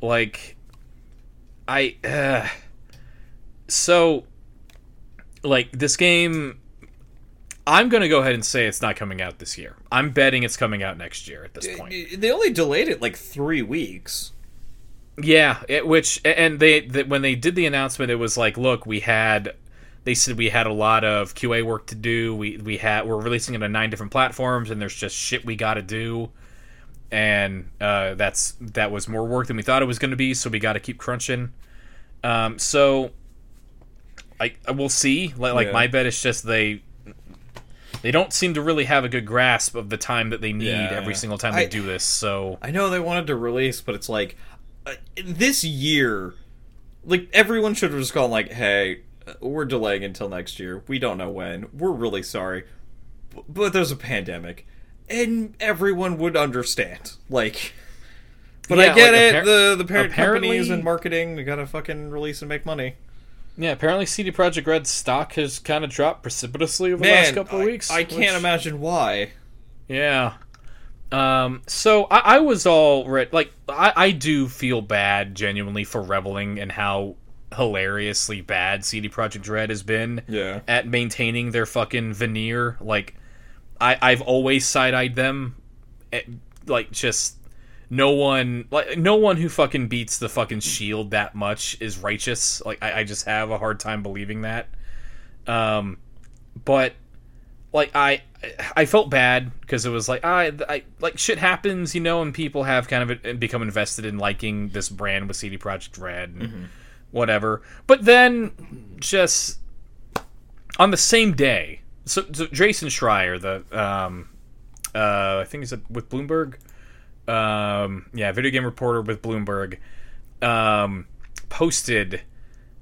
like i uh, so like this game i'm gonna go ahead and say it's not coming out this year i'm betting it's coming out next year at this point They only delayed it like three weeks. Yeah, it, which and they, they when they did the announcement, it was like, look, we had. They said we had a lot of QA work to do. We we had we're releasing it on nine different platforms, and there's just shit we got to do, and uh, that's that was more work than we thought it was going to be. So we got to keep crunching. Um, so I I will see. Like, like Yeah. my bet is just they they don't seem to really have a good grasp of the time that they need Yeah. every single time they do this. So I know they wanted to release, but it's like uh, this year, like everyone should have just gone like, "Hey, we're delaying until next year. We don't know when. We're really sorry, B- but there's a pandemic, and everyone would understand." Like, but Yeah, I get like, it. the the parent apparently- companies and marketing, they gotta fucking release and make money. Yeah, apparently CD Projekt Red's stock has kind of dropped precipitously over the last Man, couple of weeks. I, can't imagine why. Yeah. Um. So I, I was all re- like, I, I do feel bad genuinely for reveling and how hilariously bad CD Projekt Red has been Yeah. at maintaining their fucking veneer. Like, I I've always side eyed them. eh, Like, just no one like no one who fucking beats the fucking shield that much is righteous. Like, I, I just have a hard time believing that. Um, but like I I felt bad because it was like I, I like shit happens, you know, and people have kind of become invested in liking this brand with CD Projekt Red and whatever. But then just on the same day, so, so Jason Schreier, the um, uh, I think he's with Bloomberg, um, yeah, video game reporter with Bloomberg, um, posted.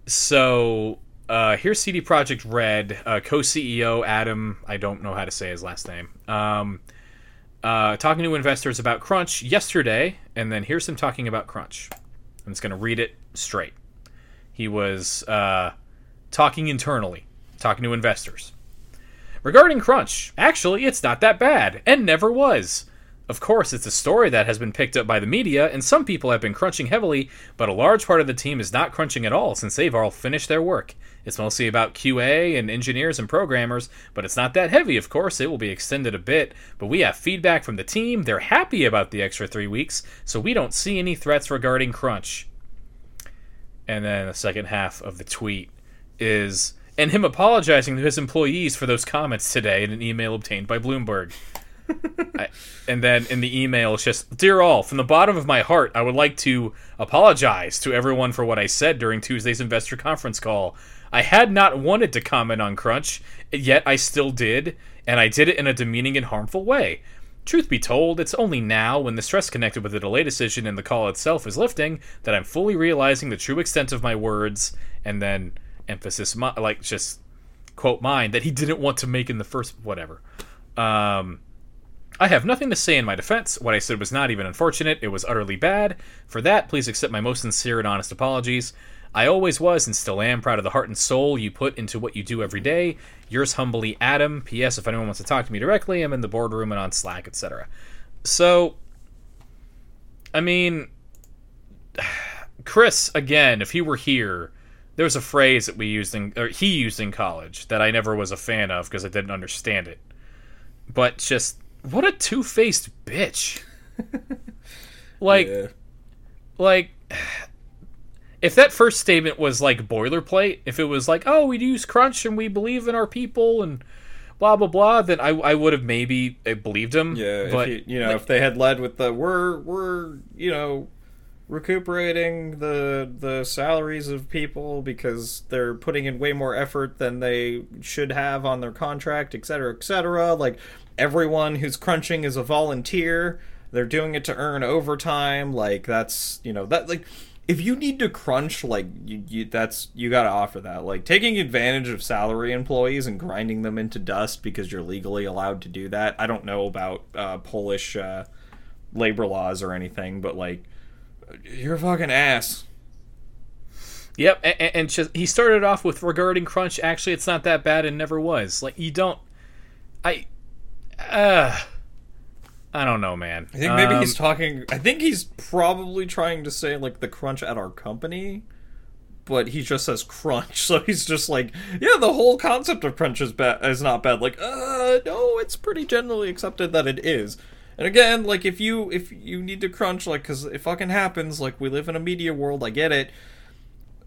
So uh, here's CD Projekt Red uh, co-CEO Adam. I don't know how to say his last name. Um, uh, talking to investors about Crunch yesterday, and then here's him talking about Crunch. I'm just gonna read it straight. He was uh, talking internally, talking to investors. Regarding Crunch, actually, it's not that bad, and never was. Of course, it's a story that has been picked up by the media, and some people have been crunching heavily, but a large part of the team is not crunching at all since they've all finished their work. It's mostly about QA and engineers and programmers, but it's not that heavy, of course. It will be extended a bit, but we have feedback from the team. They're happy about the extra three weeks, so we don't see any threats regarding crunch. And then the second half of the tweet is and him apologizing to his employees for those comments today in an email obtained by Bloomberg. I, and then in the email, it's just, Dear all, from the bottom of my heart, I would like to apologize to everyone for what I said during Tuesday's investor conference call. I had not wanted to comment on Crunch, yet I still did, and I did it in a demeaning and harmful way. Truth be told, it's only now, when the stress connected with the delay decision and the call itself is lifting, that I'm fully realizing the true extent of my words, and then emphasis, mi- like just quote mine, that he didn't want to make in the first, whatever. Um, I have nothing to say in my defense. What I said was not even unfortunate, it was utterly bad. For that, please accept my most sincere and honest apologies. I always was and still am proud of the heart and soul you put into what you do every day. Yours humbly, Adam. P.S. If anyone wants to talk to me directly, I'm in the boardroom and on Slack, etc. So, I mean, Chris, again, if he were here, there's a phrase that we used in, or he used in college that I never was a fan of because I didn't understand it. But just, what a two faced bitch. like, Yeah. like if that first statement was like boilerplate if it was like oh we use crunch and we believe in our people and blah blah blah then i, I would have maybe uh, believed him Yeah, but if you, you know, like, if they had led with the we're we're you know recuperating the the salaries of people because they're putting in way more effort than they should have on their contract, et cetera, et cetera. Like everyone who's crunching is a volunteer. They're doing it to earn overtime. Like that's you know that like if you need to crunch like you, you that's you got to offer that. Like taking advantage of salary employees and grinding them into dust because you're legally allowed to do that. I don't know about uh, polish uh, labor laws or anything but like you're a fucking ass. Yep and, and just he started off with regarding crunch actually it's not that bad and never was. Like you don't i uh i don't know man. I think maybe Um, he's talking i think he's probably trying to say like the crunch at our company but he just says crunch. So he's just like yeah the whole concept of crunch is bad is not bad. Like uh no it's pretty generally accepted that it is. And again like if you if you need to crunch like because it fucking happens like we live in a media world i get it.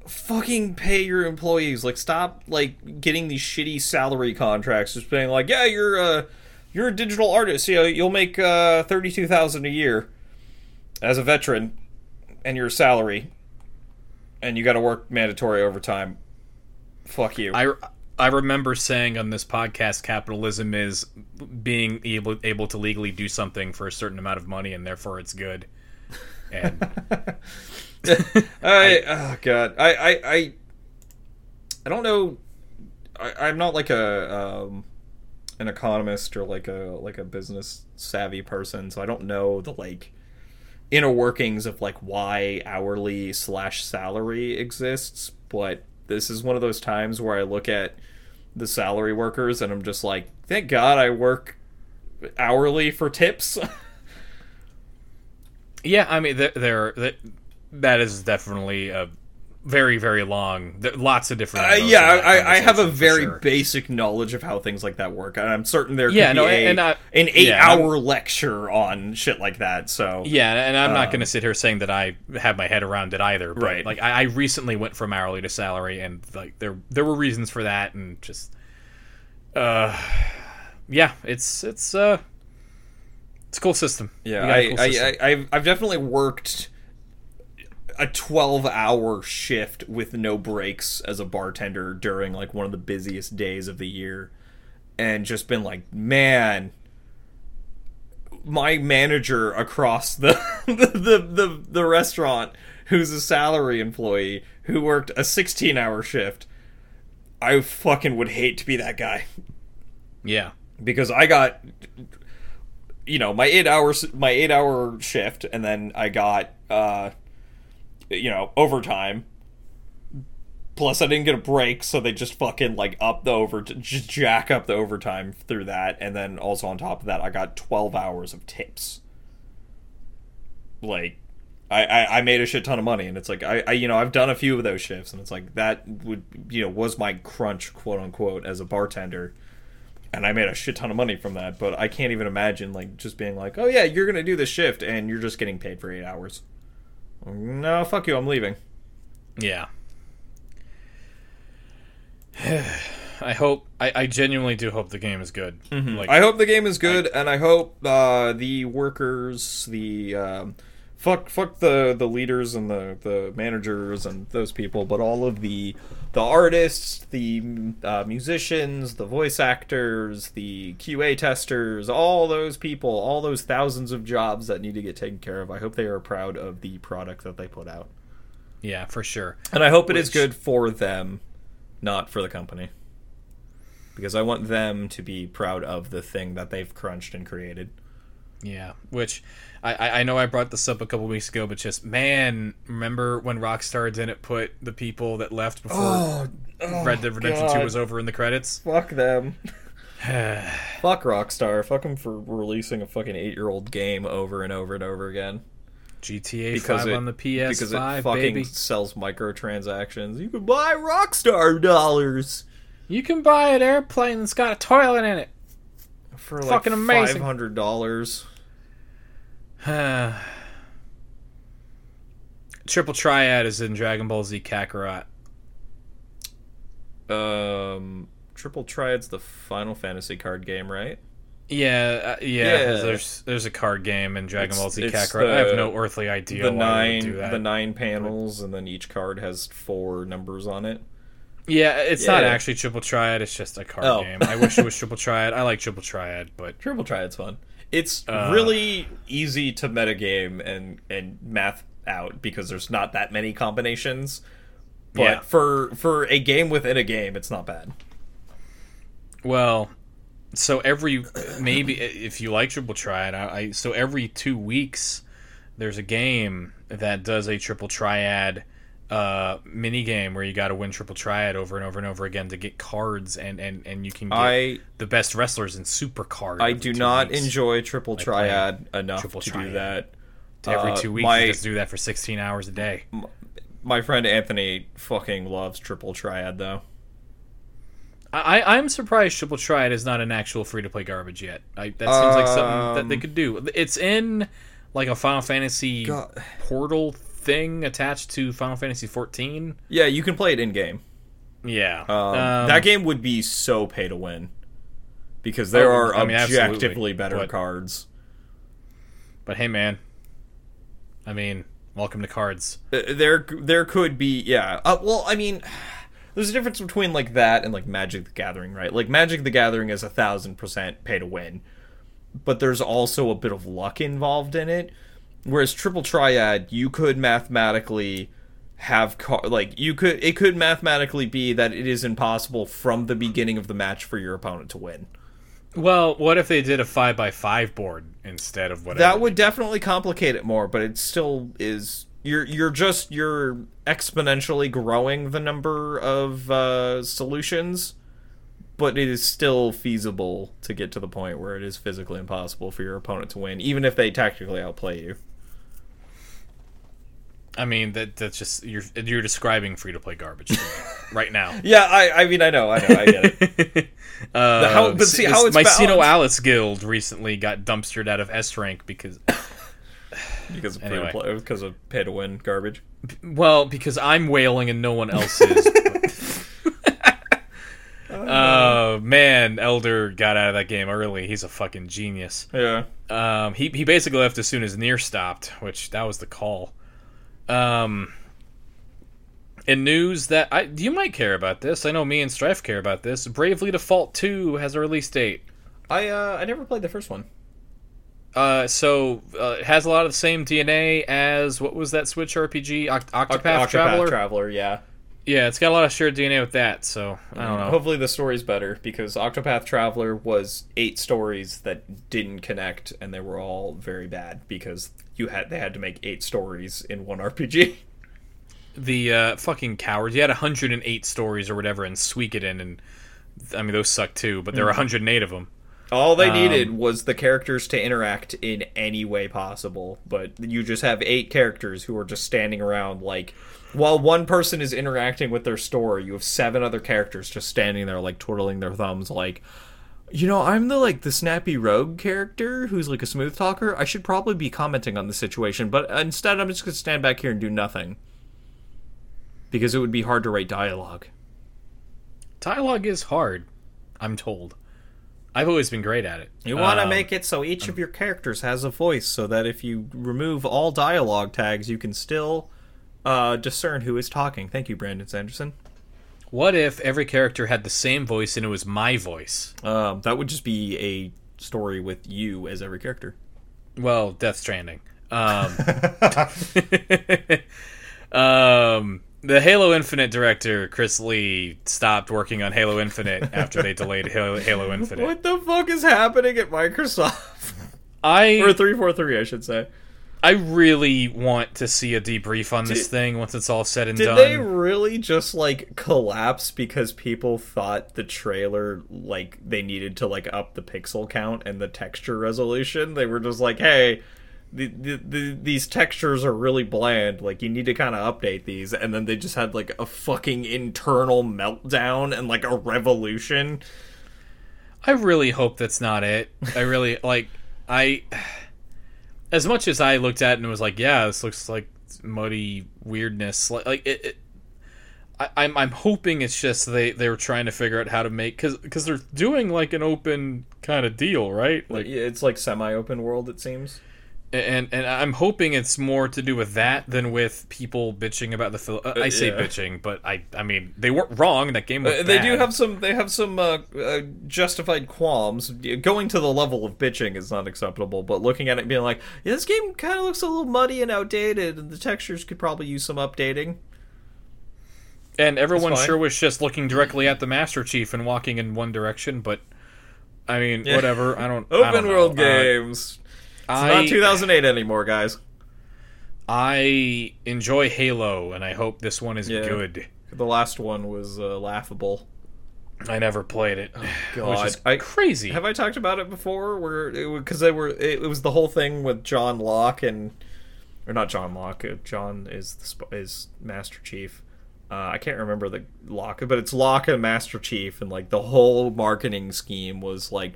Fucking pay your employees. Like stop like getting these shitty salary contracts. Just being like yeah you're uh you're a digital artist you know, you'll make uh 32000 a year as a veteran and your salary and you got to work mandatory overtime fuck you I, I remember saying on this podcast capitalism is being able able to legally do something for a certain amount of money and therefore it's good. And I, oh god, I, I, I, I don't know. I, I'm not like a um, an economist or like a like a business savvy person, so I don't know the like inner workings of like why hourly slash salary exists. But this is one of those times where I look at the salary workers and I'm just like, thank God I work hourly for tips. yeah, I mean there there that, that is definitely a very very long there, lots of different Uh, yeah, I, I have a very sure. basic knowledge of how things like that work, and I'm certain there could Yeah, be no, a, and I- an yeah, and I'm- eight-hour lecture on shit like that. So Yeah, and I'm not Um, going to sit here saying that I have my head around it either. But Right. Like I, I recently went from hourly to salary, and like there there were reasons for that, and just uh, yeah, it's it's uh, it's a cool system. yeah, We got a I, cool I, system. I, I've, I've definitely worked a 12-hour shift with no breaks as a bartender during like one of the busiest days of the year, and just been like, man. My manager across the the, the, the, the restaurant, who's a salary employee, who worked a 16 hour shift, I fucking would hate to be that guy yeah, because I got you know my eight hours my eight hour shift and then I got uh you know overtime plus I didn't get a break so they just fucking like up the over just jack up the overtime through that and then also on top of that I got 12 hours of tips like I, I, I made a shit ton of money and it's like I, I you know I've done a few of those shifts and it's like that would you know was my crunch quote unquote as a bartender and I made a shit ton of money from that. But I can't even imagine like just being like, oh yeah, you're gonna do this shift and you're just getting paid for eight hours. No, fuck you, I'm leaving. yeah. I hope I, I genuinely do hope the game is good. Like I hope the game is good, and I hope uh, the workers, the um, fuck, fuck the the leaders and the the managers and those people, but all of the the artists, the uh, musicians, the voice actors, the QA testers, all those people, all those thousands of jobs that need to get taken care of. I hope they are proud of the product that they put out, yeah, for sure. and I hope it is Which- good for them, not for the company. Because I want them to be proud of the thing that they've crunched and created. Yeah, which I, I know I brought this up a couple weeks ago, but just man, remember when Rockstar didn't put the people that left before oh, oh Red Dead Redemption Two was over in the credits? Fuck them. Fuck Rockstar. Fuck them for releasing a fucking eight-year-old game over and over and over again. GTA Because Five it, on the PS5, because it fucking baby. sells microtransactions. You can buy Rockstar dollars You can buy an airplane that's got a toilet in it. for like Fucking amazing. five hundred dollars. Triple Triad is in Dragon Ball Z Kakarot. Um, Triple Triad's the Final Fantasy card game, right? Yeah, uh, yeah. Yeah. There's there's a card game in Dragon It's- Ball Z Kakarot. I have no earthly idea the why they do nine, that. the nine panels, and then each card has four numbers on it. Yeah, it's not actually Triple Triad. It's just a card Oh. game. I wish it was Triple Triad. I like Triple Triad, but Triple Triad's fun. It's Uh. really easy to metagame and and math out because there's not that many combinations. But Yeah. for for a game within a game, it's not bad. well, so every maybe if you like Triple Triad, I, I so every two weeks there's a game that does a Triple Triad uh mini game where you got to win Triple Triad over and over and over again to get cards and and and you can get I the best wrestlers in SuperCard. I do not weeks. enjoy Triple Triad enough Triple to Triad. do that. every Uh, two weeks. my- just do that for 16 hours a day. My friend Anthony fucking loves Triple Triad though. I, I'm surprised Triple Triad is not an actual free to play garbage yet. I, that seems like something that they Um, could do. It's in like a Final Fantasy God. portal thing attached to Final Fantasy 14. Yeah, you can play it in game. Yeah, Um, Um, that game would be so pay to win because there Oh, are I mean, objectively better but- cards. But hey, man, I mean, welcome to cards. Uh, there there could be yeah uh, well i mean there's a difference between like that and like magic the gathering right like magic the gathering is a thousand percent pay to win but there's also a bit of luck involved in it whereas triple triad you could mathematically have car- like you could it could mathematically be that it is impossible from the beginning of the match for your opponent to win Well, what if they did a five by five board instead of whatever? that would definitely complicate it more but it still is you're you're just you're exponentially growing the number of uh, solutions but it is still feasible to get to the point where it is physically impossible for your opponent to win even if they tactically outplay you I mean, that that's just you're you're describing free to play garbage right now. yeah i i mean i know i know i get it Uh, how- but see how it's my SINoALICE guild recently got dumpstered out of S rank because because of Anyway. play, because of pay to win garbage well because I'm wailing and no one else is. Oh man, Elder got out of that game early. He's a fucking genius. yeah Um, he he basically left as soon as NieR stopped, which that was the call. Um, in news that I you might care about this. I know me and Strife care about this. Bravely Default Two has a release date. i uh i never played the first one Uh, so uh, it has a lot of the same DNA as what was that Switch RPG Oct- Octopath, Octopath Traveler? traveler yeah yeah, it's got a lot of shared DNA with that. So I don't know. Hopefully the story's better because Octopath Traveler was eight stories that didn't connect and they were all very bad because you had they had to make eight stories in one RPG. The uh, fucking cowards. You had 108 stories or whatever, and Suikoden, and I mean those suck too. But there were 108 of them. All they Um, needed was the characters to interact in any way possible, but you just have eight characters who are just standing around like while one person is interacting with their story, you have seven other characters just standing there like twiddling their thumbs like you know, I'm the like the snappy rogue character who's like a smooth talker. I should probably be commenting on the situation, but instead I'm just going to stand back here and do nothing. Because it would be hard to write dialogue. Dialogue is hard, I'm told. I've always been great at it. You want to Um, make it so each of your characters has a voice, so that if you remove all dialogue tags, you can still uh, discern who is talking. Thank you, Brandon Sanderson. What if every character had the same voice and it was my voice? Um, that would just be a story with you as every character. Well, Death Stranding. Um, um, the Halo Infinite director Chris Lee stopped working on Halo Infinite after they delayed Halo, Halo Infinite. What the fuck is happening at Microsoft? I or three four three, I should say. I really want to see a debrief on this Did- thing once it's all said and Did done. Did they really just like collapse because people thought the trailer like they needed to like up the pixel count and the texture resolution? They were just like, "Hey, the, the, the, these textures are really bland. Like you need to kind of update these." And then they just had like a fucking internal meltdown and like a revolution. I really hope that's not it. I really like I as much as I looked at it and was like, yeah, this looks like muddy weirdness. Like, like it, it I, I'm I'm hoping it's just they they were trying to figure out how to make because because they're doing like an open kind of deal, right? Like Like it's like semi-open world, it seems. And and I'm hoping it's more to do with that than with people bitching about the film. I say yeah. bitching, but I I mean they weren't wrong. That game was Uh, they do have some. They have some uh, uh, justified qualms. Going to the level of bitching is not acceptable. But looking at it, being like, yeah, this game kind of looks a little muddy and outdated, and the textures could probably use some updating. And everyone sure was just looking directly at the Master Chief and walking in one direction, but I mean, Yeah. whatever. I don't. I Open don't know. world Uh, games. It's I, not 2008 anymore, guys. I enjoy Halo, and I hope this one is Yeah. good. The last one was uh, laughable. I never played it. Oh, God. which I- crazy. Have I talked about it before? Where because they were it, it was the whole thing with John Locke and or not John Locke. uh, John is the is Master Chief. Uh, I can't remember the Locke, but it's Locke and Master Chief, and like the whole marketing scheme was like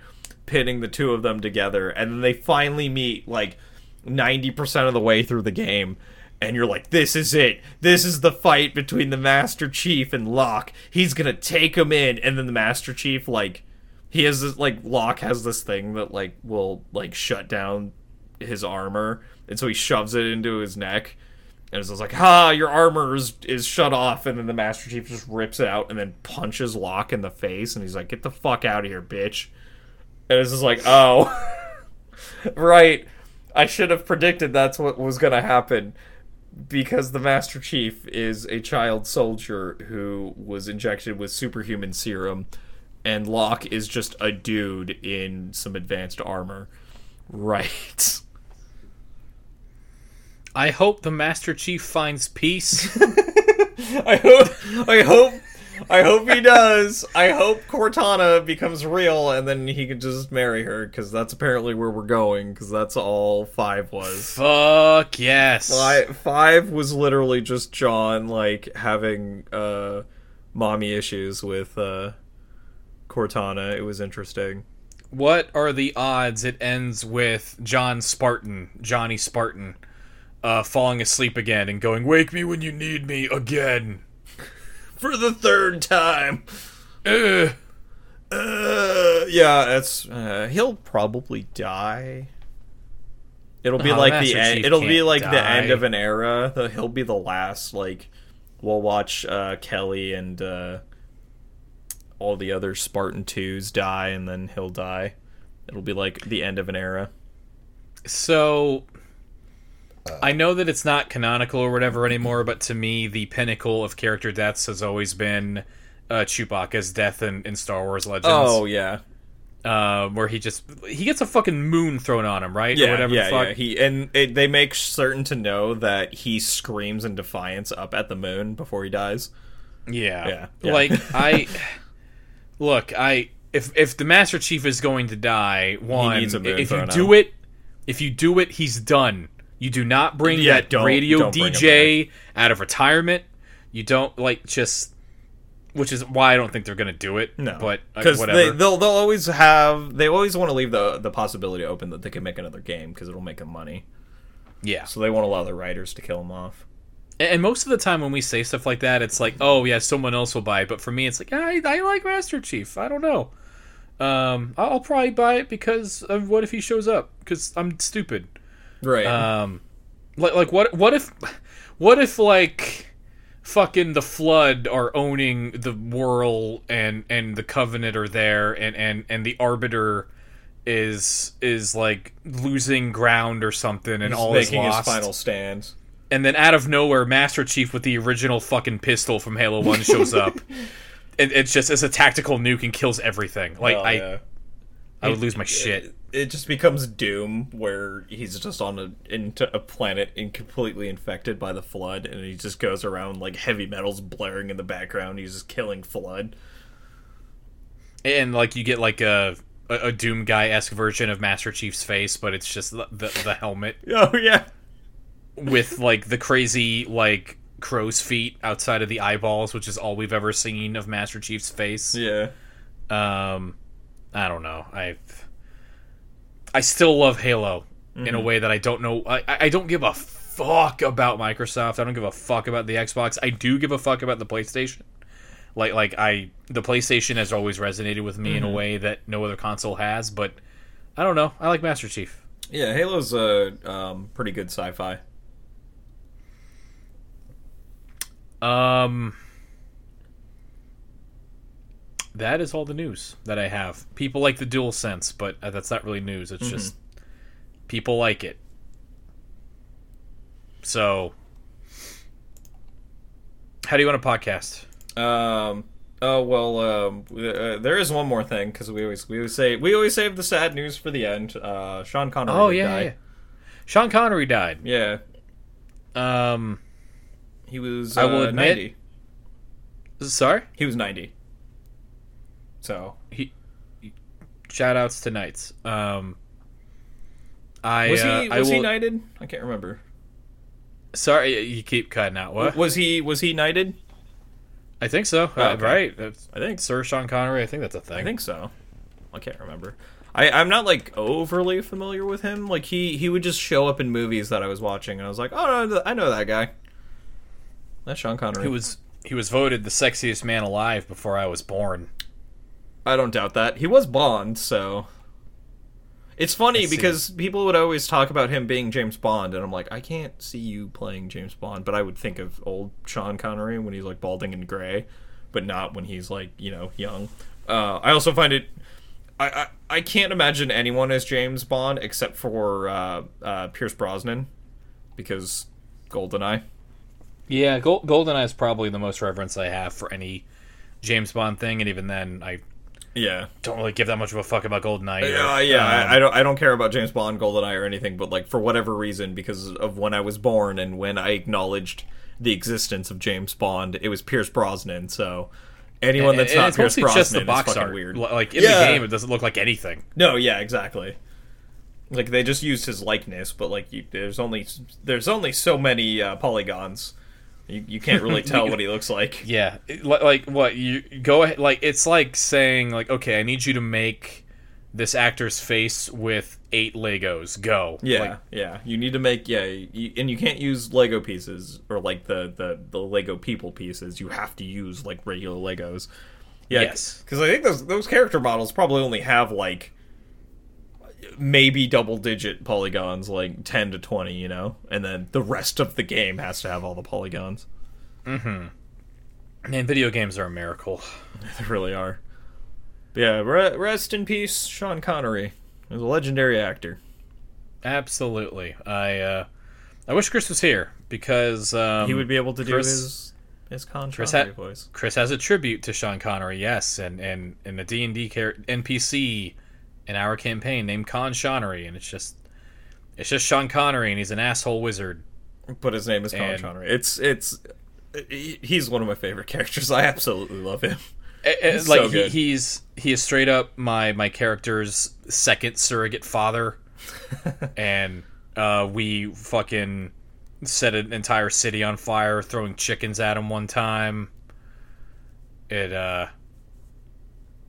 pitting the two of them together, and then they finally meet like ninety percent of the way through the game. And you're like, this is it. This is the fight between the Master Chief and Locke. He's gonna take him in, and then the Master Chief like he has this like Locke has this thing that like will like shut down his armor, and so he shoves it into his neck, and it's like, "Ha, your armor is is shut off," and then the Master Chief just rips it out and then punches Locke in the face, and he's like, "Get the fuck out of here, bitch!" And it's just like, "Oh, right." I should have predicted that's what was gonna happen because the Master Chief is a child soldier who was injected with superhuman serum, and Locke is just a dude in some advanced armor. Right. I hope the Master Chief finds peace. I hope. I hope. I hope he does. I hope Cortana becomes real, and then he can just marry her, because that's apparently where we're going. Because that's all five was. Fuck yes. Five, five was literally just John like having uh mommy issues with uh Cortana. It was interesting. What are the odds it ends with John Spartan, Johnny Spartan, uh, falling asleep again and going, "Wake me when you need me again." For the third time. Ugh. Uh, yeah, that's uh, he'll probably die. It'll be Oh, like Master the end. It'll be can't like the end of an era. The, he'll be the last. Like we'll watch uh, Kelly and uh, all the other Spartan twos die, and then he'll die. It'll be like the end of an era. So I know that it's not canonical or whatever anymore, but to me, the pinnacle of character deaths has always been uh, Chewbacca's death in, in Star Wars Legends. Oh yeah, uh, where he just he gets a fucking moon thrown on him, right? or yeah, whatever yeah, yeah. He and it, they make certain to know that he screams in defiance up at the moon before he dies. Yeah. Yeah, yeah. Like I look, I if if the Master Chief is going to die, one needs a moon if you do it if you do it, he's done. You do not bring Yeah, that don't- radio don't DJ out of retirement. You don't like just which is why I don't think they're gonna do it. No, But uh, because whatever. they they'll they'll always have they always want to leave the the possibility open that they can make another game because it'll make them money. yeah. So they won't allow the writers to kill him off. And most of the time when we say stuff like that, it's like, oh yeah, someone else will buy it. But for me, it's like, I, I like Master Chief. I don't know. Um, I'll I'll probably buy it because of what if he shows up? Because I'm stupid. Right. Um, like like what what if what if like fucking the flood are owning the whirl and and the covenant are there and and and the arbiter is is like losing ground or something and He's all is making his final stand. and then out of nowhere, Master Chief with the original fucking pistol from Halo One shows up. It, it's just it's a tactical nuke and kills everything. Like Hell I, yeah. I would lose my shit. It, just becomes Doom, where he's just on a into a planet and completely infected by the flood, and he just goes around like heavy metals blaring in the background. He's just killing flood. and like you get like a a, a Doom guy esque version of Master Chief's face, but it's just the, the the helmet Oh yeah, with like the crazy like crow's feet outside of the eyeballs, which is all we've ever seen of Master Chief's face. yeah. Um, I don't know. I I still love Halo in a way that I don't know. I I don't give a fuck about Microsoft. I don't give a fuck about the Xbox. I do give a fuck about the PlayStation. Like like I the PlayStation has always resonated with me in a way that no other console has. But I don't know. I like Master Chief. Yeah, Halo's a um, pretty good sci-fi. Um. That is all the news that I have. People like the DualSense, but uh, that's not really news. It's just people like it. So, how do you want a podcast? Um. Oh well. Um. Uh, there is one more thing because we always we always say we always save the sad news for the end. Uh. Sean Connery. Oh yeah, yeah. Sean Connery died. Yeah. Um, He was. I will uh, admit- 90. sorry. He was ninety. So He. Shout outs to Knights. Um, I was uh, he I was he knighted? I can't remember. Sorry, you keep cutting out. What? Was he was he knighted? I think so. Oh, okay. right. That's, I think Sir Sean Connery. I think that's a thing. I think so. I can't remember. I, I'm not like overly familiar with him. Like he he would just show up in movies that I was watching, and I was like, oh no, I know that guy. That's Sean Connery. He was he was voted the sexiest man alive before I was born. I don't doubt that. He was Bond, so it's funny Let's see. because people would always talk about him being James Bond, and I'm like, I can't see you playing James Bond, but I would think of old Sean Connery when he's like balding and gray, but not when he's like you know young. Uh, I also find it. I, I, I can't imagine anyone as James Bond except for uh, uh, Pierce Brosnan because Goldeneye. Yeah, Gol- Goldeneye is probably the most reverence I have for any James Bond thing, and even then, I Yeah, don't really give that much of a fuck about Goldeneye. either. Yeah, yeah. Um, I, I don't. I don't care about James Bond, Goldeneye, or anything. But like for whatever reason, because of when I was born and when I acknowledged the existence of James Bond, it was Pierce Brosnan. So anyone that's and not Pierce Brosnan just the box is fucking art. weird. Like in Yeah. the game, it doesn't look like anything. No, yeah, exactly. Like they just used his likeness, but like you, there's only there's only so many uh, polygons. You, you can't really tell what he looks like. Yeah, like what you go ahead. Like it's like saying like, okay, I need you to make this actor's face with eight Legos. Go. Yeah, Like, yeah. You need to make yeah, you, and you can't use Lego pieces or like the the the Lego people pieces. You have to use like regular Legos. Yeah, Yes. because I think those those character models probably only have like maybe double digit polygons, like ten to twenty, you know, and then the rest of the game has to have all the polygons. Mm hmm. Man, video games are a miracle. They really are. But yeah, re- rest in peace, Sean Connery. He was a legendary actor. Absolutely. I uh, I wish Chris was here because um, He would be able to do Chris- his his Con Chris ha- voice. Chris has a tribute to Sean Connery, yes, and and and a D and D NPC in our campaign named Con Connery, and it's just it's just Sean Connery, and he's an asshole wizard. but his name is Con And- Connery. It's it's he's one of my favorite characters. I absolutely love him. Eh, eh, He's like so he, he's he is straight up my my character's second surrogate father, and uh, we fucking set an entire city on fire, throwing chickens at him one time. It uh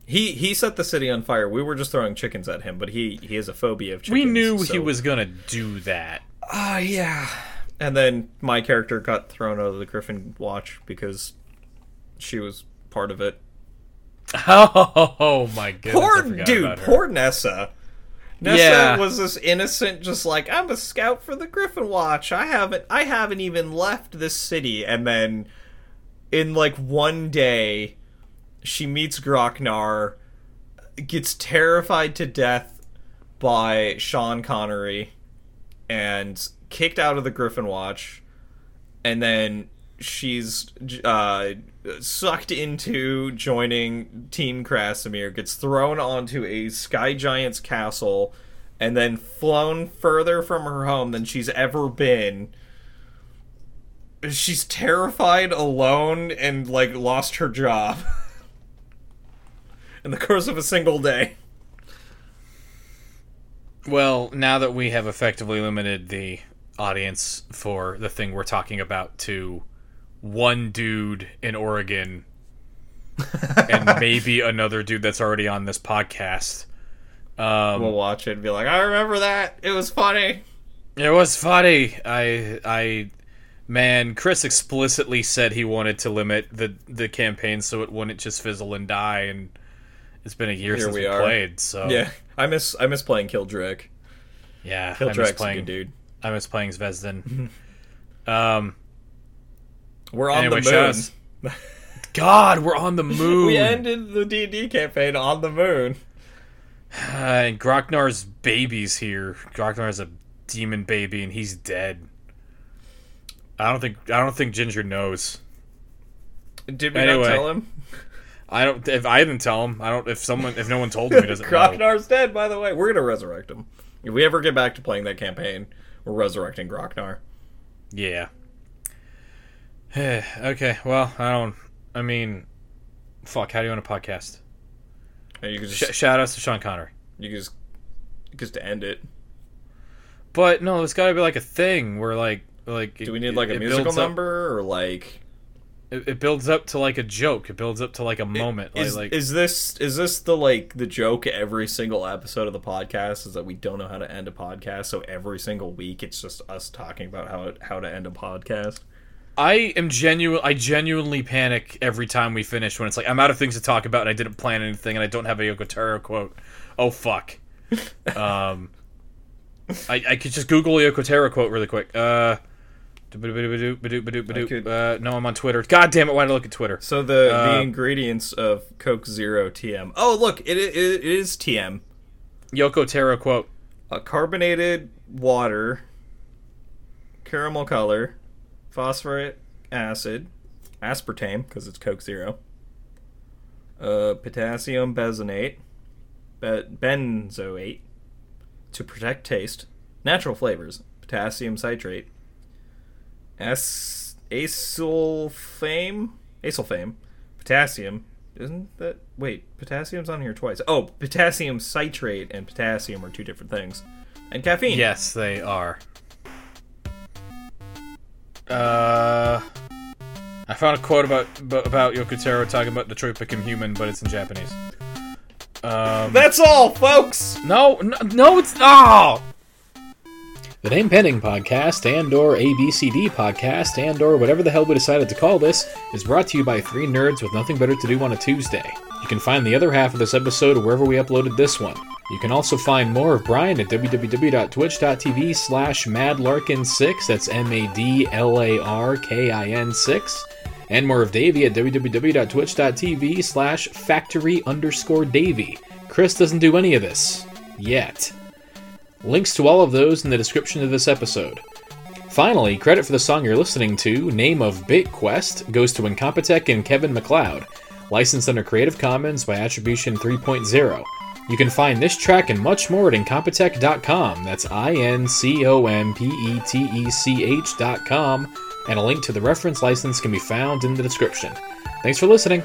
He he set the city on fire. We were just throwing chickens at him, but he he has a phobia of chickens. we knew he was gonna do that. Ah, yeah. And then my character got thrown out of the Griffin Watch because she was part of it. Oh my goodness! I Poor dude, poor Nessa. Nessa Yeah. was this innocent, just like I'm a scout for the Griffin Watch. I haven't, I haven't even left this city, and then in like one day, she meets Groknar, gets terrified to death by Sean Connery, and kicked out of the Griffin Watch, and then she's uh, sucked into joining Team Krasimir, gets thrown onto a Sky Giant's castle, and then flown further from her home than she's ever been. She's terrified, alone, and like lost her job in the course of a single day. Well, now that we have effectively limited the audience for the thing we're talking about to one dude in Oregon and maybe another dude that's already on this podcast. Um, We'll watch it and be like, I remember that. It was funny. It was funny. I I man, Chris explicitly said he wanted to limit the the campaign so it wouldn't just fizzle and die and it's been a year Here since we we, played, so Yeah, I miss I miss playing Kildrick. yeah, I miss Kildrick's a playing good dude. I miss playing Zvezdan. um We're on Anyway, the moon. God, we're on the moon. We ended the D and D campaign on the moon. Uh, and Groknar's baby's here. Groknar's a demon baby, and he's dead. I don't think I don't think Ginger knows. Did we Anyway. not tell him? I don't. If I didn't tell him, I don't. If someone, if no one told him, he doesn't know. Dead, by the way. We're gonna resurrect him. If we ever get back to playing that campaign, we're resurrecting Groknar. Yeah. okay. Well, I don't. I mean, fuck. How do you want a podcast? You can Sh- shout outs to Sean Connery. you can just just to end it. But no, it's got to be like a thing where like like. Do we need like a it musical builds up- number or like it, it builds up to like a joke. It builds up to like a moment. is, like, like is this is this the like the joke every single episode of the podcast is that we don't know how to end a podcast so every single week it's just us talking about how how to end a podcast I am genuine. I genuinely panic every time we finish when it's like I'm out of things to talk about and I didn't plan anything and I don't have a Yoko Taro quote. Oh fuck. um, I I could just Google a Yoko Taro quote really quick. Uh, uh, no, I'm on Twitter. God damn it! Why did I look at Twitter? so the Uh, the ingredients of coke zero tm oh look it, it, it is tm Yoko Taro quote. a carbonated water caramel color phosphoric acid aspartame because it's coke zero uh, potassium benzoate be- benzoate to protect taste natural flavors potassium citrate as- acylfame acylfame potassium. Isn't that wait potassium's on here twice. Oh potassium citrate and potassium are two different things. And caffeine. Yes, they are. Uh, I found a quote about about Yoko Taro talking about Detroit became human, but it's in Japanese. Um, that's all folks! No, no, no, it's oh. The Name Pending podcast and or ABCD podcast and or whatever the hell we decided to call this is brought to you by three nerds with nothing better to do on a Tuesday. You can find the other half of this episode wherever we uploaded this one. You can also find more of Brian at www.twitch.tv slash madlarkin6, that's M-A-D-L-A-R-K-I-N 6, and more of Davey at www.twitch.tv slash factory underscore Davey. Chris doesn't do any of this. Yet. Links to all of those in the description of this episode. Finally, credit for the song you're listening to, Name of Bit Quest, goes to Incompetech and Kevin MacLeod, licensed under Creative Commons by Attribution 3.0. You can find this track and much more at Incompetech.com, that's I N C O M P E T E C H.com, and a link to the reference license can be found in the description. Thanks for listening.